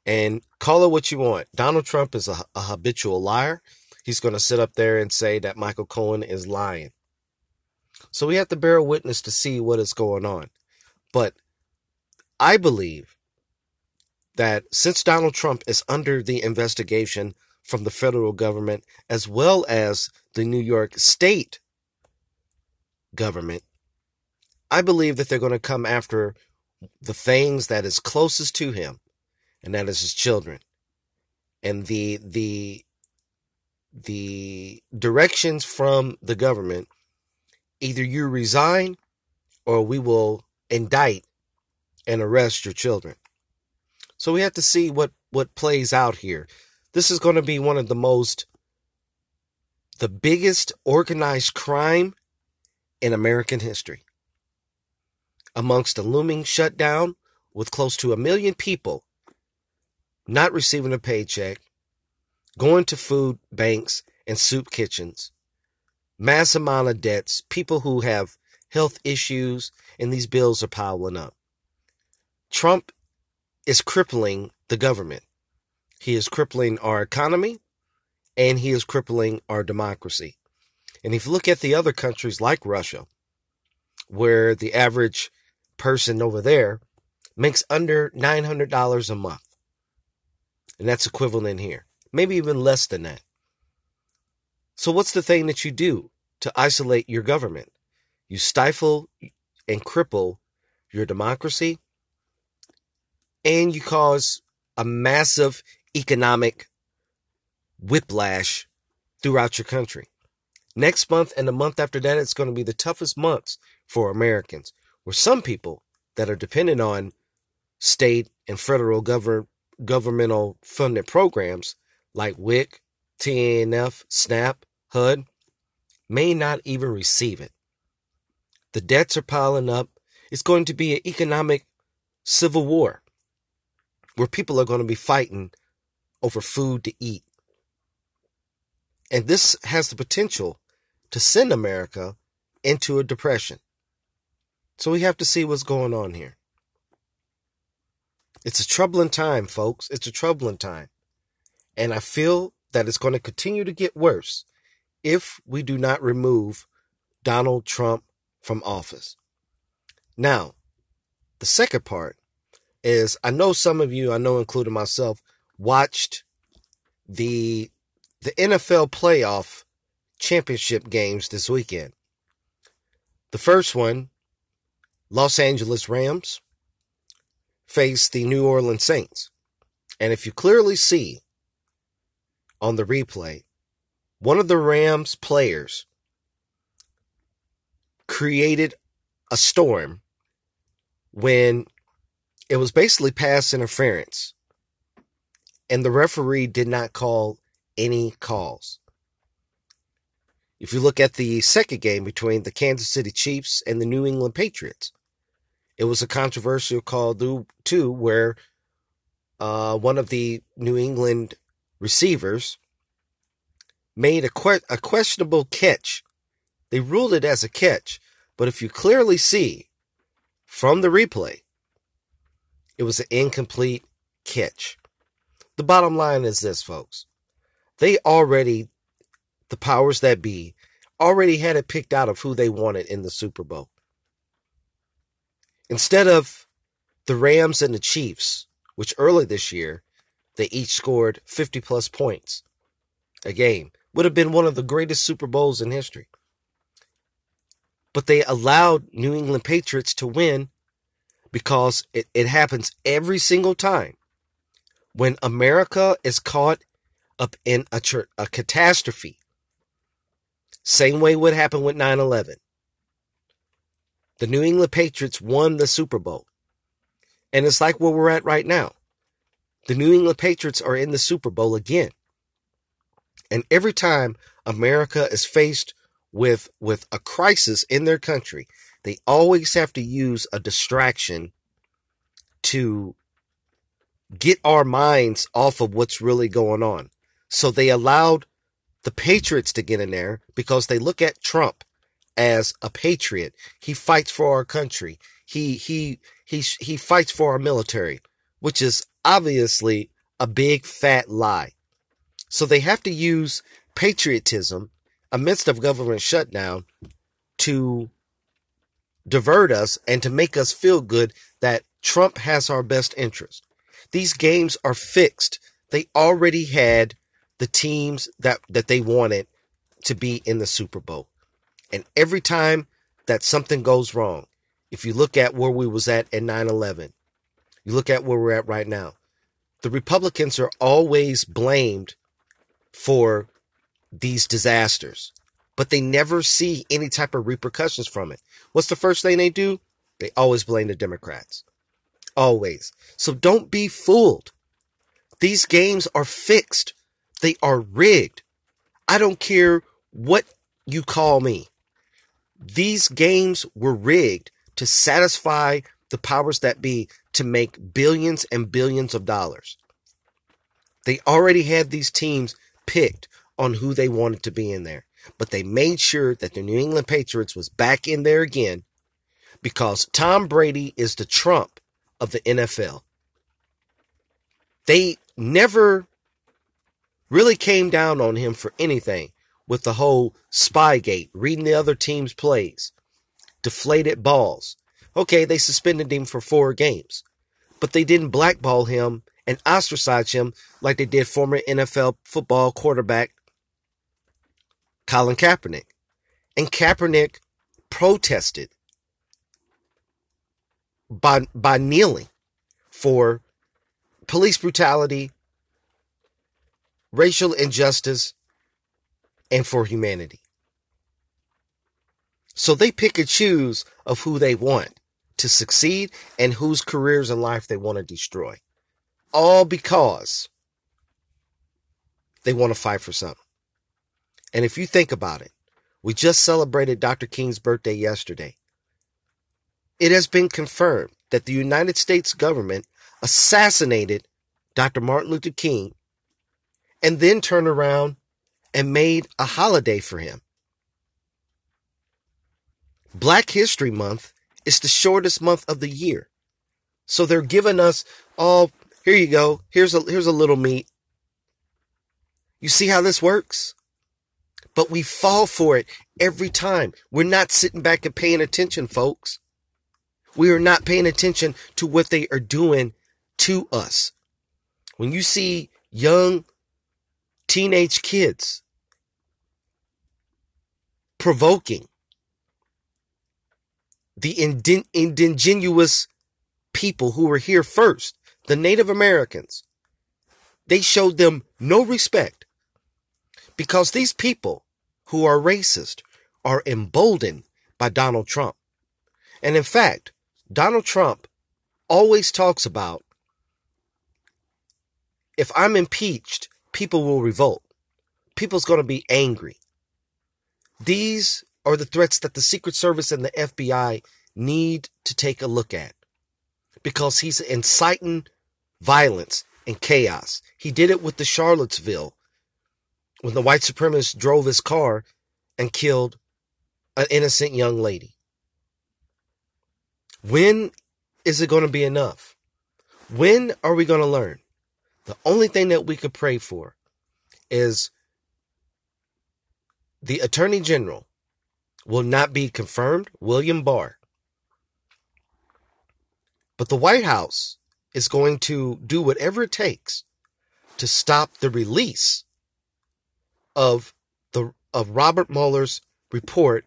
And call it what you want. Donald Trump is a, a habitual liar. He's going to sit up there and say that Michael Cohen is lying. So we have to bear witness to see what is going on. But I believe that since Donald Trump is under the investigation from the federal government as well as the New York state government, I believe that they're going to come after the things that is closest to him, and that is his children. And the the the directions from the government either you resign or we will indict and arrest your children. So we have to see what what plays out here. This is going to be one of the most the biggest organized crime in American history. Amongst a looming shutdown with close to a million people not receiving a paycheck, going to food banks and soup kitchens, mass amount of debts, people who have health issues, and these bills are piling up. Trump is crippling the government. He is crippling our economy and he is crippling our democracy. And if you look at the other countries like Russia, where the average person over there makes under $900 a month, and that's equivalent here, maybe even less than that. So, what's the thing that you do to isolate your government? You stifle and cripple your democracy, and you cause a massive economic whiplash throughout your country. Next month and the month after that, it's going to be the toughest months for Americans, where some people that are dependent on state and federal govern, governmental funded programs like WIC, TANF, SNAP, HUD may not even receive it. The debts are piling up. It's going to be an economic civil war where people are going to be fighting over food to eat. And this has the potential to send America into a depression. So we have to see what's going on here. It's a troubling time, folks. It's a troubling time. And I feel that it's going to continue to get worse if we do not remove Donald Trump from office. Now, the second part is I know some of you, I know including myself, watched the the NFL playoff championship games this weekend. The first one, Los Angeles Rams faced the New Orleans Saints. And if you clearly see on the replay, one of the Rams players created a storm when it was basically pass interference and the referee did not call any calls. If you look at the second game between the Kansas City Chiefs and the New England Patriots, it was a controversial call too, where uh, one of the New England receivers made a, que- a questionable catch. They ruled it as a catch, but if you clearly see from the replay, it was an incomplete catch. The bottom line is this, folks. They already, the powers that be, already had it picked out of who they wanted in the Super Bowl. Instead of the Rams and the Chiefs, which early this year, they each scored 50 plus points a game, would have been one of the greatest Super Bowls in history. But they allowed New England Patriots to win because it, it happens every single time when America is caught up in a, a catastrophe. Same way what happened with 9 11. The New England Patriots won the Super Bowl. And it's like where we're at right now. The New England Patriots are in the Super Bowl again. And every time America is faced with, with a crisis in their country, they always have to use a distraction to get our minds off of what's really going on. So they allowed the Patriots to get in there because they look at Trump as a patriot. He fights for our country. He he he he fights for our military, which is obviously a big fat lie. So they have to use patriotism amidst of government shutdown to divert us and to make us feel good that Trump has our best interest. These games are fixed. They already had the teams that, that they wanted to be in the Super Bowl. And every time that something goes wrong, if you look at where we was at at 9-11, you look at where we're at right now, the Republicans are always blamed for these disasters, but they never see any type of repercussions from it. What's the first thing they do? They always blame the Democrats. Always. So don't be fooled. These games are fixed. They are rigged. I don't care what you call me. These games were rigged to satisfy the powers that be to make billions and billions of dollars. They already had these teams picked on who they wanted to be in there, but they made sure that the New England Patriots was back in there again because Tom Brady is the Trump of the NFL. They never really came down on him for anything with the whole Spygate, reading the other team's plays, deflated balls. Okay, they suspended him for four games, but they didn't blackball him and ostracize him like they did former NFL football quarterback Colin Kaepernick. And Kaepernick protested by by kneeling for police brutality, racial injustice, and for humanity. So they pick and choose of who they want to succeed and whose careers in life they want to destroy. All because they want to fight for something. And if you think about it, we just celebrated Dr. King's birthday yesterday. It has been confirmed that the United States government assassinated Dr. Martin Luther King and then turned around and made a holiday for him. Black History Month is the shortest month of the year. So they're giving us all here you go. Here's a here's a little meat. You see how this works? But we fall for it every time. We're not sitting back and paying attention, folks. We are not paying attention to what they are doing to us. When you see young teenage kids provoking the ind- indigenous people who were here first, the Native Americans, they showed them no respect because these people who are racist are emboldened by Donald Trump. And in fact, Donald Trump always talks about if I'm impeached, people will revolt. People's going to be angry. These are the threats that the Secret Service and the FBI need to take a look at because he's inciting violence and chaos. He did it with the Charlottesville when the white supremacist drove his car and killed an innocent young lady. When is it going to be enough? When are we going to learn? The only thing that we could pray for is the Attorney General will not be confirmed, William Barr. But the White House is going to do whatever it takes to stop the release of the of Robert Mueller's report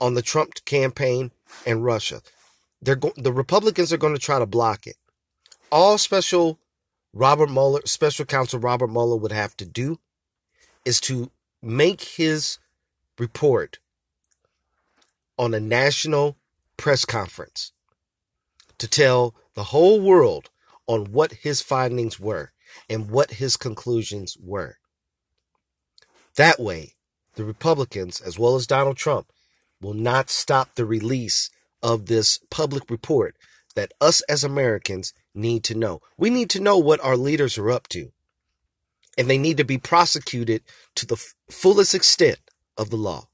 on the Trump campaign and Russia. They're go- the Republicans are going to try to block it. All special Robert Mueller, special counsel Robert Mueller would have to do is to make his report on a national press conference to tell the whole world on what his findings were and what his conclusions were. That way, the Republicans, as well as Donald Trump, will not stop the release of this public report that us as Americans need to know. We need to know what our leaders are up to. And they need to be prosecuted to the f- fullest extent of the law.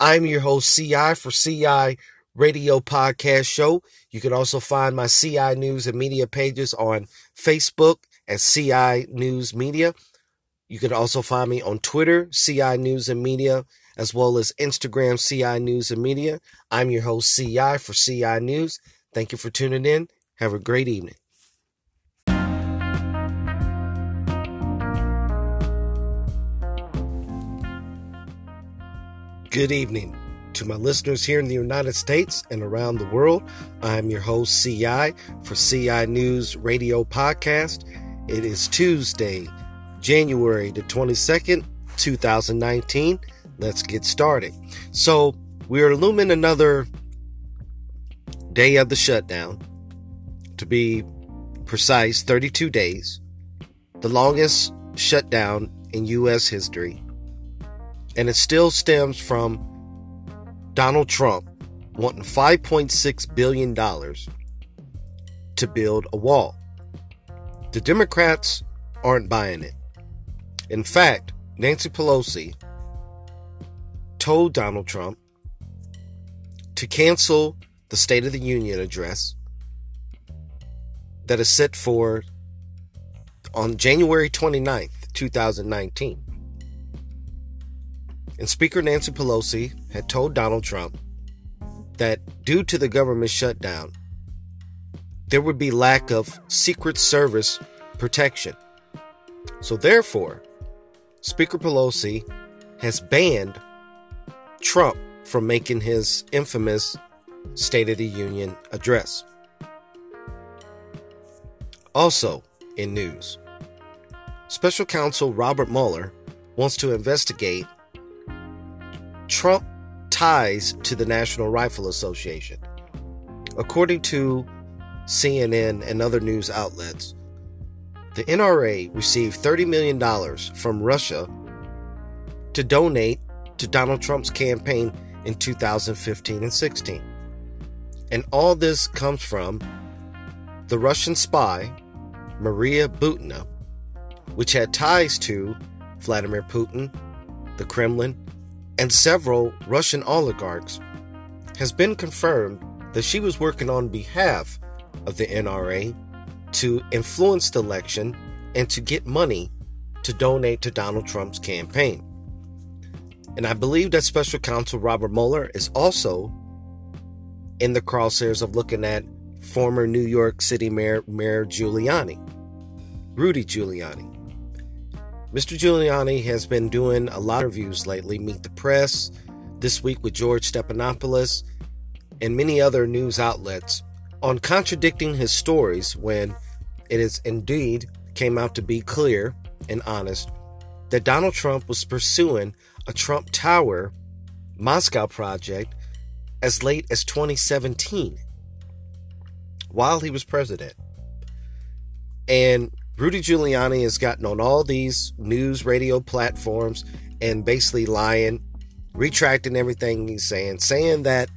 I'm your host, CI, for CI Radio Podcast Show. You can also find my CI News and Media pages on Facebook at CI News Media. You can also find me on Twitter, CI News and Media, as well as Instagram, CI News and Media. I'm your host, CI, for CI News. Thank you for tuning in. Have a great evening. Good evening to my listeners here in the United States and around the world. I'm your host, CI, for CI News Radio Podcast. It is Tuesday, January the 22nd, 2019. Let's get started. So, we are looming another day of the shutdown. To be precise, 32 days. The longest shutdown in U.S. history. And it still stems from Donald Trump wanting $5.6 billion to build a wall. The Democrats aren't buying it. In fact, Nancy Pelosi told Donald Trump to cancel the State of the Union address that is set for on January 29th, 2019. And Speaker Nancy Pelosi had told Donald Trump that due to the government shutdown, there would be lack of Secret Service protection. So, therefore, Speaker Pelosi has banned Trump from making his infamous State of the Union address. Also, in news, Special Counsel Robert Mueller wants to investigate Trump ties to the National Rifle Association. According to CNN and other news outlets, the NRA received $30 million from Russia to donate to Donald Trump's campaign in 2015 and 16. And all this comes from the Russian spy, Maria Butina, which had ties to Vladimir Putin, the Kremlin, and several Russian oligarchs, has been confirmed that she was working on behalf of the NRA to influence the election and to get money to donate to Donald Trump's campaign. And I believe that special counsel Robert Mueller is also in the crosshairs of looking at former New York City Mayor, Mayor Giuliani, Rudy Giuliani. Mr. Giuliani has been doing a lot of reviews lately. Meet the Press, this week with George Stephanopoulos, and many other news outlets on contradicting his stories when it is indeed came out to be clear and honest that Donald Trump was pursuing a Trump Tower Moscow project as late as 2017 while he was president. And Rudy Giuliani has gotten on all these news radio platforms and basically lying, retracting everything he's saying, saying that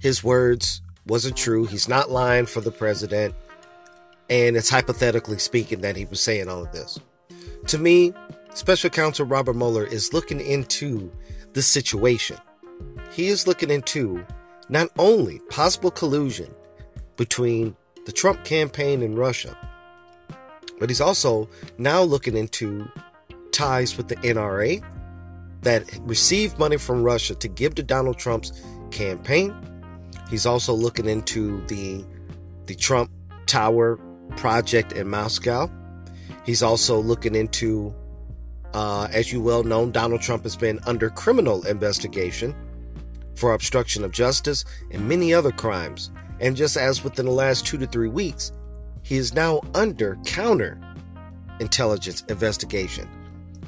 his words wasn't true. He's not lying for the president. And it's hypothetically speaking that he was saying all of this. To me, Special Counsel Robert Mueller is looking into the situation. He is looking into not only possible collusion between the Trump campaign and Russia, but he's also now looking into ties with the NRA that received money from Russia to give to Donald Trump's campaign. He's also looking into the the Trump Tower project in Moscow. He's also looking into, uh, as you well know, Donald Trump has been under criminal investigation for obstruction of justice and many other crimes. And just as within the last two to three weeks, he is now under counter intelligence investigation.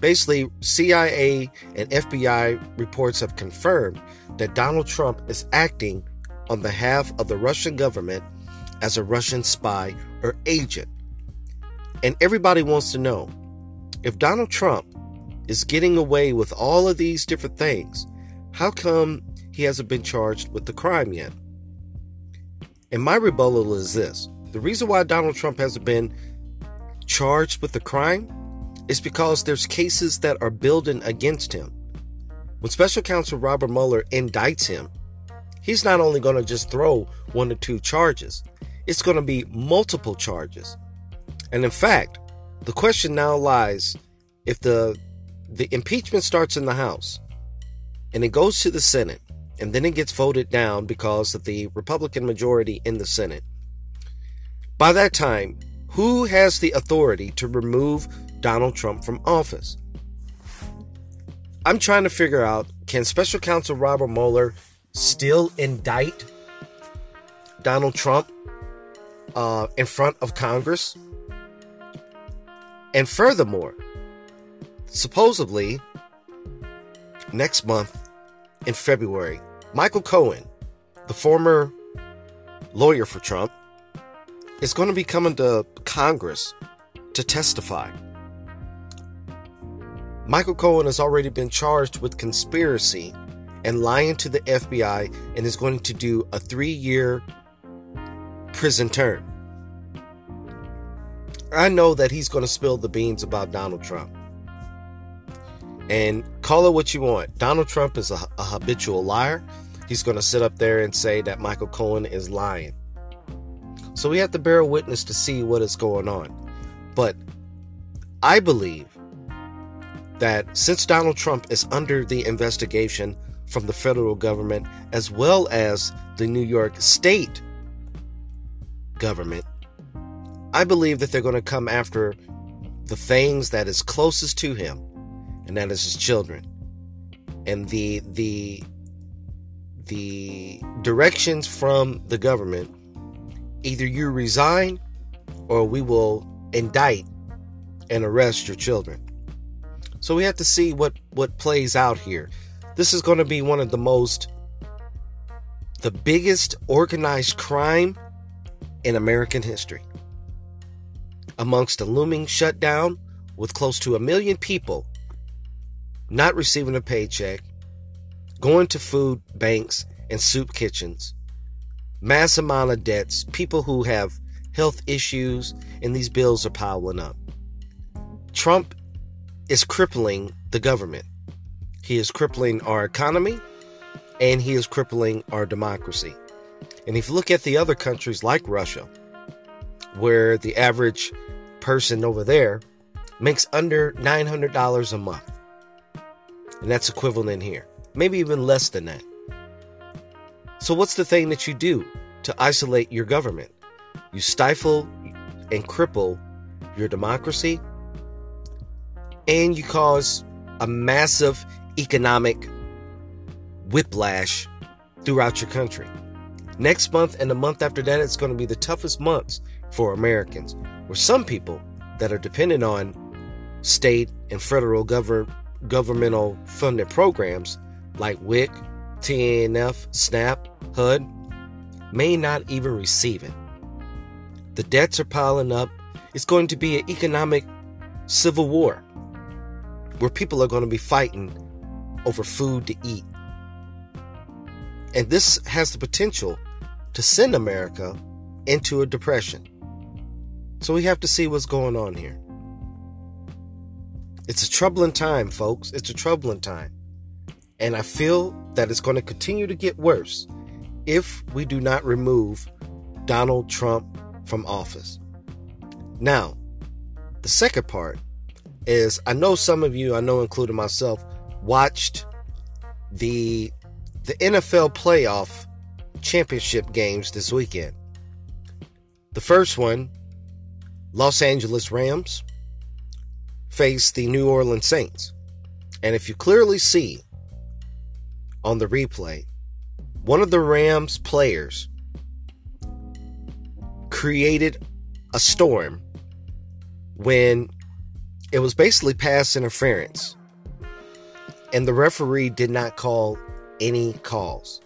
Basically, CIA and FBI reports have confirmed that Donald Trump is acting on behalf of the Russian government as a Russian spy or agent. And everybody wants to know if Donald Trump is getting away with all of these different things, how come he hasn't been charged with the crime yet? And my rebuttal is this the reason why Donald Trump hasn't been charged with the crime is because there's cases that are building against him. When special counsel Robert Mueller indicts him, he's not only going to just throw one or two charges, it's going to be multiple charges. And in fact, the question now lies if the the impeachment starts in the House and it goes to the Senate and then it gets voted down because of the Republican majority in the Senate By that time, who has the authority to remove Donald Trump from office? I'm trying to figure out can special counsel Robert Mueller still indict Donald Trump uh, in front of Congress? And furthermore, supposedly next month in February, Michael Cohen, the former lawyer for Trump, is going to be coming to Congress to testify. Michael Cohen has already been charged with conspiracy and lying to the FBI and is going to do a three year prison term. I know that he's going to spill the beans about Donald Trump. And call it what you want. Donald Trump is a, a habitual liar. He's going to sit up there and say that Michael Cohen is lying. So we have to bear witness to see what is going on. But I believe that since Donald Trump is under the investigation from the federal government as well as the New York state government, I believe that they're going to come after the things that is closest to him, and that is his children. And the the the directions from the government either you resign or we will indict and arrest your children. So we have to see what what plays out here. This is going to be one of the most the biggest organized crime in American history. Amongst a looming shutdown with close to a million people not receiving a paycheck, going to food banks and soup kitchens, mass amount of debts, people who have health issues, and these bills are piling up. Trump is crippling the government. He is crippling our economy and he is crippling our democracy. And if you look at the other countries like Russia, where the average person over there makes under $900 a month, and that's equivalent here, maybe even less than that. So, what's the thing that you do to isolate your government? You stifle and cripple your democracy and you cause a massive economic whiplash throughout your country. Next month and the month after that, it's going to be the toughest months for Americans, where some people that are dependent on state and federal govern- governmental funded programs like WIC, TANF, SNAP, HUD may not even receive it. The debts are piling up. It's going to be an economic civil war where people are going to be fighting over food to eat. And this has the potential to send America into a depression. So we have to see what's going on here. It's a troubling time, folks. It's a troubling time. And I feel that it's going to continue to get worse if we do not remove Donald Trump from office. Now, the second part is I know some of you, I know including myself, watched the the NFL playoff championship games this weekend. The first one, Los Angeles Rams faced the New Orleans Saints. And if you clearly see on the replay, one of the Rams players created a storm when it was basically pass interference. And the referee did not call any calls.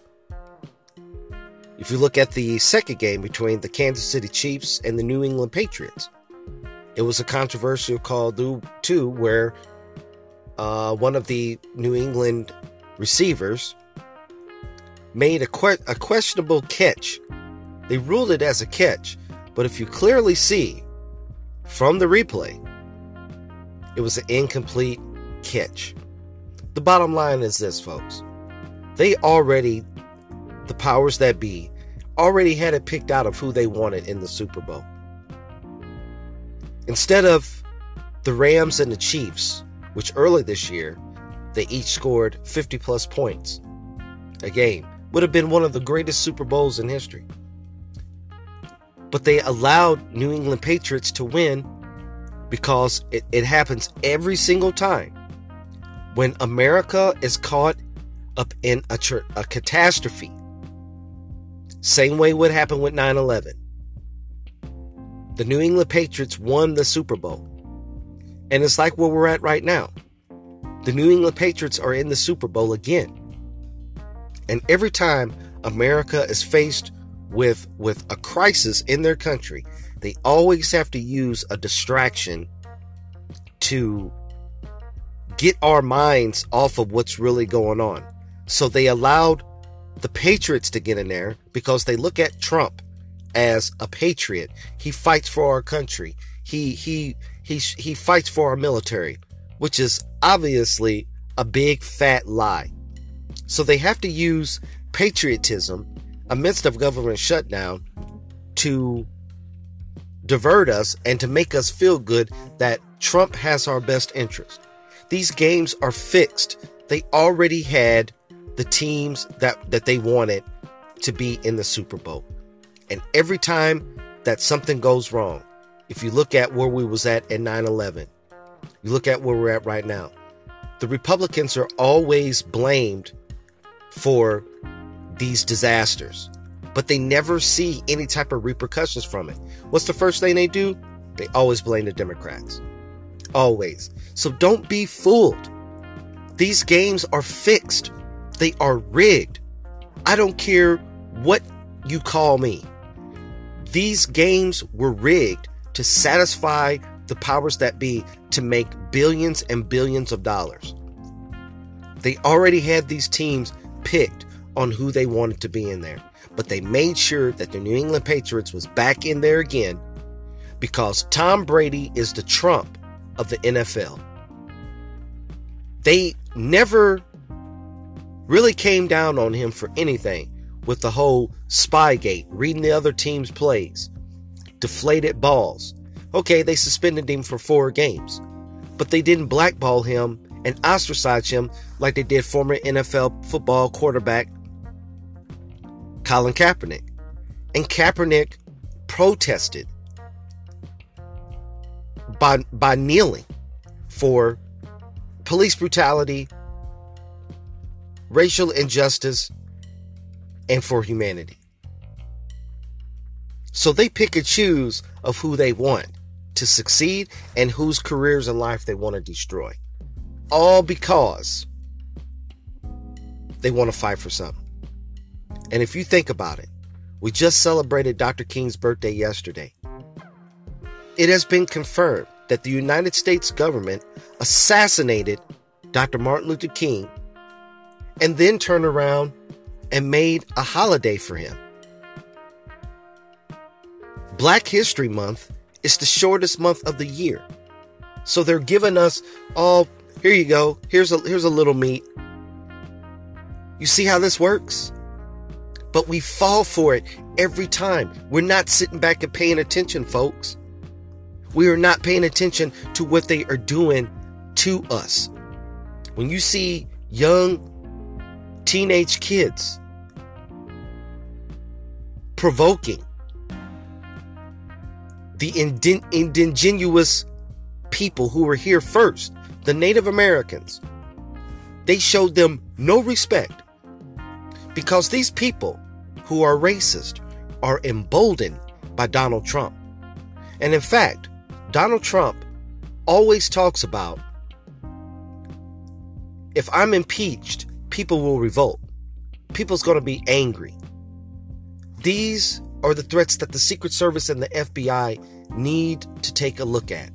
If you look at the second game between the Kansas City Chiefs and the New England Patriots, it was a controversial call too, where uh, one of the New England receivers made a, que- a questionable catch. They ruled it as a catch, but if you clearly see from the replay, it was an incomplete catch. The bottom line is this, folks. They already, the powers that be, already had it picked out of who they wanted in the Super Bowl. Instead of the Rams and the Chiefs, which early this year, they each scored 50 plus points a game, would have been one of the greatest Super Bowls in history. But they allowed New England Patriots to win because it, it happens every single time. When America is caught up in a, tr- a catastrophe, same way what happened with 9 11. The New England Patriots won the Super Bowl. And it's like where we're at right now. The New England Patriots are in the Super Bowl again. And every time America is faced with with a crisis in their country, they always have to use a distraction to get our minds off of what's really going on. So they allowed the Patriots to get in there because they look at Trump as a patriot. He fights for our country. He he he he fights for our military, which is obviously a big fat lie. So they have to use patriotism amidst of government shutdown to divert us and to make us feel good that Trump has our best interest. These games are fixed. They already had the teams that that they wanted to be in the Super Bowl. And every time that something goes wrong, if you look at where we was at at 9/11, you look at where we're at right now. The Republicans are always blamed for these disasters, but they never see any type of repercussions from it. What's the first thing they do? They always blame the Democrats. Always. So don't be fooled. These games are fixed. They are rigged. I don't care what you call me. These games were rigged to satisfy the powers that be to make billions and billions of dollars. They already had these teams picked on who they wanted to be in there, but they made sure that the New England Patriots was back in there again because Tom Brady is the Trump of the NFL. They never really came down on him for anything with the whole Spygate, reading the other team's plays, deflated balls. Okay, they suspended him for four games, but they didn't blackball him and ostracize him like they did former NFL football quarterback Colin Kaepernick. And Kaepernick protested by, by kneeling for police brutality, racial injustice, and for humanity. So they pick and choose of who they want to succeed and whose careers in life they want to destroy. All because they want to fight for something. And if you think about it, we just celebrated Dr. King's birthday yesterday. It has been confirmed that the United States government assassinated Dr. Martin Luther King and then turned around and made a holiday for him. Black History Month is the shortest month of the year. So they're giving us all here you go. Here's a here's a little meat. You see how this works? But we fall for it every time. We're not sitting back and paying attention, folks. We are not paying attention to what they are doing to us. When you see young teenage kids provoking the indi- indigenous people who were here first, the Native Americans, they showed them no respect because these people who are racist are emboldened by Donald Trump. And in fact, Donald Trump always talks about if I'm impeached, people will revolt. People's going to be angry. These are the threats that the Secret Service and the FBI need to take a look at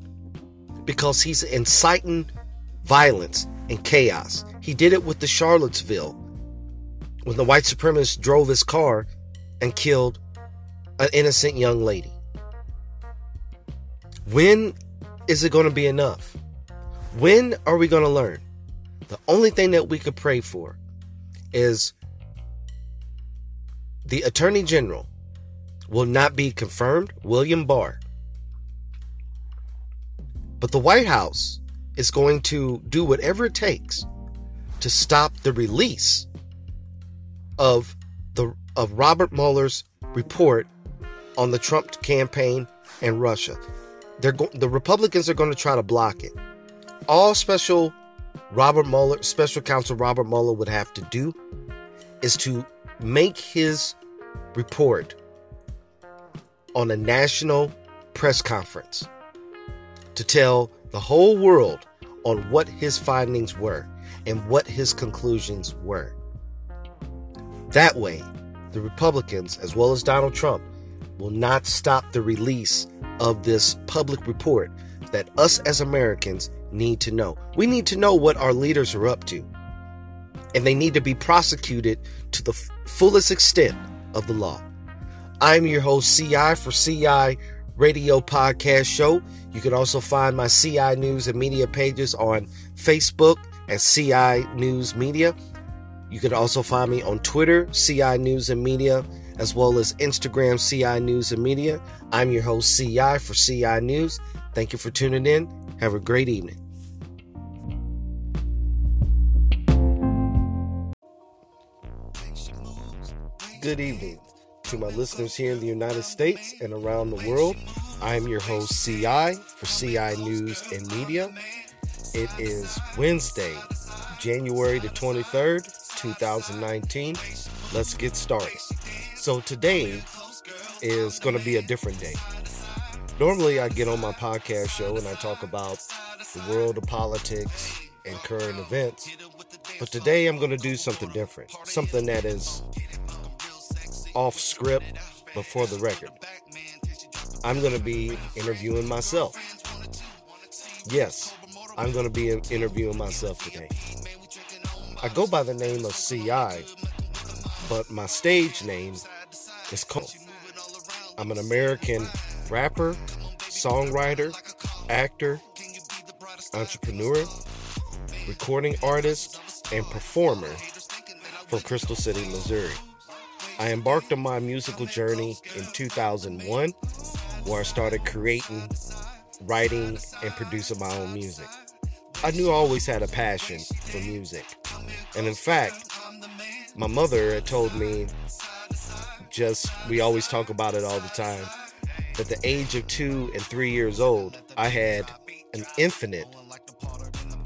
because he's inciting violence and chaos. He did it with the Charlottesville when the white supremacist drove his car and killed an innocent young lady. When is it going to be enough? When are we going to learn? The only thing that we could pray for is the Attorney General will not be confirmed, William Barr. But the White House is going to do whatever it takes to stop the release of the of Robert Mueller's report on the Trump campaign and Russia. They're go- the Republicans are going to try to block it. All special Robert Mueller, special counsel Robert Mueller would have to do is to make his report on a national press conference to tell the whole world on what his findings were and what his conclusions were. That way, the Republicans, as well as Donald Trump, will not stop the release of this public report that us as Americans need to know. We need to know what our leaders are up to, and they need to be prosecuted to the f- fullest extent of the law. I'm your host, CI, for CI Radio Podcast Show. You can also find my CI News and Media pages on Facebook at CI News Media. You can also find me on Twitter, CI News and Media, as well as Instagram, CI News and Media. I'm your host, CI, for CI News. Thank you for tuning in. Have a great evening. Good evening to my listeners here in the United States and around the world. I'm your host, CI, for CI News and Media. It is Wednesday, January the 23rd, 2019. Let's get started. So, today is going to be a different day. Normally, I get on my podcast show and I talk about the world of politics and current events. But today, I'm going to do something different, something that is off script before the record. I'm going to be interviewing myself. Yes, I'm going to be interviewing myself today. I go by the name of CI, but my stage name is Cole. I'm an American rapper, songwriter, actor, entrepreneur, recording artist, and performer from Crystal City, Missouri. I embarked on my musical journey in 2001, where I started creating, writing, and producing my own music. I knew I always had a passion for music. And in fact, my mother had told me just, we always talk about it all the time, at the age of two and three years old, I had an infinite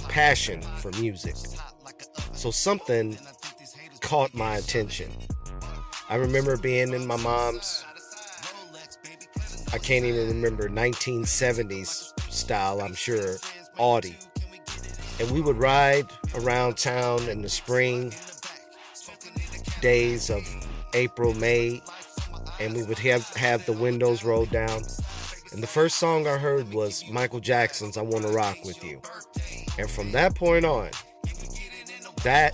passion for music. So something caught my attention. I remember being in my mom's, I can't even remember, 1970s style, I'm sure, Audi. And we would ride around town in the spring days of April, May, and we would have, have the windows rolled down. And the first song I heard was Michael Jackson's I Wanna Rock With You. And from that point on, that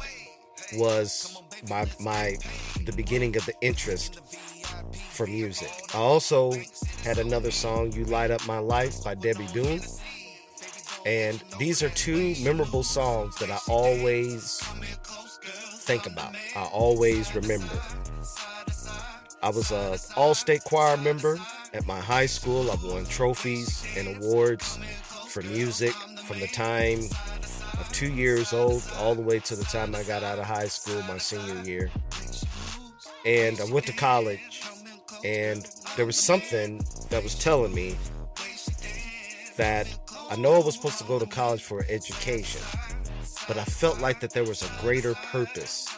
was my my the beginning of the interest for music. I also had another song, You Light Up My Life by Debby Boone. And these are two memorable songs that I always think about. I always remember. I was a all-state choir member at my high school. I've won trophies and awards for music from the time of two years old all the way to the time I got out of high school, my senior year. And I went to college, and there was something that was telling me that I know I was supposed to go to college for education, but I felt like that there was a greater purpose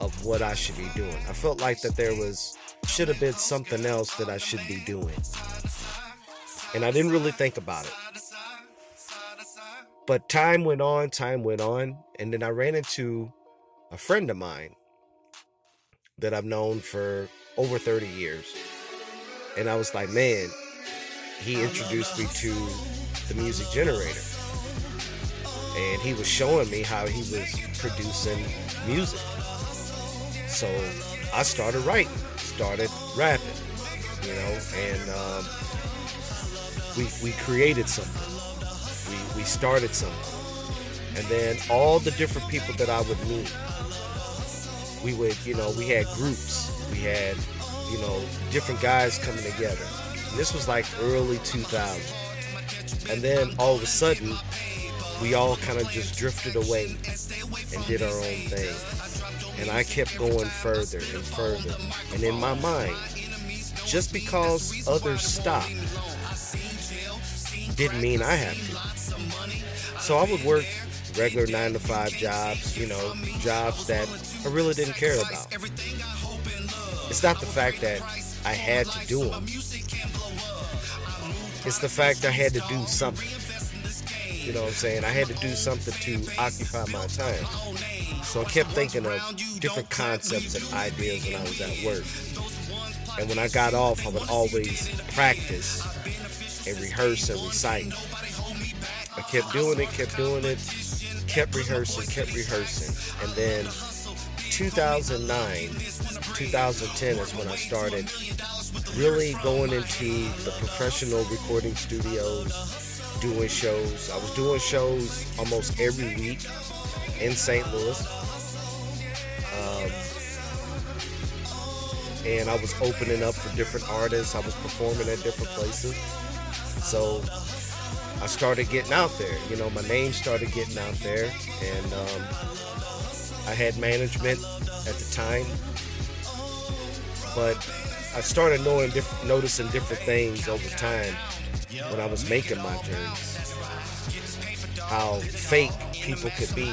of what I should be doing. I felt like that there was should have been something else that I should be doing. And I didn't really think about it. But time went on, time went on, and then I ran into a friend of mine that I've known for over 30 years. And I was like, man, he introduced me to the music generator. And he was showing me how he was producing music. So I started writing, started rapping, you know, and um, we, we created something. We, started something. And then all the different people that I would meet, we would, you know, we had groups. We had, you know, different guys coming together. And this was like early 2000. And then all of a sudden, we all kind of just drifted away and did our own thing. And I kept going further and further. And in my mind, just because others stopped didn't mean I have to. So I would work regular nine to five jobs, you know, jobs that I really didn't care about. It's not the fact that I had to do them. It's the fact I had to do something. You know what I'm saying? I had to do something to occupy my time. So I kept thinking of different concepts and ideas when I was at work. And when I got off, I would always practice and rehearse and recite. Kept doing it, kept doing it, kept rehearsing, kept rehearsing. And then 2009, 2010 is when I started really going into the professional recording studios, doing shows. I was doing shows almost every week in St. Louis. Um, and I was opening up for different artists. I was performing at different places. So I started getting out there. You know, my name started getting out there, and um, I had management at the time. But I started knowing, diff- noticing different things over time when I was making my journey. How fake people could be,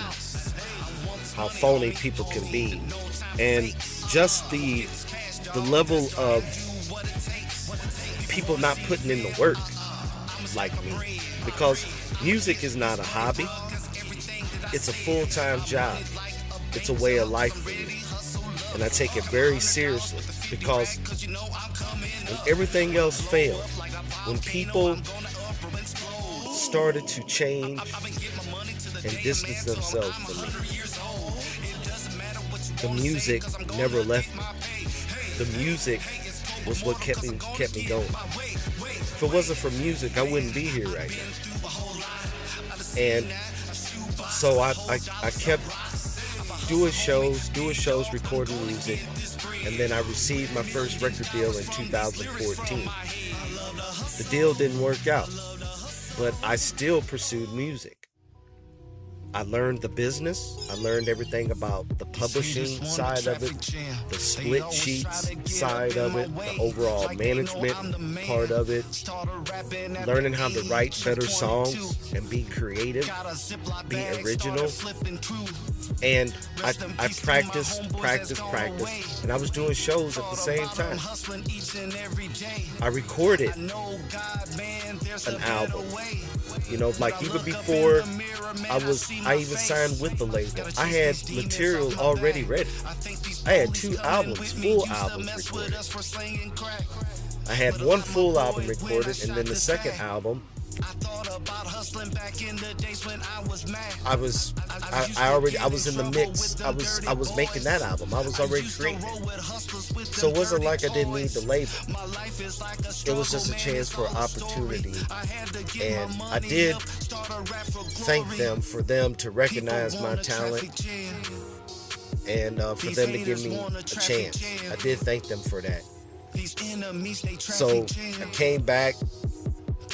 how phony people can be, and just the the level of people not putting in the work like me because music is not a hobby. It's a full-time job. It's a way of life for me. And i take it very seriously because when everything else failed when people started to change and distance themselves from me the music never left me. The music was what kept me kept me going. If it wasn't for music, I wouldn't be here right now. And so I, I, I kept doing shows, doing shows, recording music, and then I received my first record deal in 2014. The deal didn't work out, but I still pursued music. I learned the business. I learned everything about the publishing side of it, the split sheets side of it, the overall management part of it, learning how to write better songs and be creative, be original. And I, I practiced, practiced, practiced, and I was doing shows at the same time. I recorded an album. You know, like even before I was I even signed with the label. I had material already ready. I had two albums, full albums recorded. I had one full album recorded, and then the second album. I was, I, I already, I was in the mix. I was, I was making that album. I was already creating. So it wasn't like I didn't need the label. It was just a chance for opportunity, and I did thank them for them to recognize my talent and uh, for them to give me a chance. I did thank them for that. So I came back,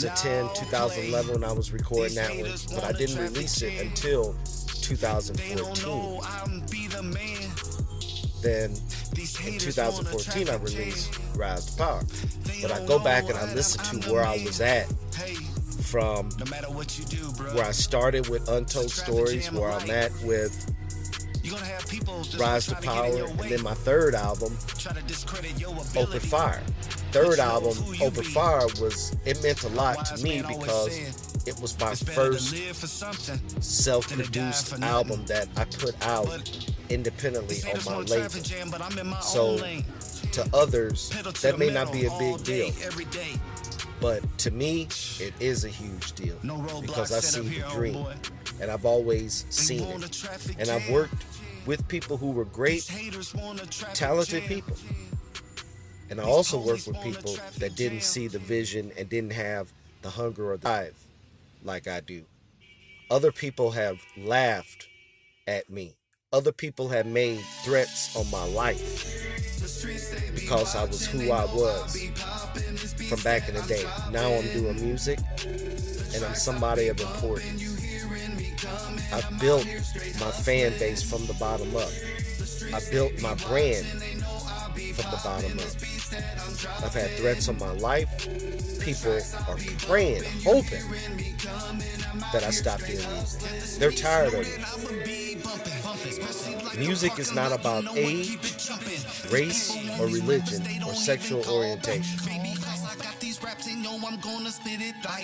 2010, 2011 when I was recording that one, but I didn't release it until 2014. Then in 2014 I released Rise to Power. But I go back and I listen to where I was at from where I started with Untold Stories, where I'm at with Rise to Power, and then my third album, Open Fire. Third album, Open Fire, was it meant a lot to me because it was my first self-produced album that I put out independently on my label. So to others, that may not be a big deal. But to me, it is a huge deal because I see the dream and I've always seen it. And I've worked with people who were great, talented people. And I also worked with people that didn't see the vision and didn't have the hunger or the drive like I do. Other people have laughed at me. Other people have made threats on my life because I was who I was from back in the day. Now I'm doing music and I'm somebody of importance. I've built my fan base from the bottom up. I built my brand from the bottom up. I've had threats on my life. People are praying, hoping that I stop doing music. They're tired of it. Music is not about age, race, or religion, or sexual orientation.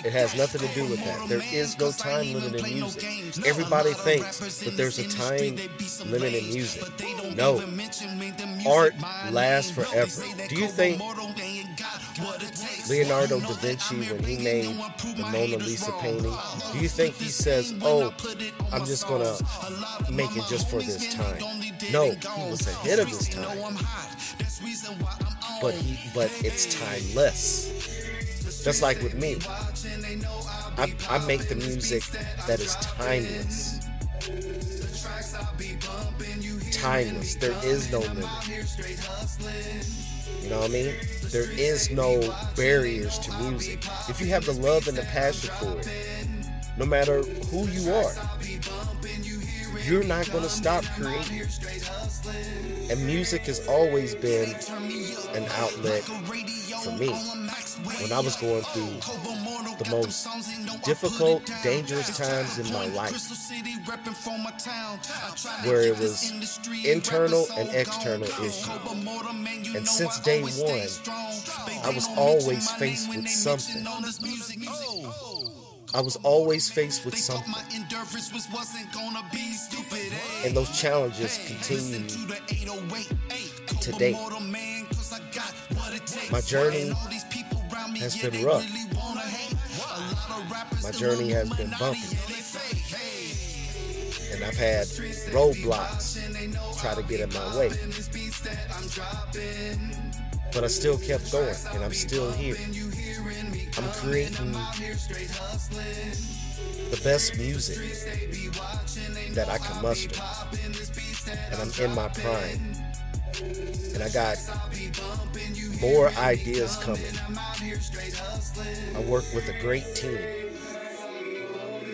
It has nothing to do with that. There is no time limit in music. Everybody thinks that there's a time limit in music. No. Art lasts forever. Do you think Leonardo da Vinci, when he made the Mona Lisa painting, do you think he says, Oh, I'm just gonna make it just for this time? No, he was ahead of his time. But he but it's timeless. Just like with me. I, I make the music that is timeless. Timeless. There is no limit. You know what I mean? There is no barriers to music. If you have the love and the passion for it, no matter who you are, you're not going to stop creating. And music has always been an outlet for me. When I was going through the most difficult, dangerous times in my life, where it was internal and external issues. And since day one, I was always faced with something. I was always faced with something. And those challenges continue today. My journey has been rough. My journey has been bumpy. And I've had roadblocks try to get in my way. But I still kept going, and I'm still here. I'm creating the best music that I can muster. And I'm in my prime. And I got more ideas coming. I work with a great team.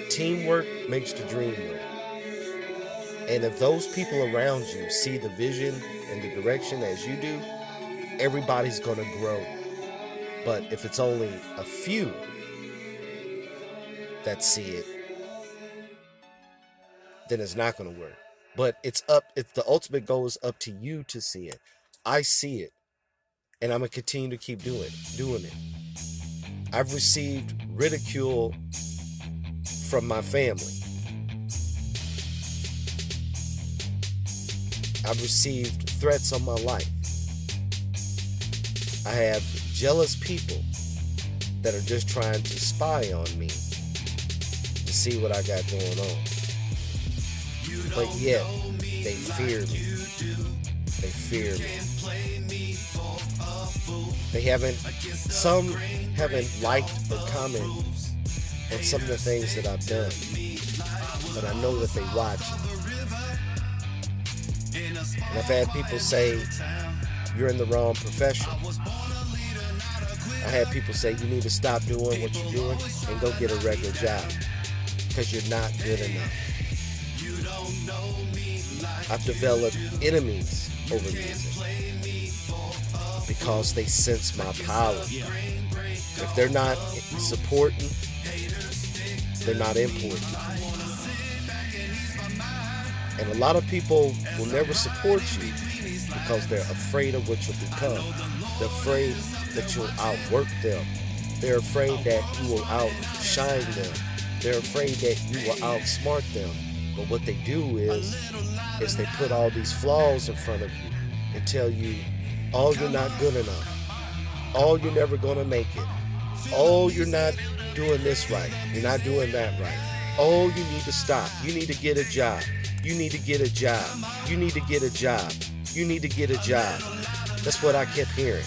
Teamwork makes the dream work. And if those people around you see the vision and the direction as you do, everybody's going to grow. But if it's only a few that see it, then it's not going to work. But it's up, it's the ultimate goal is up to you to see it. I see it. And I'm going to continue to keep doing doing it. I've received ridicule from my family. I've received threats on my life. I have jealous people that are just trying to spy on me to see what I got going on. But yet, they fear me. They fear me. They haven't, some haven't liked or commented on some of the things that I've done. But I know that they watch. And I've had people say, you're in the wrong profession. I had people say you need to stop doing what you're doing and go get a regular job because you're not good enough. I've developed enemies over music because they sense my power. If they're not supporting, they're not important. And a lot of people will never support you because they're afraid of what you'll become. They're afraid that you'll outwork them. They're afraid that you will outshine them. They're afraid that you will outsmart them. But what they do is, is they put all these flaws in front of you and tell you, oh, you're not good enough. Oh, you're never gonna make it. Oh, you're not doing this right. You're not doing that right. Oh, you need to stop. You need to get a job. You need to get a job. You need to get a job. You need to get a job. That's what I kept hearing.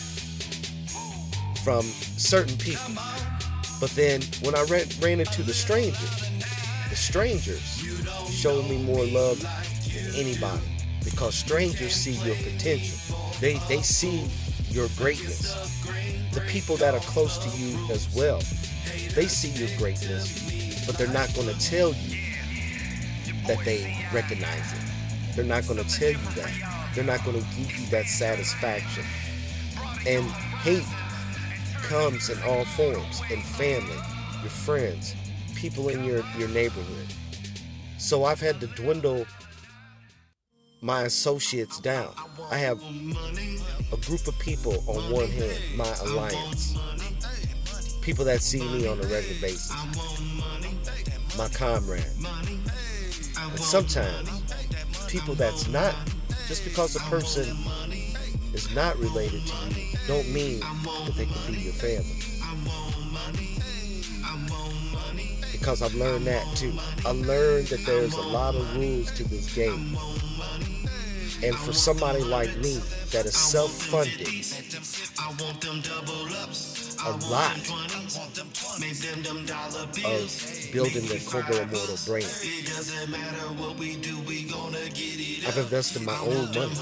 From certain people. But then when I ran, ran into the strangers, the strangers showed me more love than anybody because strangers see your potential. They they see your greatness. The people that are close to you as well, they see your greatness, but they're not going to tell you that they recognize it. They're not going to tell you that. They're not going to give you that satisfaction. And hate comes in all forms in family, your friends, people in your, your neighborhood. So I've had to dwindle my associates down. I have a group of people on one hand, my alliance. People that see me on a regular basis. My comrade, And sometimes people that's not, just because a person is not related to you, don't mean that they can be your family. Because I've learned that too. I learned that there's a lot of rules to this game. And for somebody like me that is self-funded, a lot of building the Cobra Immortal brand. I've invested my own money,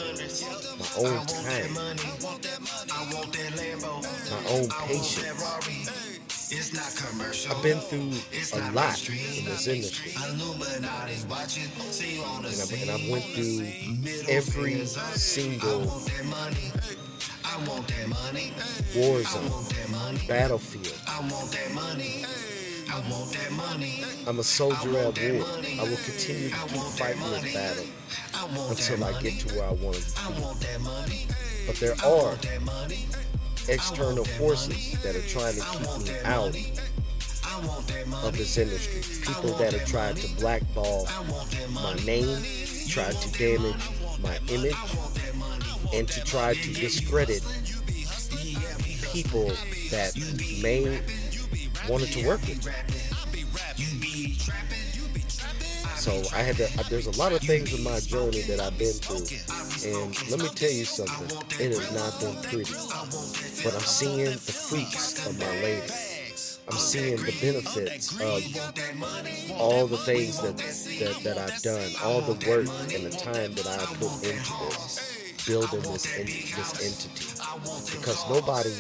my own time, my own patience. I've been through a lot in this industry. And I, and I've went through every single war zone, battlefield. I'm a soldier at war. I will continue to keep fighting this battle until I get to where I want to be. But there are external forces that are trying to keep me out of this industry. People that have tried to blackball my name, tried to damage my image, and to try to discredit people that may wanted to work with me. So I had to. There's a lot of things in my journey that I've been through, and let me tell you something. It has not been pretty, but I'm seeing the fruits of my labor. I'm seeing the benefits of all the things that, that, that I've done, all the work and the time that I put into this, building this this entity, because nobody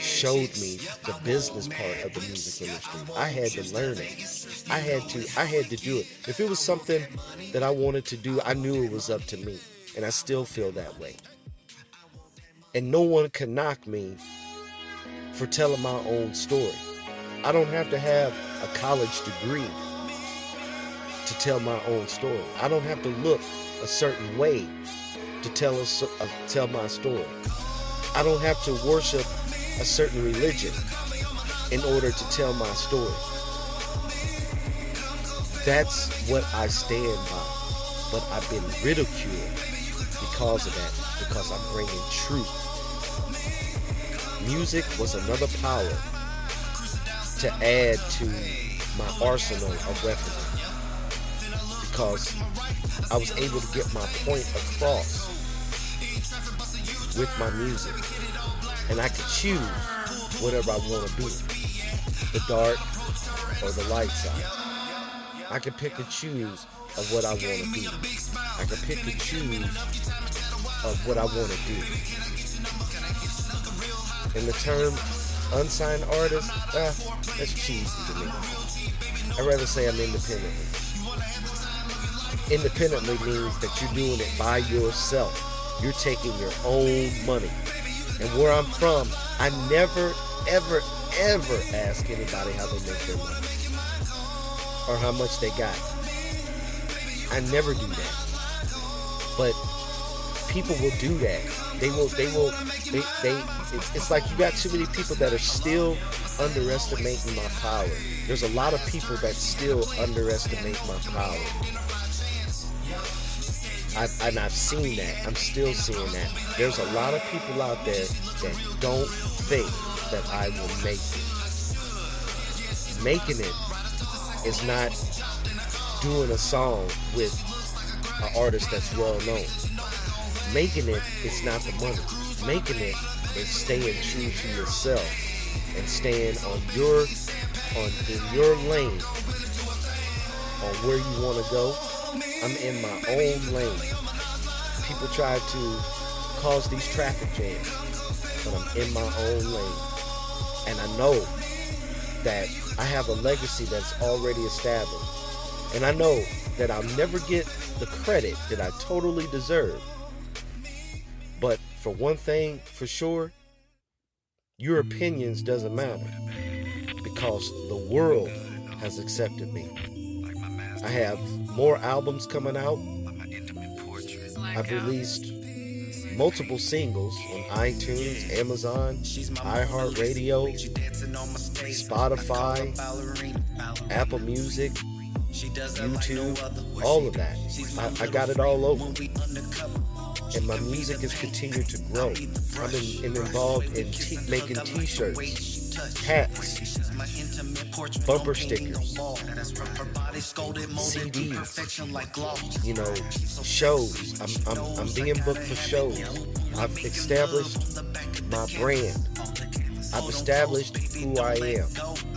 showed me the business part of the music industry. I had to learn it. I had to I had to do it. If it was something that I wanted to do, I knew it was up to me. And I still feel that way. And no one can knock me for telling my own story. I don't have to have a college degree to tell my own story. I don't have to look a certain way to tell us uh, tell my story. I don't have to worship a certain religion in order to tell my story. That's what I stand by. But I've been ridiculed because of that, because I'm bringing truth. Music was another power to add to my arsenal of weaponry because I was able to get my point across with my music. And I could choose whatever I want to be the dark or the light side. I can pick and choose of what I want to be. I can pick and choose of what I want to do. And the term unsigned artist, uh, that's cheesy to me. I'd rather say I'm independent. Independently means that you're doing it by yourself. You're taking your own money. And where I'm from, I never, ever, ever ask anybody how they make their money or how much they got. I never do that. But people will do that. They will. They will. They. they it's, it's like you got too many people that are still underestimating my power. There's a lot of people that still underestimate my power. I, and I've seen that. I'm still seeing that. There's a lot of people out there that don't think that I will make it. Making it is not doing a song with an artist that's well known. Making it is not the money. Making it is staying true to yourself and staying on your on in your lane on where you want to go. I'm in my own lane. People try to cause these traffic jams, but I'm in my own lane. And I know that I have a legacy that's already established. And I know that I'll never get the credit that I totally deserve. But for one thing for sure, your opinions doesn't matter because the world has accepted me. I have more albums coming out. I've released multiple singles on iTunes, Amazon, iHeartRadio, Spotify, Apple Music, YouTube, all of that. I, I got it all over. And my music has continued to grow. I'm in, in involved in t- making t-shirts, hats, bumper stickers, CDs, you know, shows. I'm, I'm, I'm being booked for shows. I've established my brand. I've established who I am.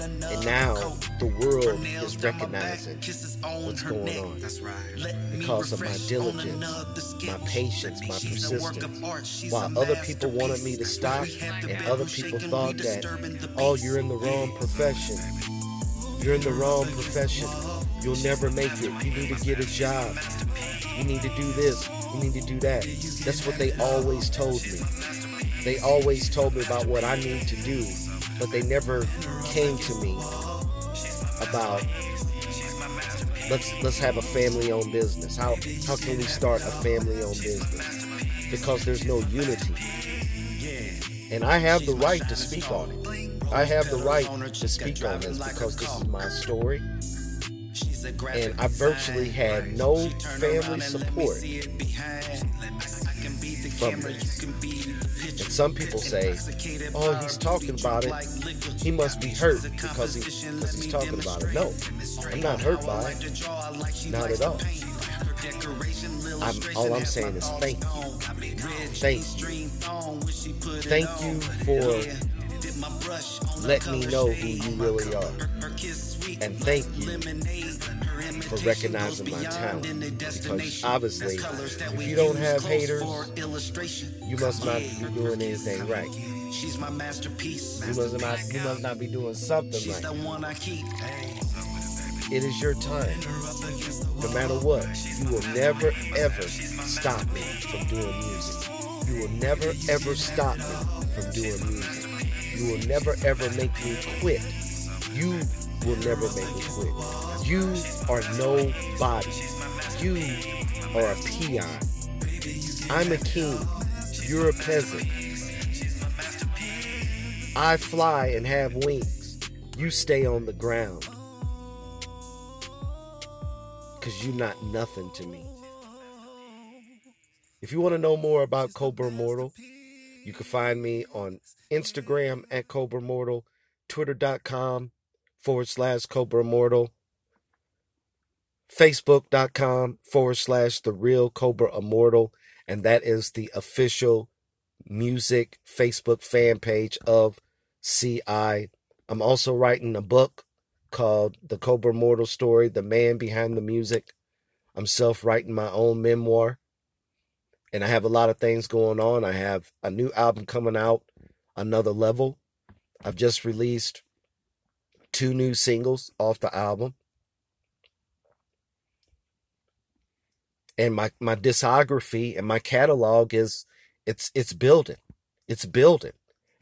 And now the world is recognizing what's going on because of my diligence, my patience, my persistence. While other people wanted me to stop, and other people thought that, oh, you're in the wrong profession. You're in the wrong profession. You'll never make it. You need to get a job. You need to do this. You need to do that. That's what they always told me. They always told me about what I need to do, but they never came to me about let's let's have a family-owned business. How how can we start a family-owned business? Because there's no unity. And I have the right to speak on it. I have the right to speak on this because this is my story. And I virtually had no family support from. Some people say, oh, he's talking about it. He must be hurt because, he, because he's talking about it. No, I'm not hurt by it. Not at all. I'm, all I'm saying is thank you. Thank you. Thank you for letting me know who you really are. And thank you for recognizing my talent. Because obviously, if you don't have haters, you must not be doing anything right. You must not you must not be doing something right. It is your time. No matter what, you will never ever stop me from doing music. You will never ever stop me from doing music. You will never ever make me quit. You will never make me quit. You are nobody. You are a peon. I'm a king. You're a peasant. I fly and have wings. You stay on the ground. Because you're not nothing to me. If you want to know more about Cobra Immortal, you can find me on Instagram at Cobra Immortal, Twitter.com forward slash Cobra Immortal, Facebook.com forward slash The Real Cobra Immortal, and that is the official music Facebook fan page of CI. I'm also writing a book called The Cobra Immortal Story The Man Behind the Music. I'm self writing my own memoir and I have a lot of things going on. I have a new album coming out, Another Level. I've just released two new singles off the album. And my, my discography and my catalog is it's it's building. It's building.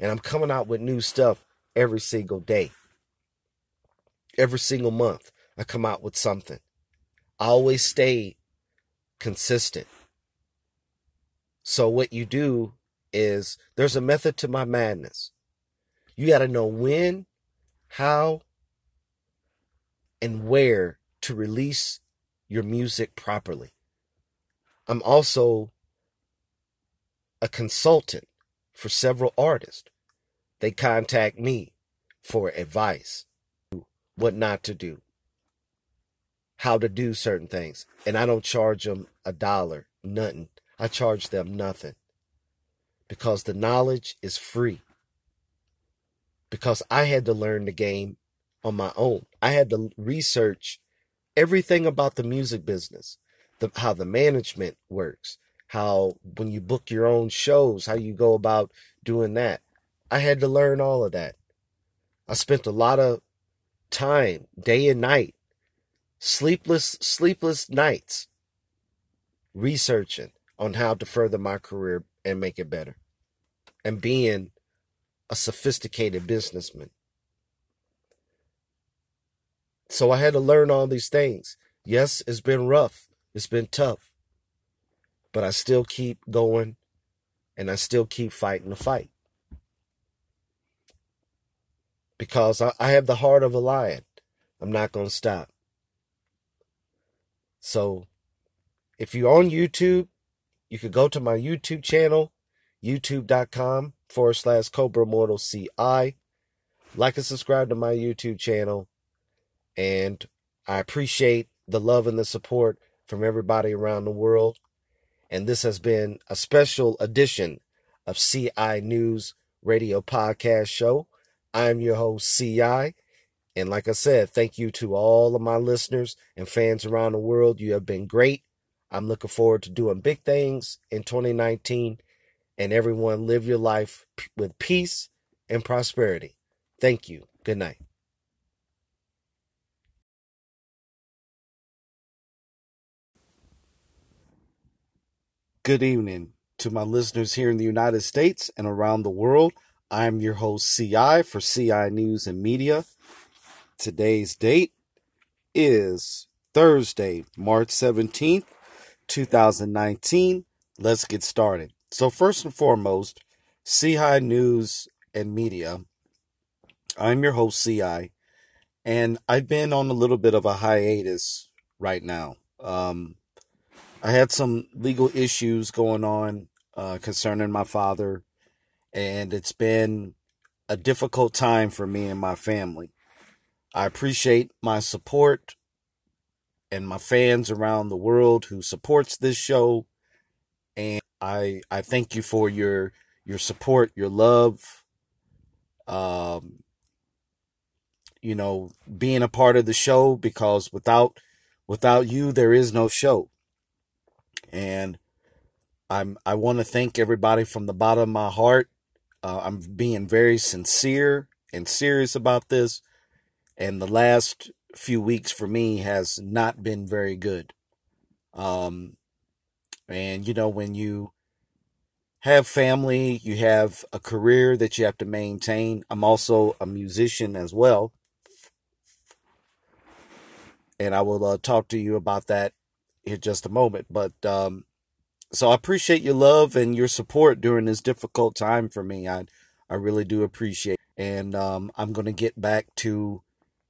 And I'm coming out with new stuff every single day. Every single month I come out with something. I always stay consistent. So what you do is there's a method to my madness. You got to know when, how, and where to release your music properly. I'm also a consultant for several artists. They contact me for advice, what not to do, how to do certain things. And I don't charge them a dollar, nothing. I charge them nothing. because the knowledge is free. Because I had to learn the game on my own. I had to research everything about the music business, the, how the management works, how when you book your own shows, how you go about doing that. I had to learn all of that. I spent a lot of time, day and night, sleepless, sleepless nights, researching on how to further my career and make it better. And being a sophisticated businessman. So I had to learn all these things. Yes, it's been rough. It's been tough. But I still keep going and I still keep fighting the fight. Because I, have the heart of a lion. I'm not going to stop. So if you're on YouTube, you could go to my YouTube channel, youtube.com forward slash Cobra Immortal CI. Like and subscribe to my YouTube channel. And I appreciate the love and the support from everybody around the world. And this has been a special edition of CI News Radio Podcast Show. I'm your host, CI. And like I said, thank you to all of my listeners and fans around the world. You have been great. I'm looking forward to doing big things in 2019. And everyone, live your life with peace and prosperity. Thank you. Good night. Good evening to my listeners here in the United States and around the world. I'm your host, CI, for CI News and Media. Today's date is Thursday, March 17th, 2019. Let's get started. So, first and foremost, CI News and Media. I'm your host, CI, and I've been on a little bit of a hiatus right now. Um, I had some legal issues going on uh, concerning my father, and it's been a difficult time for me and my family. I appreciate my support and my fans around the world who supports this show and I I thank you for your your support, your love um you know being a part of the show because without without you there is no show. And I'm I want to thank everybody from the bottom of my heart. Uh, I'm being very sincere and serious about this and the last few weeks for me has not been very good. Um, and you know, when you have family, you have a career that you have to maintain. I'm also a musician as well. And I will uh, talk to you about that in just a moment. But um, so I appreciate your love and your support during this difficult time for me. I I really do appreciate. And um, I'm going to get back to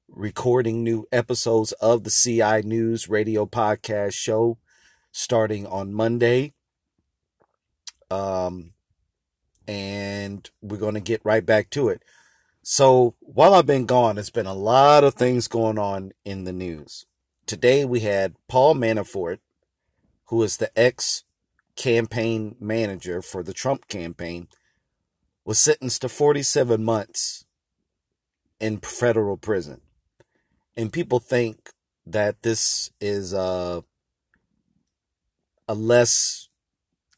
recording new episodes of the CI News radio podcast show starting on Monday. Um, and we're going to get right back to it. So while I've been gone, there's been a lot of things going on in the news. Today we had Paul Manafort, who is the ex campaign manager for the Trump campaign, was sentenced to 47 months in federal prison and people think that this is a a less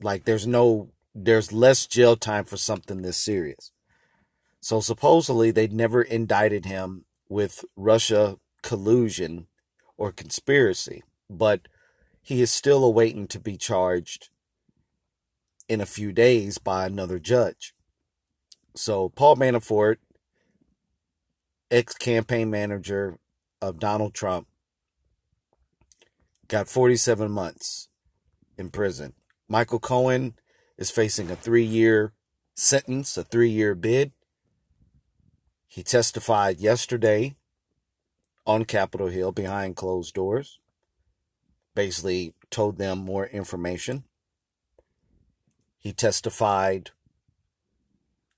like there's no there's less jail time for something this serious. So supposedly they never indicted him with Russia collusion or conspiracy, but he is still awaiting to be charged in a few days by another judge. So Paul Manafort, ex campaign manager of Donald Trump got 47 months in prison. Michael Cohen is facing a three year sentence, a three year bid. He testified yesterday on Capitol Hill behind closed doors, basically told them more information. He testified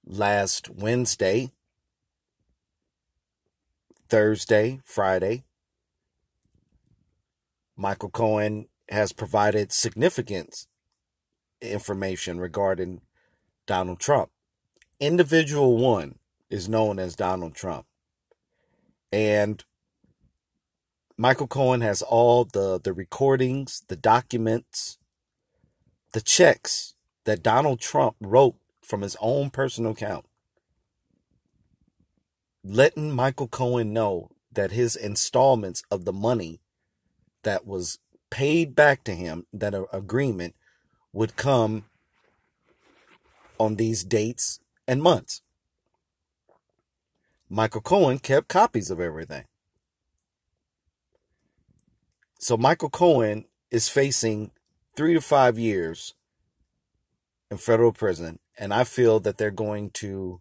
last Wednesday Thursday, Friday. Michael Cohen has provided significant information regarding Donald Trump. Individual one is known as Donald Trump. And Michael Cohen has all the, the recordings, the documents, the checks that Donald Trump wrote from his own personal account, letting Michael Cohen know that his installments of the money that was paid back to him, that an agreement would come on these dates and months. Michael Cohen kept copies of everything. So Michael Cohen is facing three to five years in federal prison, and I feel that they're going to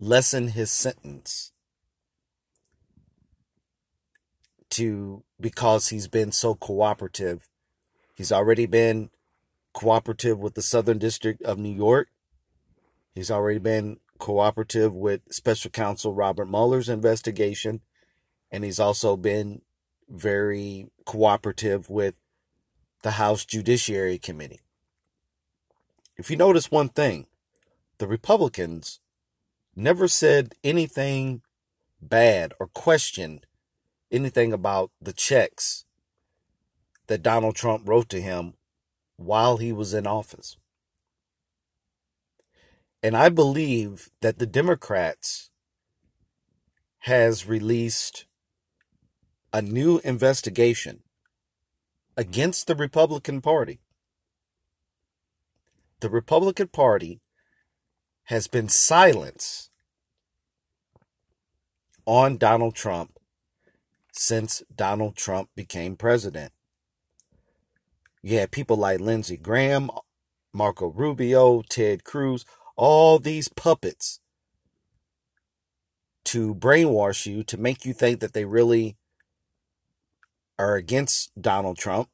lessen his sentence to because he's been so cooperative. He's already been cooperative with the Southern District of New York. He's already been cooperative with special counsel Robert Mueller's investigation. And he's also been very cooperative with the House Judiciary Committee. If you notice one thing, the Republicans never said anything bad or questioned anything about the checks that Donald Trump wrote to him while he was in office. And I believe that the Democrats has released a new investigation against the Republican Party. The Republican Party has been silent on Donald Trump since Donald Trump became president. You had people like Lindsey Graham, Marco Rubio, Ted Cruz, all these puppets to brainwash you to make you think that they really are against Donald Trump.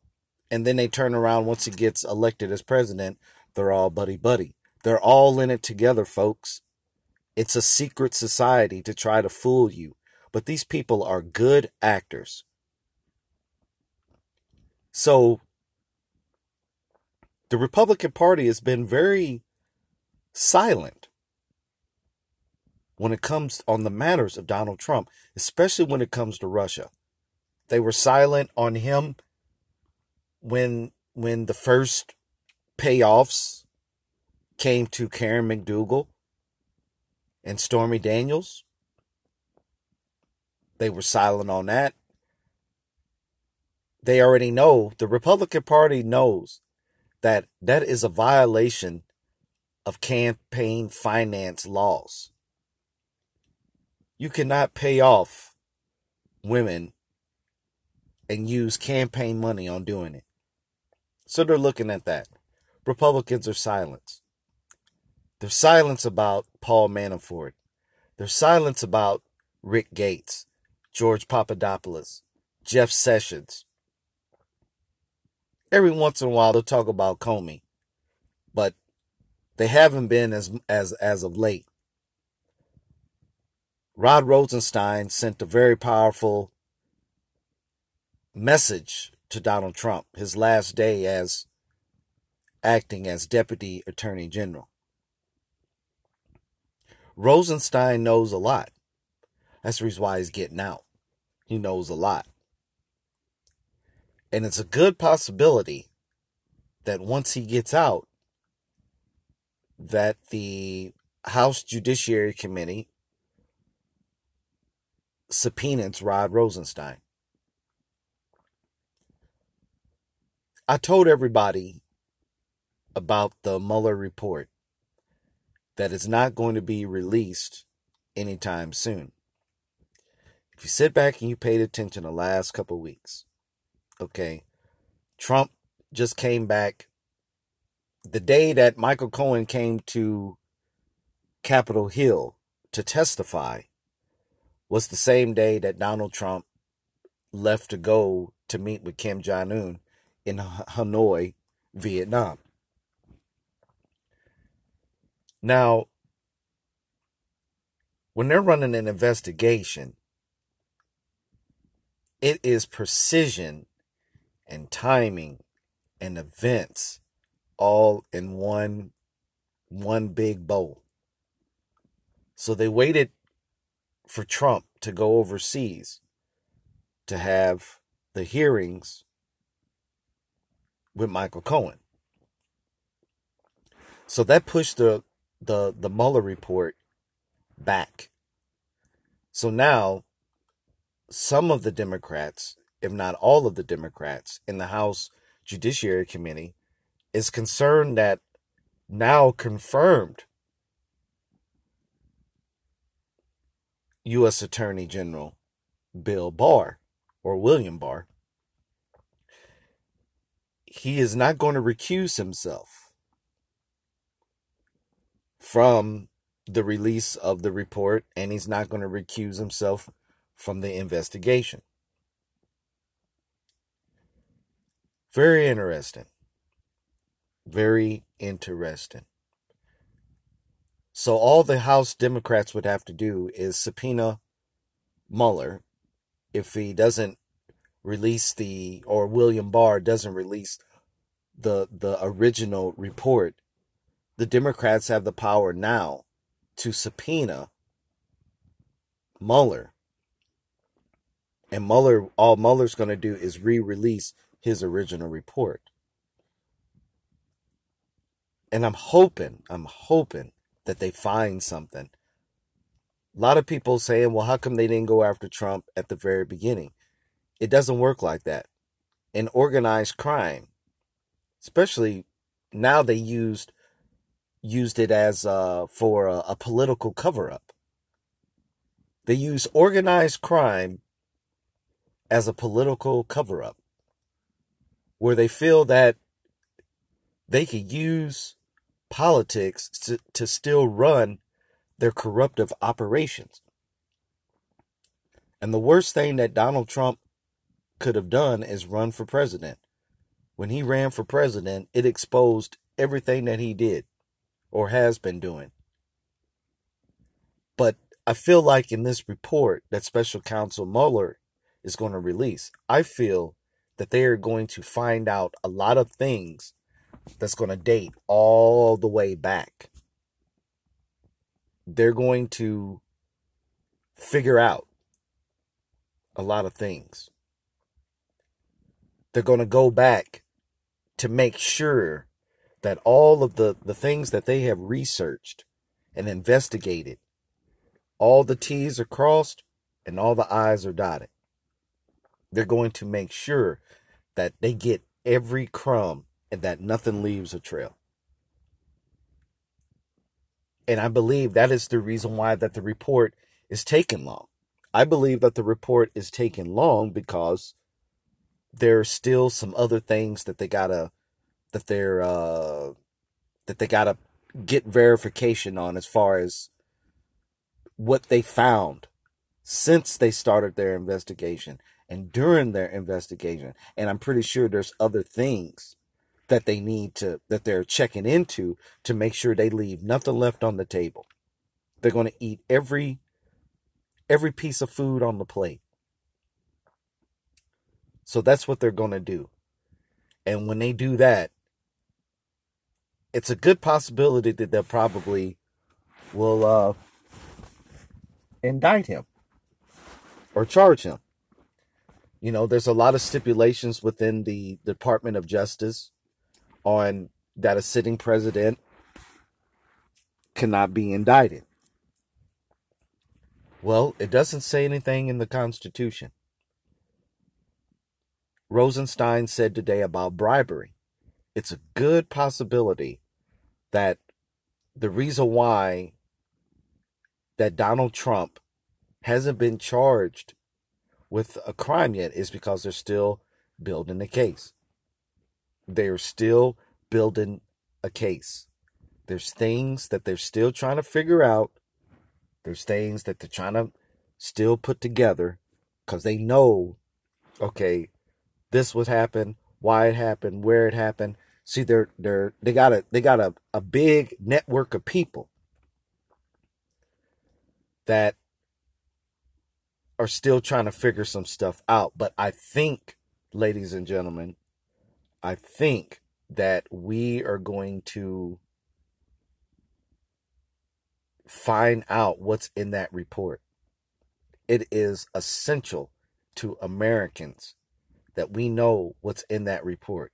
And then they turn around once he gets elected as president, they're all buddy buddy. They're all in it together, folks. It's a secret society to try to fool you. But these people are good actors. So the Republican Party has been very silent when it comes on the matters of Donald Trump, especially when it comes to Russia. They were silent on him when when the first payoffs came to Karen McDougal and Stormy Daniels. They were silent on that. They already know, the Republican Party knows that that is a violation of campaign finance laws. You cannot pay off women and use campaign money on doing it. So they're looking at that. Republicans are silent. They're silent about Paul Manafort. They're silent about Rick Gates, George Papadopoulos, Jeff Sessions. Every once in a while they'll talk about Comey, but they haven't been as as as of late. Rod Rosenstein sent a very powerful message to Donald Trump his last day as acting as deputy attorney general. Rosenstein knows a lot. That's the reason why he's getting out. He knows a lot. And it's a good possibility that once he gets out, that the House Judiciary Committee subpoenas Rod Rosenstein. I told everybody about the Mueller report that is not going to be released anytime soon. If you sit back and you paid attention the last couple weeks, okay, Trump just came back the day that Michael Cohen came to Capitol Hill to testify was the same day that Donald Trump left to go to meet with Kim Jong un in Hanoi, Vietnam. Now, when they're running an investigation, it is precision and timing and events all in one one big bowl. So they waited for Trump to go overseas to have the hearings with Michael Cohen. So that pushed the the the Mueller report back. So now some of the Democrats, if not all of the Democrats in the House Judiciary Committee is concerned that now confirmed U.S. Attorney General Bill Barr or William Barr, he is not going to recuse himself from the release of the report, and he's not going to recuse himself from the investigation. Very interesting. Very interesting. So all the House Democrats would have to do is subpoena Mueller if he doesn't release the or William Barr doesn't release the the original report. The Democrats have the power now to subpoena Mueller. And Mueller all Mueller's going to do is re-release his original report. And I'm hoping, I'm hoping that they find something. A lot of people saying, well, how come they didn't go after Trump at the very beginning? It doesn't work like that. In organized crime, especially now they used used it as uh, for a, a political cover up. They use organized crime as a political cover up where they feel that they could use politics to, to still run their corruptive operations. And the worst thing that Donald Trump could have done is run for president. When he ran for president, it exposed everything that he did or has been doing. But I feel like in this report that special counsel Mueller is going to release, I feel that they are going to find out a lot of things that's going to date all the way back. They're going to figure out a lot of things. They're going to go back to make sure that all of the, the things that they have researched and investigated, all the T's are crossed and all the I's are dotted. They're going to make sure that they get every crumb and that nothing leaves a trail. And I believe that is the reason why that the report is taking long. I believe that the report is taking long because there's still some other things that they gotta that they're uh that they gotta get verification on as far as what they found since they started their investigation and during their investigation. And I'm pretty sure there's other things that they need to, that they're checking into to make sure they leave nothing left on the table. They're going to eat every, every piece of food on the plate. So that's what they're going to do. And when they do that, it's a good possibility that they'll probably will uh, indict him or charge him. You know, there's a lot of stipulations within the Department of Justice on that a sitting president cannot be indicted. Well, it doesn't say anything in the Constitution. Rosenstein said today about bribery. It's a good possibility that the reason why that Donald Trump hasn't been charged with a crime yet is because they're still building the case. They're still building a case. There's things that they're still trying to figure out. There's things that they're trying to still put together because they know, okay, this would happen, why it happened, where it happened. See, they're they're they got a they got a, a big network of people that are still trying to figure some stuff out. But I think, ladies and gentlemen, I think that we are going to find out what's in that report. It is essential to Americans that we know what's in that report.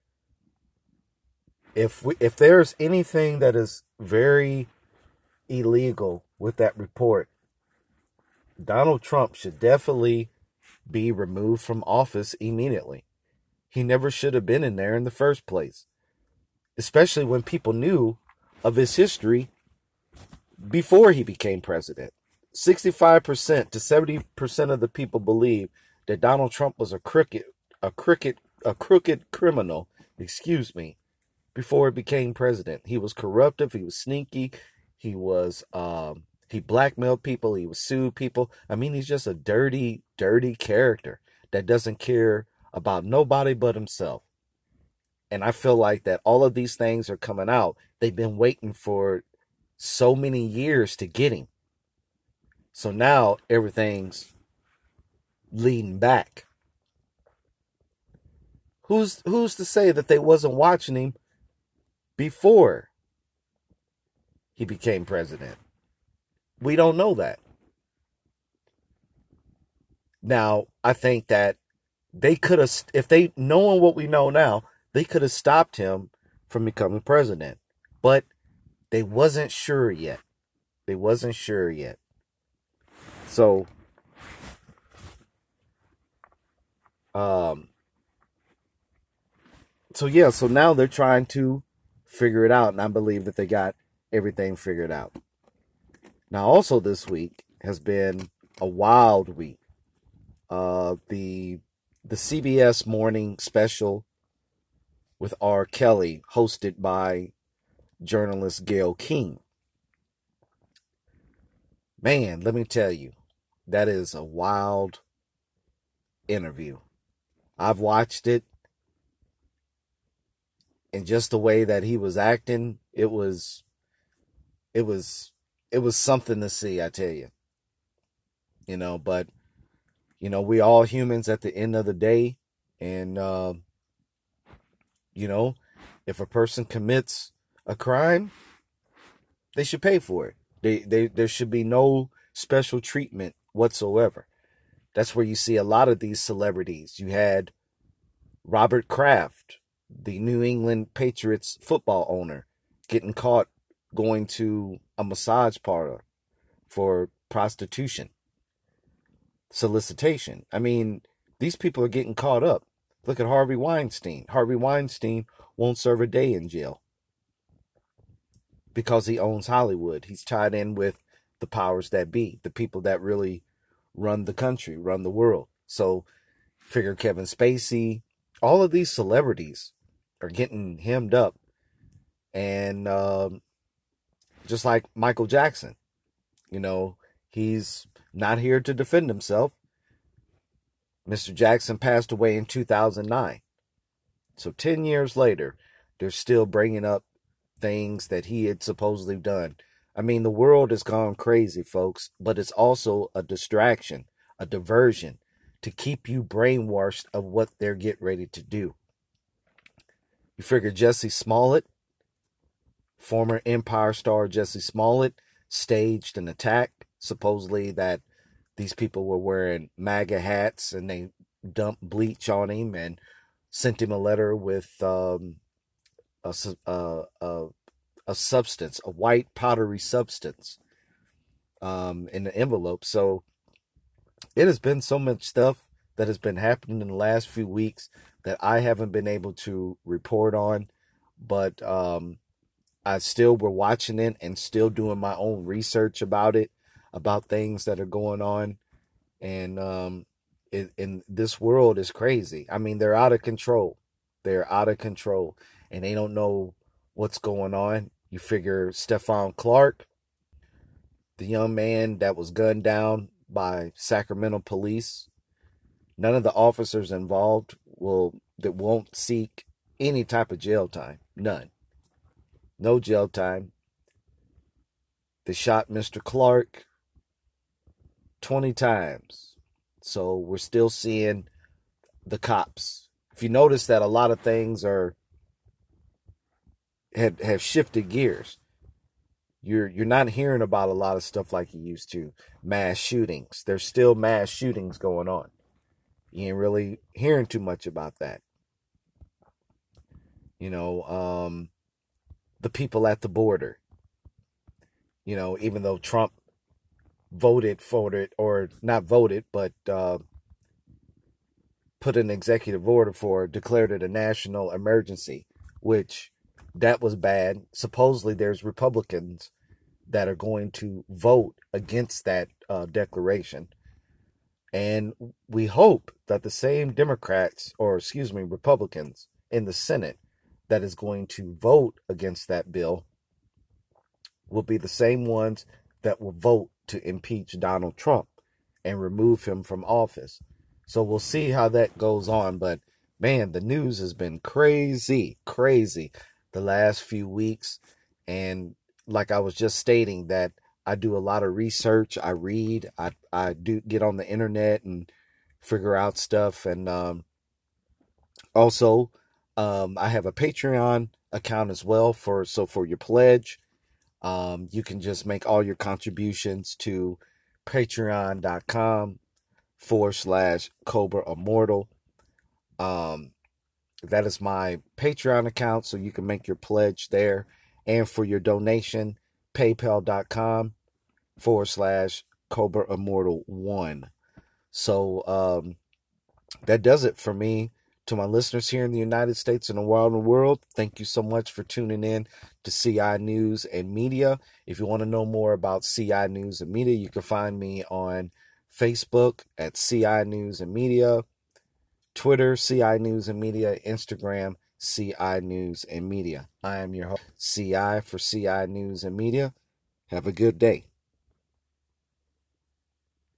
If we, if there's anything that is very illegal with that report, Donald Trump should definitely be removed from office immediately. He never should have been in there in the first place, especially when people knew of his history before he became president. 65% to 70% of the people believe that Donald Trump was a crooked a crooked a crooked criminal, excuse me, before he became president. He was corruptive, he was sneaky, he was um he blackmailed people, he sued people. I mean, he's just a dirty, dirty character that doesn't care about nobody but himself. And I feel like that all of these things are coming out. They've been waiting for so many years to get him. So now everything's leading back. Who's who's to say that they wasn't watching him before he became president? We don't know that. Now, I think that they could have if they knowing what we know now, they could have stopped him from becoming president. But they wasn't sure yet. They wasn't sure yet. So um so yeah, so now they're trying to figure it out and I believe that they got everything figured out. Now also this week has been a wild week. Uh the the CBS morning special with R. Kelly, hosted by journalist Gayle King. Man, let me tell you, that is a wild interview. I've watched it and just the way that he was acting, it was it was it was something to see, I tell you. You know, but you know, we all humans at the end of the day and uh, you know, if a person commits a crime, they should pay for it. They, they, there should be no special treatment whatsoever. That's where you see a lot of these celebrities. You had Robert Kraft, the New England Patriots football owner, getting caught going to a massage parlor for prostitution, solicitation. I mean, these people are getting caught up. Look at Harvey Weinstein. Harvey Weinstein won't serve a day in jail because he owns Hollywood. He's tied in with the powers that be, the people that really run the country, run the world. So, figure Kevin Spacey, all of these celebrities are getting hemmed up. And um, just like Michael Jackson, you know, he's not here to defend himself. Mr. Jackson passed away in 2009. So 10 years later, they're still bringing up things that he had supposedly done. I mean, the world has gone crazy, folks, but it's also a distraction, a diversion to keep you brainwashed of what they're getting ready to do. You figure Jussie Smollett, former Empire star Jussie Smollett, staged an attack, supposedly that these people were wearing MAGA hats and they dumped bleach on him and sent him a letter with um, a, a, a, substance, a white powdery substance um, in the envelope. So it has been so much stuff that has been happening in the last few weeks that I haven't been able to report on, but um, I still we're watching it and still doing my own research about it, about things that are going on, and um, it, in this world is crazy. I mean, they're out of control. They're out of control and they don't know what's going on. You figure Stephon Clark, the young man that was gunned down by Sacramento police, none of the officers involved will that won't seek any type of jail time. None. No jail time. They shot Mr. Clark 20 times. So we're still seeing the cops. If you notice that a lot of things are had have shifted gears. you're you're not hearing about a lot of stuff like you used to. Mass shootings. There's still mass shootings going on. You ain't really hearing too much about that. You know, um, the people at the border. You know, even though Trump voted for it, or not voted, but uh, put an executive order for, declared it a national emergency, which that was bad. Supposedly, there's Republicans that are going to vote against that uh, declaration. And we hope that the same Democrats, or excuse me, Republicans in the Senate that is going to vote against that bill will be the same ones that will vote to impeach Donald Trump and remove him from office. So we'll see how that goes on. But man, the news has been crazy, crazy the last few weeks. And like I was just stating, that I do a lot of research. I read. I I do get on the internet and figure out stuff. And um, also, um, I have a Patreon account as well for so for your pledge. Um, you can just make all your contributions to patreon.com forward slash Cobra Immortal. Um, that is my Patreon account, so you can make your pledge there. And for your donation, paypal.com forward slash Cobra Immortal 1. So um, that does it for me. To my listeners here in the United States and around the world, thank you so much for tuning in to CI News and Media. If you want to know more about CI News and Media, you can find me on Facebook at CI News and Media, Twitter, CI News and Media, Instagram, CI News and Media. I am your host, CI for CI News and Media. Have a good day.